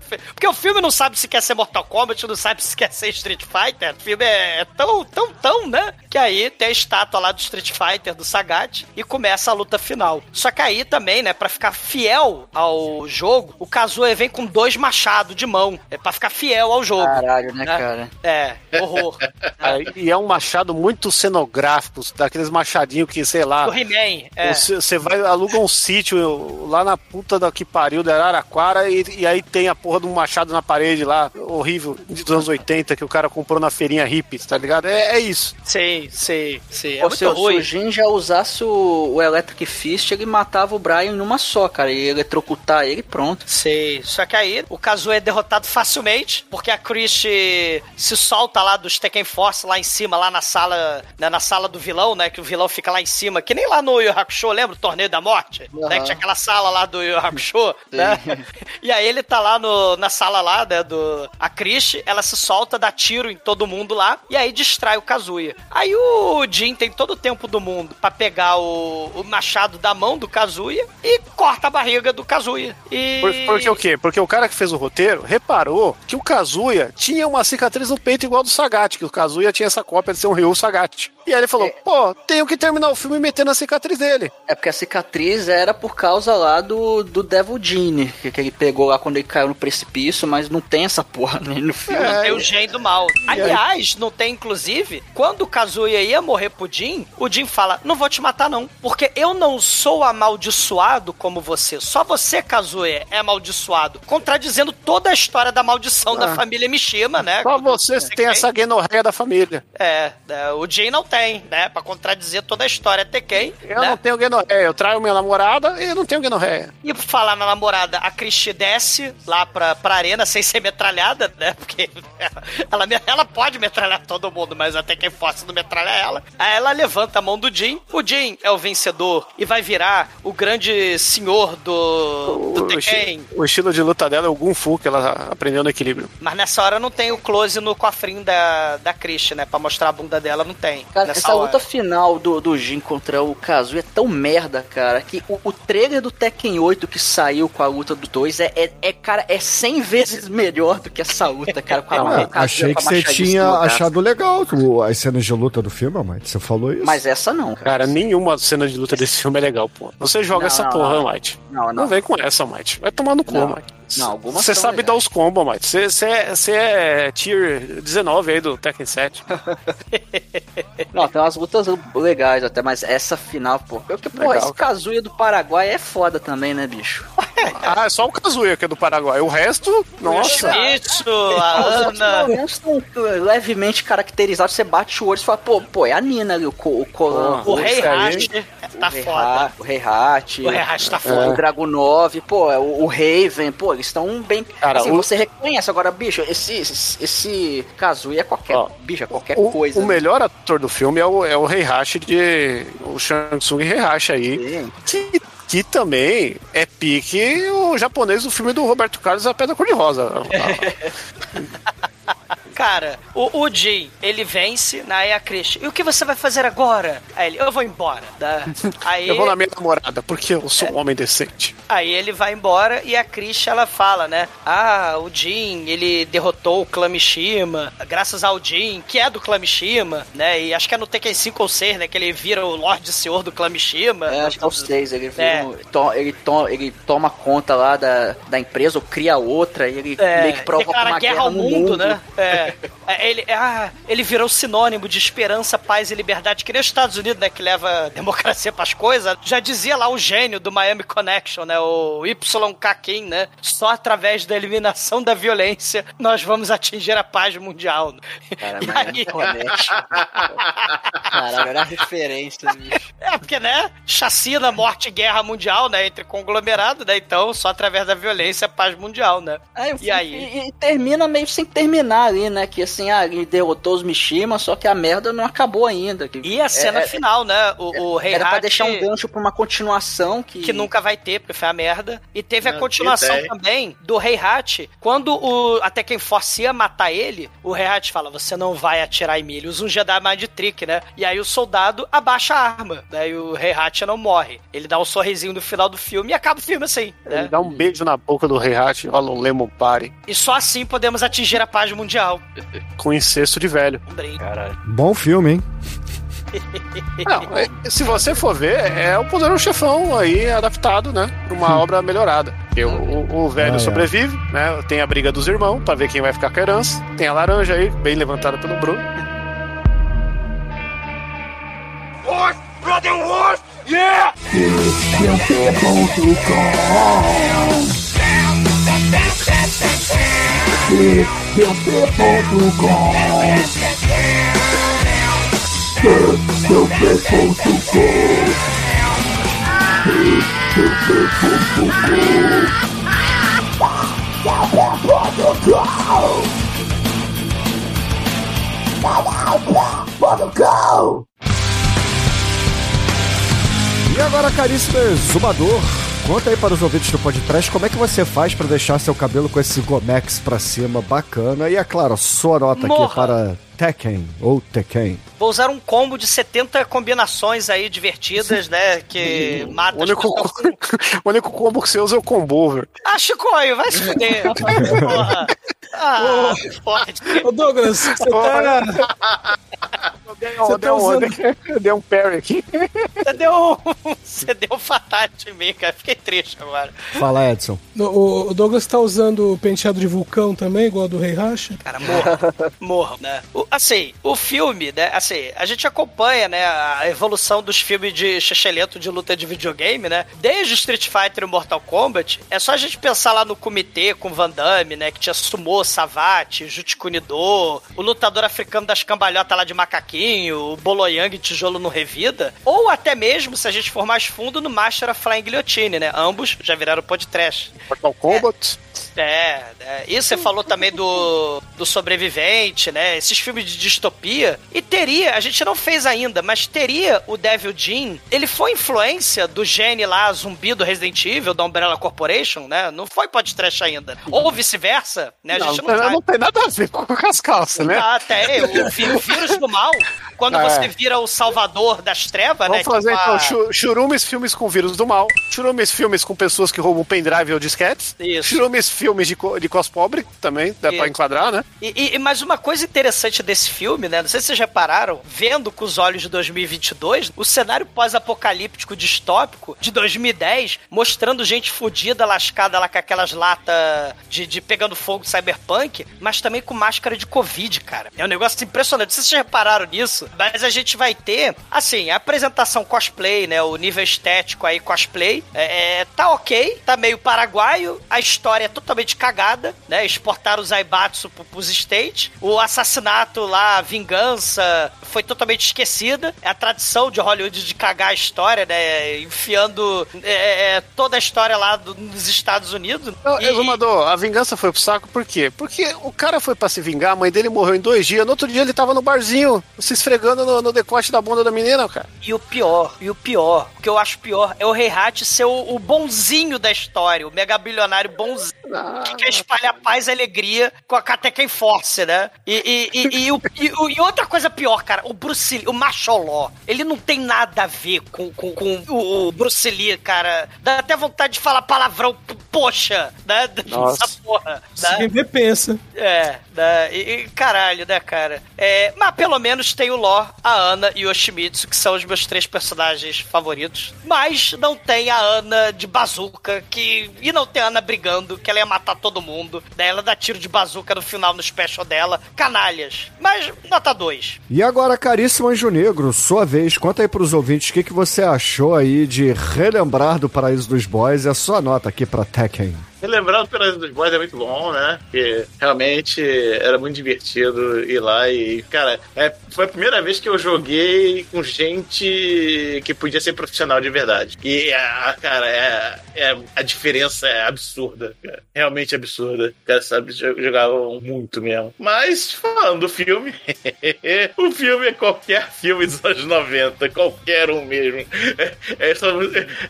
Porque o filme não sabe se quer ser Mortal Kombat, não sabe se quer ser Street Fighter. O filme é, é tão, tão, tão, né? Que aí tem a estátua lá do Street Fighter, do Sagat, e começa a luta final. Só que aí também, né, pra ficar fiel ao jogo, o Kazuya vem com dois machados de mão. É pra ficar fiel ao jogo. Caralho, né, cara? É, horror. E é um machado muito cenográfico, daqueles machadinhos que, sei lá. Do He-Man. É. Você você vai, aluga um sítio lá na puta da que pariu da Araraquara e, e aí tem a porra de um machado na parede lá, horrível, dos anos 80, que o cara comprou na feirinha hippie, tá ligado? É, é isso. Sei, sei, sei. É muito se, o- o Jin já usasse o, o Electric Fist, ele matava o Brian numa só, cara. E eletrocutar ele pronto. Sei. Só que aí o Kazuya é derrotado facilmente, porque a Chris se solta lá dos Tekken Force lá em cima, lá na sala, né, na sala do vilão, né? Que o vilão fica lá em cima, que nem lá no Yu Hakusho, lembra o Torneio da Morte? Né, que tinha aquela sala lá do Yu Hakusho, né? E aí ele tá lá no, na sala lá, né, do... A Chris, ela se solta, dá tiro em todo mundo lá, e aí distrai o Kazuya. Aí o Jin tem todo o tempo do mundo pra pegar o, o machado da mão do Kazuya e corta a barriga do Kazuya. E... Por- porque o quê? Porque o cara que fez o roteiro reparou que o Kazuya tinha uma cicatriz no peito igual do Sagat, que o Kazuya tinha essa cópia de ser um Ryu Sagat. E aí ele falou, pô, tenho que terminar o filme metendo a cicatriz dele. É porque a cicatriz era por causa lá do, do Devil Gene, que, que ele pegou lá quando ele caiu no precipício, mas não tem essa porra nem no filme. Não tem o gen do mal. Aliás, não tem, inclusive, quando o Kazuya ia morrer pro Jin, o Jin fala: Não vou te matar, não. Porque eu não sou amaldiçoado como você. Só você, Kazuya, é amaldiçoado. Contradizendo toda a história da maldição da família Mishima, né? Só você tem essa guenorreia da família. É, é, o Jin não tem, né? Pra contradizer toda a história Tekken. Eu né? não tenho guenorreia, eu traio minha namorada e eu não tenho guenorreia. E por falar na namorada, a Cristi desce lá pra, pra arena sem ser metralhada, né? Porque ela, ela pode metralhar todo mundo, mas até quem força não metralha ela. Aí ela levanta a mão do Jin. O Jin é o vencedor e vai virar o grande senhor do, do O, Tekken. o estilo de luta dela é o Gun Fu, que ela aprendeu no equilíbrio. Mas nessa hora não tem o close no cofrinho da, da Cristi, né? Pra mostrar a bunda dela, não tem. Cara, nessa essa hora. luta final do, do Jin contra o Kazuya é tão merda, cara, que o, o trailer do Tekken 8 que saiu com a luta dos dois é, é, é, cara, é 100 vezes melhor do que essa luta, cara, com a, Kazuya achei com que você tinha achado legal o- as cenas de luta do filme, Mike. Você falou isso. Mas essa não, cara. Cara, nenhuma cena de luta desse filme é legal, pô. Você joga Não, essa não, porra, não. Mike. Não, não. Não vem com essa, Mike. Vai tomar no cu. Mike. Não, algumas Você sabe legais. dar os combos, é, você é tier 19 aí do Tekken 7. Não, tem umas lutas legais até, mas essa final, pô. Porque, pô, Legal, esse Kazuya do Paraguai é foda também, né, bicho? ah, é só o Kazuya que é do Paraguai. O resto, nossa. Isso, a Ana. momentos estão levemente caracterizados. Você bate o olho e fala, pô, pô, é a Nina ali, o, co, o Colan. O Rei Esse aí- Hash tá o Rei foda. O Rei Hat. O Rei Hash tá O foda. Dragunov, pô, é o, o Raven, pô, eles estão bem. Cara, assim, o- você reconhece agora, bicho, esse, esse, esse Kazuya é qualquer. Ó, bicho, é qualquer O, coisa. o né? melhor ator do filme é o, é o Heihachi de. O Shang Tsung Heihachi aí. Sim. Que, que também é pique o japonês do filme do Roberto Carlos A Pedra Cor-de-Rosa. Cara, o, o Jin, ele vence, né? Aí a Chris, e o que você vai fazer agora? Aí ele, eu vou embora. Tá? Aí, Eu vou na minha namorada, porque eu sou um homem decente. aí ele vai embora e a Chris, ela fala, né? Ah, o Jin, ele derrotou o clã Mishima, graças ao Jin, que é do clã Mishima, né? E acho que é no Tekken 5 ou 6, né? Que ele vira o Lorde Senhor do clã Mishima. É, acho que é os seis. Ele, vira É. um- to- ele, to- ele toma conta lá da, da empresa ou cria outra e ele É, meio que provoca declara uma guerra ao no mundo, né? É. É, ele, ah, ele virou sinônimo de esperança, paz e liberdade, que nem os Estados Unidos, né? Que leva democracia pras coisas. Já dizia lá o gênio do Miami Connection, né? O YK Kim, né? Só através da eliminação da violência nós vamos atingir a paz mundial. Cara, E mas aí- é honesto. Caralho, era referência, bicho. É porque, né? Chacina, morte e guerra mundial, né? Entre conglomerado, né? Então, só através da violência, paz mundial, né? Aí, E aí? E, e termina meio sem terminar ali, né? Que assim, ah, ele derrotou os Mishima, só que a merda não acabou ainda. Que E a cena é- final, né? O, o Rei Era pra deixar um gancho pra uma continuação que. que nunca vai ter, porque foi a merda. E teve a Não, continuação que ideia. também do Rei Hat. Quando o até quem Force ia matar ele, o Rei Hat fala: Você não vai atirar em mim. Ele usa um Jedi Mind Trick, né? E aí o soldado abaixa a arma. Daí o Rei Hat não morre. Ele dá um sorrisinho no final do filme e acaba o filme assim, né? Ele dá um beijo na boca do Rei Hat, rola um Lemon Party, E só assim podemos atingir a paz mundial. Com incesto de velho. Lembrei. Bom filme, hein? Não, é- se você for ver, é o Poderoso Chefão aí adaptado, né? Pra uma obra melhorada. O, o- o velho Ah, é. sobrevive, né? Tem a briga dos irmãos, pra ver quem vai ficar com a herança. Tem a laranja aí, bem levantada pelo Bruno. E agora, caríssimo exumador, conta aí para os ouvintes do podcast como é que você faz para deixar seu cabelo com esse Gomex pra cima bacana. E é claro, sua nota aqui Morra. para Tekken ou Tekken. Vou usar um combo de 70 combinações aí divertidas, né? Que mata O único, pessoas. o único combo que você usa é o combover. Ah, Chicoio, vai se fuder. Porra. Ah, pode. Ô Douglas, você tá. Eu dei, tá um, usando- eu dei um parry aqui. Você deu um. Você deu um fatality em mim, cara. Fiquei triste agora. Fala, Edson. O, o Douglas tá usando o penteado de vulcão também, igual ao do Rei Racha? Cara, morra. morra, né? O- assim, o filme, né? Assim, a gente acompanha, né? A evolução dos filmes de xixelento de luta de videogame, né? Desde Street Fighter e Mortal Kombat. É só a gente pensar lá no comitê com Van Damme, né? Que tinha Sumo, Savate, Jutikunido, o lutador africano das cambalhotas lá de macaquinho, o Boloyang tijolo no Revida. Ou até mesmo, se a gente for mais fundo, no Master of Flying Guillotine, né? Ambos já viraram podcast. Mortal Kombat. É, é, isso você falou também do, do sobrevivente, né? Esses filmes de distopia. E teria, a gente não fez ainda, mas teria o Devil Jean. Ele foi influência do gene lá, zumbi do Resident Evil, da Umbrella Corporation, né? Não foi podcast ainda. Ou vice-versa, né? A gente não, não, não tem nada a ver com as calças, né? Ah, tem. O, o vírus do mal. Quando É. você vira o salvador das trevas, né? Vamos fazer tipo então a- chu- churumes filmes com vírus do mal, churumes filmes com pessoas que roubam pendrive ou disquetes, Isso. churumes filmes de, co- de cos pobre também, dá pra Isso. enquadrar, né? E, e- e mais uma coisa interessante desse filme, né? Não sei se vocês repararam, vendo com os olhos de 2022, o cenário pós-apocalíptico distópico de 2010, mostrando gente fodida, lascada lá com aquelas latas de, de pegando fogo cyberpunk, mas também com máscara de Covid, cara. É um negócio impressionante. Não sei se vocês repararam nisso, mas a gente vai ter, assim, a apresentação cosplay, né? O nível estético aí, cosplay, é, é, tá ok, tá meio paraguaio, a história é totalmente cagada, né? Exportaram os Aibatsu pro- pros States, o assassinato lá, a vingança, foi totalmente esquecida. É a tradição de Hollywood de cagar a história, né? Enfiando é, é, toda a história lá do- nos Estados Unidos. Exumador, a vingança foi pro saco, por quê? Porque o cara foi pra se vingar, a mãe dele morreu em dois dias, no outro dia ele tava no barzinho, se esfregando no, no decote da bunda da menina, cara. E o pior, e o pior, o que eu acho pior é o Rei Hat ser o, o bonzinho da história, o mega bilionário bonzinho. Que quer espalhar paz e alegria com a Katekin Force, né? E, e, e, e, o- e e outra coisa pior, cara, o Bruce Lee, o Macholó, ele não tem nada a ver com, com, com o, o Bruce Lee, cara. Dá até vontade de falar palavrão, poxa, né? Nossa. Essa porra. Se né? vê, pensa. É, né? E, e caralho, né, cara? É, mas pelo menos tem o Ló, a Ana e o Yoshimitsu, que são os meus três personagens favoritos. Mas não tem a Ana de bazuca, que. E não tem a Ana brigando, que ela ia matar todo mundo. Daí ela dá tiro de bazuca no final no special dela. Canalhas. Mas nota 2. E agora, caríssimo Anjo Negro, sua vez, conta aí pros ouvintes o que, que você achou aí de relembrar do Paraíso dos Boys e a sua nota aqui pra Tekken. Relembrar o Operador dos Boys é muito bom, né? Porque realmente era muito divertido ir lá e, cara, é, foi a primeira vez que eu joguei com gente que podia ser profissional de verdade. E, a, cara, é, é- a diferença é absurda, cara. Realmente absurda. O cara sabe jo- jogar muito mesmo. Mas, falando do filme, o filme é qualquer filme dos anos 90, qualquer um mesmo. É, é só-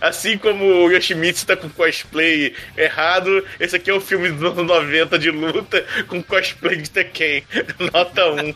assim como o Yoshimitsu tá com cosplay errado, esse aqui é o filme dos anos 90 de luta com cosplay de Tekken. Nota 1.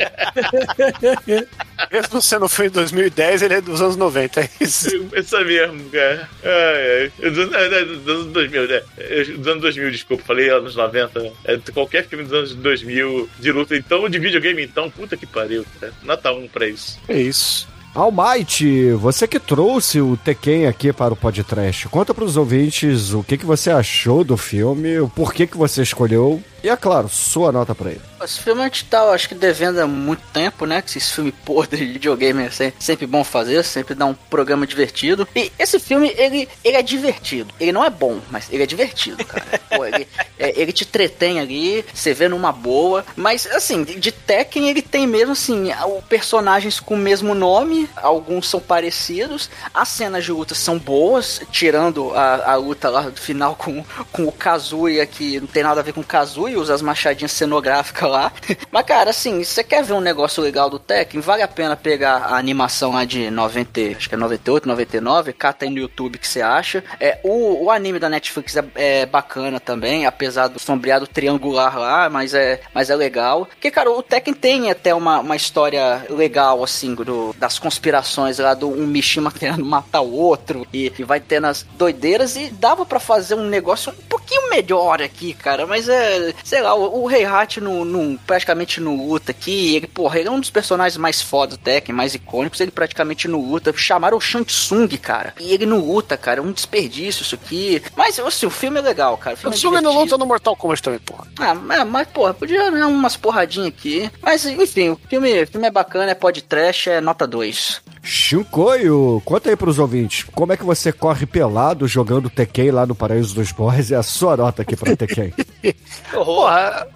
Mesmo sendo um filme de 2010, ele é dos anos 90, é isso. Essa mesmo, cara. Ai, ai. Dos, é, é, dos anos 2000, né? É, Dos anos 2000, desculpa, falei anos 90. né? É, qualquer filme dos anos 2000 de luta, então, de videogame, então, puta que pariu, cara. Nota 1 pra isso. É isso. Almighty, você que trouxe o Tekken aqui para o podcast, conta para os ouvintes o que, que você achou do filme, o porquê que você escolheu e, é claro, sua nota para ele. Esse filme a gente tá, acho que devendo há muito tempo, né? Que esse filme podre de videogame é se- sempre bom fazer, sempre dá um programa divertido. E esse filme, ele, ele é divertido. Ele não é bom, mas ele é divertido, cara. Pô, ele, é, ele te entretém ali, você vê numa boa. Mas, assim, de de Tekken ele tem mesmo, assim, personagens com o mesmo nome, alguns são parecidos. As cenas de luta são boas, tirando a, a luta lá do final com, com o Kazuya, que não tem nada a ver com o Kazuya, usa as machadinhas cenográficas lá. Mas, cara, assim, você quer ver um negócio legal do Tekken, vale a pena pegar a animação lá de 90, acho que é 98, 99, cata aí no YouTube que você acha. É, o, o anime da Netflix é, é bacana também, apesar do sombreado triangular lá, mas é, mas é legal. Porque, cara, o Tekken tem até uma, uma história legal, assim, do, das conspirações lá do um Mishima querendo matar o outro e, e vai tendo as doideiras e dava pra fazer um negócio um pouquinho melhor aqui, cara, mas é, sei lá, o, o Heihachi não, não, praticamente não luta aqui, ele, porra, ele é um dos personagens mais foda do Tekken, mais icônicos, ele praticamente não luta, chamaram o Shang Tsung, cara, e ele não luta, cara, é um desperdício isso aqui, mas, assim, o filme é legal, cara, o filme é filme não luta no Mortal Kombat também, porra. Ah, mas, mas, porra, podia dar umas porradinhas aqui. Mas, enfim, o filme, o filme é bacana, é podcast, é nota 2. Shinkoio, conta aí pros ouvintes, como é que você corre pelado jogando Tekken lá no Paraíso dos Boys e a sua nota aqui pra Tekken? Porra,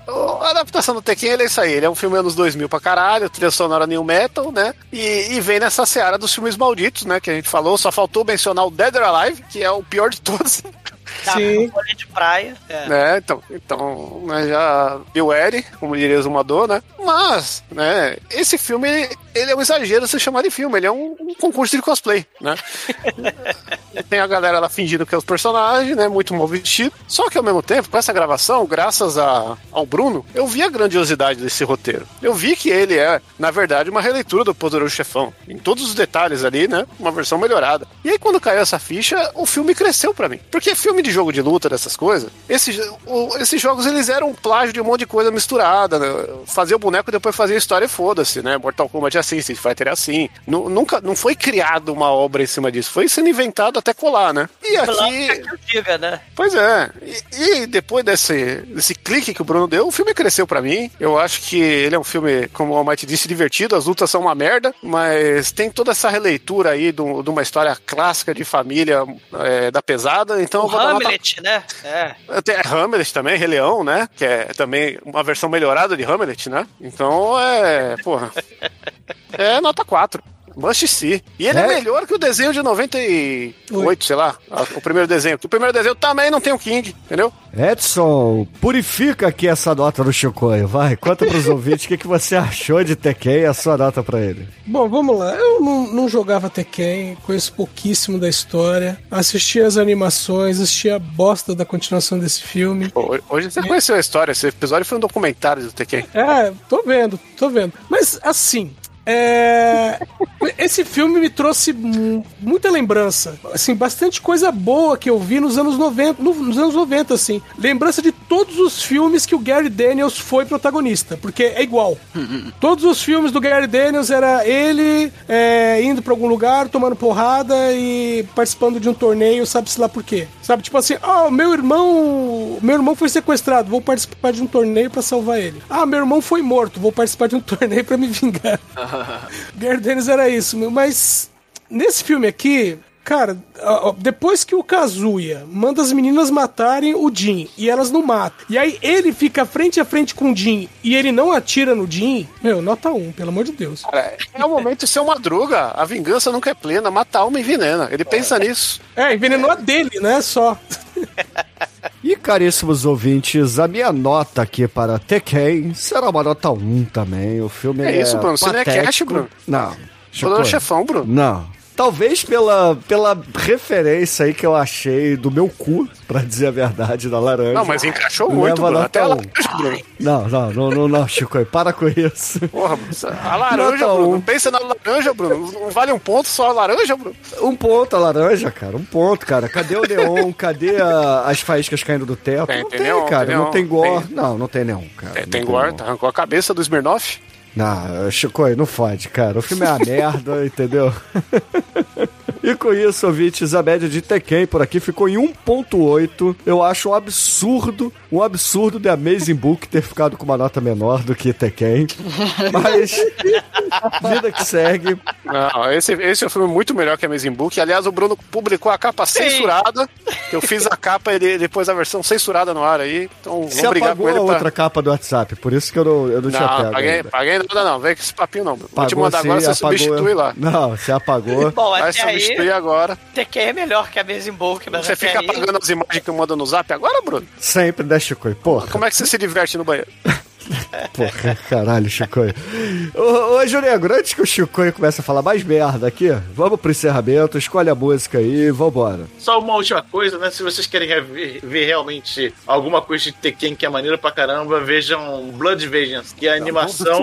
a adaptação do Tekken ele é isso aí. Ele é um filme anos 2000 pra caralho, trilha sonora new metal, né? E, e vem nessa seara dos filmes malditos, né? Que a gente falou. Só faltou mencionar o Dead or Alive, que é o pior de todos. Tá, Sim. de praia. É. né? Então, então né, já viu Eri, como diria o Zumador, né? Mas, né, esse filme, ele é um exagero se chamar de filme, ele é um, um concurso de cosplay, né? Tem a galera lá fingindo que é os personagens, né? Muito mal vestido. Só que ao mesmo tempo, com essa gravação, graças a, ao Bruno, eu vi a grandiosidade desse roteiro. Eu vi que ele é, na verdade, uma releitura do Poderoso Chefão. Em todos os detalhes ali, né? Uma versão melhorada. E aí, quando caiu essa ficha, o filme cresceu pra mim. Porque filme de jogo de luta, dessas coisas, esses, o- esses jogos eles eram um plágio de um monte de coisa misturada. Né? Fazia o boneco e depois fazia a história e foda-se, né? Mortal Kombat é assim, Street Fighter é assim. Nu- nunca, não foi criado uma obra em cima disso. Foi sendo inventado até colar, né? E aqui. Diga, né? Pois é. E, e depois desse, desse clique que o Bruno deu, o filme cresceu pra mim. Eu acho que ele é um filme, como o Almighty disse, divertido. As lutas são uma merda, mas tem toda essa releitura aí de uma história clássica de família é, da pesada. Então O eu vou dar nota Hamlet, né? É. tem Hamlet também, Rei Leão, né? Que é também uma versão melhorada de Hamlet, né? Então é. Porra. É nota 4. Must see. E ele é, É? melhor que o desenho de 98, sei lá. O primeiro desenho. Que o primeiro desenho também não tem o King, entendeu? Edson, purifica aqui essa nota do Shinkoio, vai, conta pros ouvintes o que, que você achou de Tekken e a sua nota pra ele. Bom, vamos lá. Eu não, não jogava Tekken, conheço pouquíssimo da história. Assisti as animações, assisti a bosta da continuação desse filme. Hoje você conheceu a história. Esse episódio foi um documentário do Tekken. É, tô vendo, tô vendo. Mas assim, é... esse filme me trouxe mu- muita lembrança. Assim, bastante coisa boa que eu vi nos anos 90, no- nos anos 90, assim. Lembrança de todos os filmes que o Gary Daniels foi protagonista, porque é igual. Todos os filmes do Gary Daniels era ele é, indo pra algum lugar, tomando porrada e participando de um torneio, sabe-se lá por quê. Sabe, tipo assim, ah, meu irmão. Meu irmão foi sequestrado, vou participar de um torneio pra salvar ele. Ah, meu irmão foi morto, vou participar de um torneio pra me vingar. Gary Dennis era isso, meu, mas nesse filme aqui, Cara, depois que o Kazuya manda as meninas matarem o Jin e elas não matam, e aí ele fica frente a frente com o Jin e ele não atira no Jin, meu, nota 1, pelo amor de Deus. Cara, é o momento de ser uma madruga. A vingança nunca é plena, mata a alma envenena. Ele pensa nisso. É, envenenou a dele, né? Só. E caríssimos ouvintes, a minha nota aqui para Tekken será uma nota 1 também. O filme É é, isso, Bruno, você não é cash, Bruno? Não. Falando Chocou. chefão, Bruno. Não. Talvez pela, pela referência aí que eu achei do meu cu, pra dizer a verdade, da laranja. Não, mas encaixou muito, Bruno. Até a laranja, Bruno. Não, não, não, não, não, Chico, para com isso. Porra, a laranja, Nota Bruno. um. Pensa na laranja, Bruno. Não vale um ponto só a laranja, Bruno? Um ponto a laranja, cara, um ponto, cara. Cadê o neon? Cadê a- as faíscas caindo do teto? Tem, não tem tem, neon, cara, tem não tem gore. tem. Não, não tem neon, cara. Não tem guarda, neon. arrancou a cabeça do Smirnoff. Não, Chico, não fode, cara. O filme é uma merda, entendeu? E com isso, ouvintes, a média de Tekken por aqui ficou em 1.8. Eu acho um absurdo, um absurdo The Amazing Book ter ficado com uma nota menor do que Tekken. Mas, vida que segue. Não, esse, esse é um filme muito melhor que a Amazing Book. Aliás, o Bruno publicou a capa censurada. Eu fiz a capa, ele depois a versão censurada no ar aí. Então vamos Você brigar apagou com ele a pra... outra capa do WhatsApp, por isso que eu não, eu não, tinha Não, pego. paguei, ainda. paguei nada não. Vem com esse papinho não. Bruno. Vou te mandar sim, agora, você apagou. substitui lá. Não, você apagou. Bom, Vai até aí, substituir agora. Tekken é melhor que a Amazing Book, mas Você fica aí... apagando as imagens que eu mando no zap agora, Bruno? Sempre, né, Chico? Porra. Como é que você se diverte no banheiro? Porra, caralho, Chicoio. Ô, ô, Junego, antes que o Chicoio comece a falar mais merda aqui, vamos pro encerramento, escolhe a música aí e vambora. Só uma última coisa, né? Se vocês querem ver, ver realmente alguma coisa de Tekken que é maneiro pra caramba, vejam Blood Vengeance, que é a animação.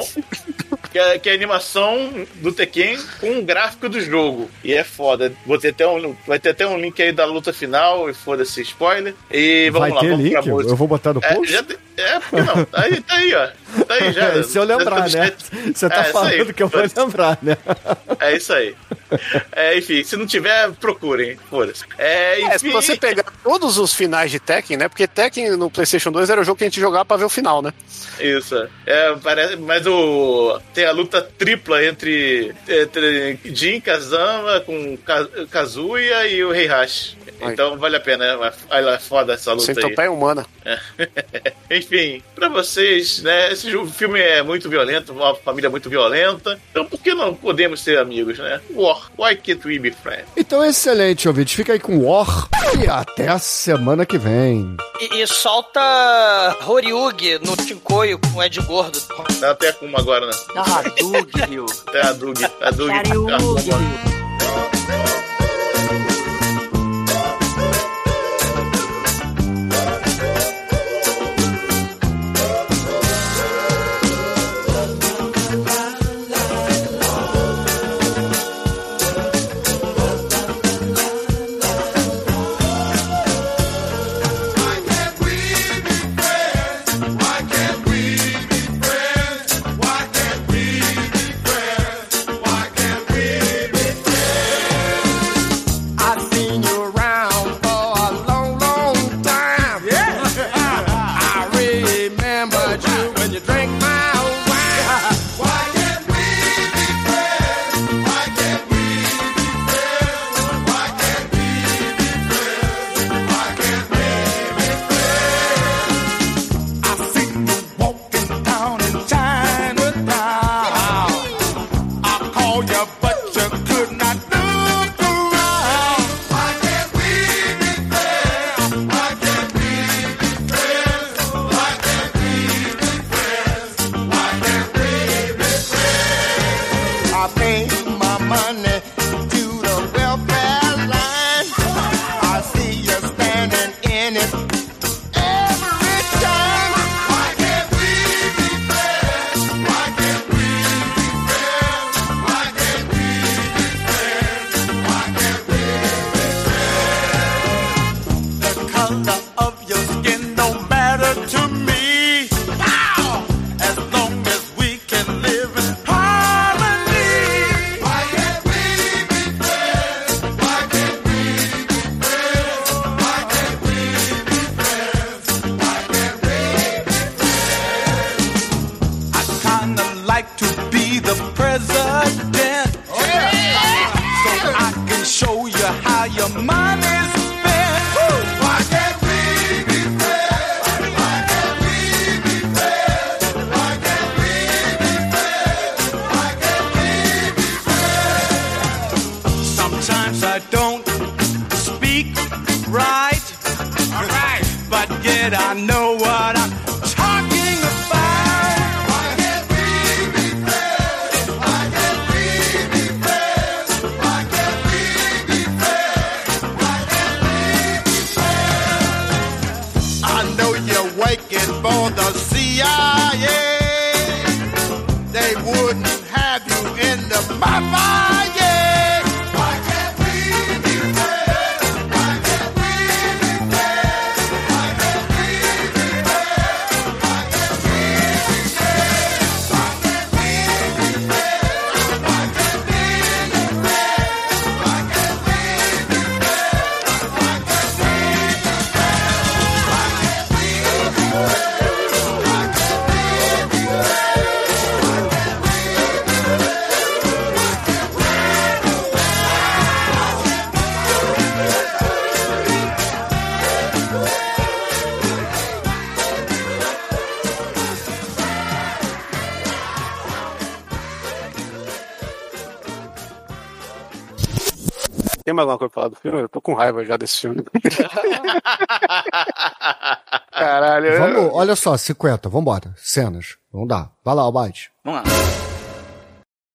que, é, que é a animação do Tekken com o gráfico do jogo. E é foda. Vou ter até um, vai ter até um link aí da luta final, e foda-se spoiler. E vamos Vai lá, ter vamos link? pra música. Eu vou botar no É, post? já te- é, por que não? Tá aí, tá aí, ó. Tá aí já. É, se eu lembrar, Já- né? Você tá É, falando aí. que eu vou lembrar, né? É isso aí. É, enfim, se não tiver, procurem. É, É, enfim, se você pegar todos os finais de Tekken, né? Porque Tekken no PlayStation 2 era o jogo que a gente jogava pra ver o final, né? Isso. É, parece, mas o tem a luta tripla entre, entre Jin Kazama com Ka- Kazuya e o Heihachi. Então vale a pena. É, é foda essa luta aí. Centopeia humana. É. Enfim, pra vocês, né? Esse filme é muito violento, uma família muito violenta. Então por que não podemos ser amigos, né? War. Why can't we be friends? Então, excelente, ouvinte. Fica aí com o War e até a semana que vem. E, e solta Horyugi no Tinkoio com o Ed Gordo. Dá até com uma agora, né? Ah, Doug, Rio. Até a Dug. A Dug. Kariugi, mais alguma coisa pra falar do filme? Eu tô com raiva já desse filme. Caralho. Vamos, olha só, 50, vambora. Cenas. Vamos dar. Vai lá, Albate.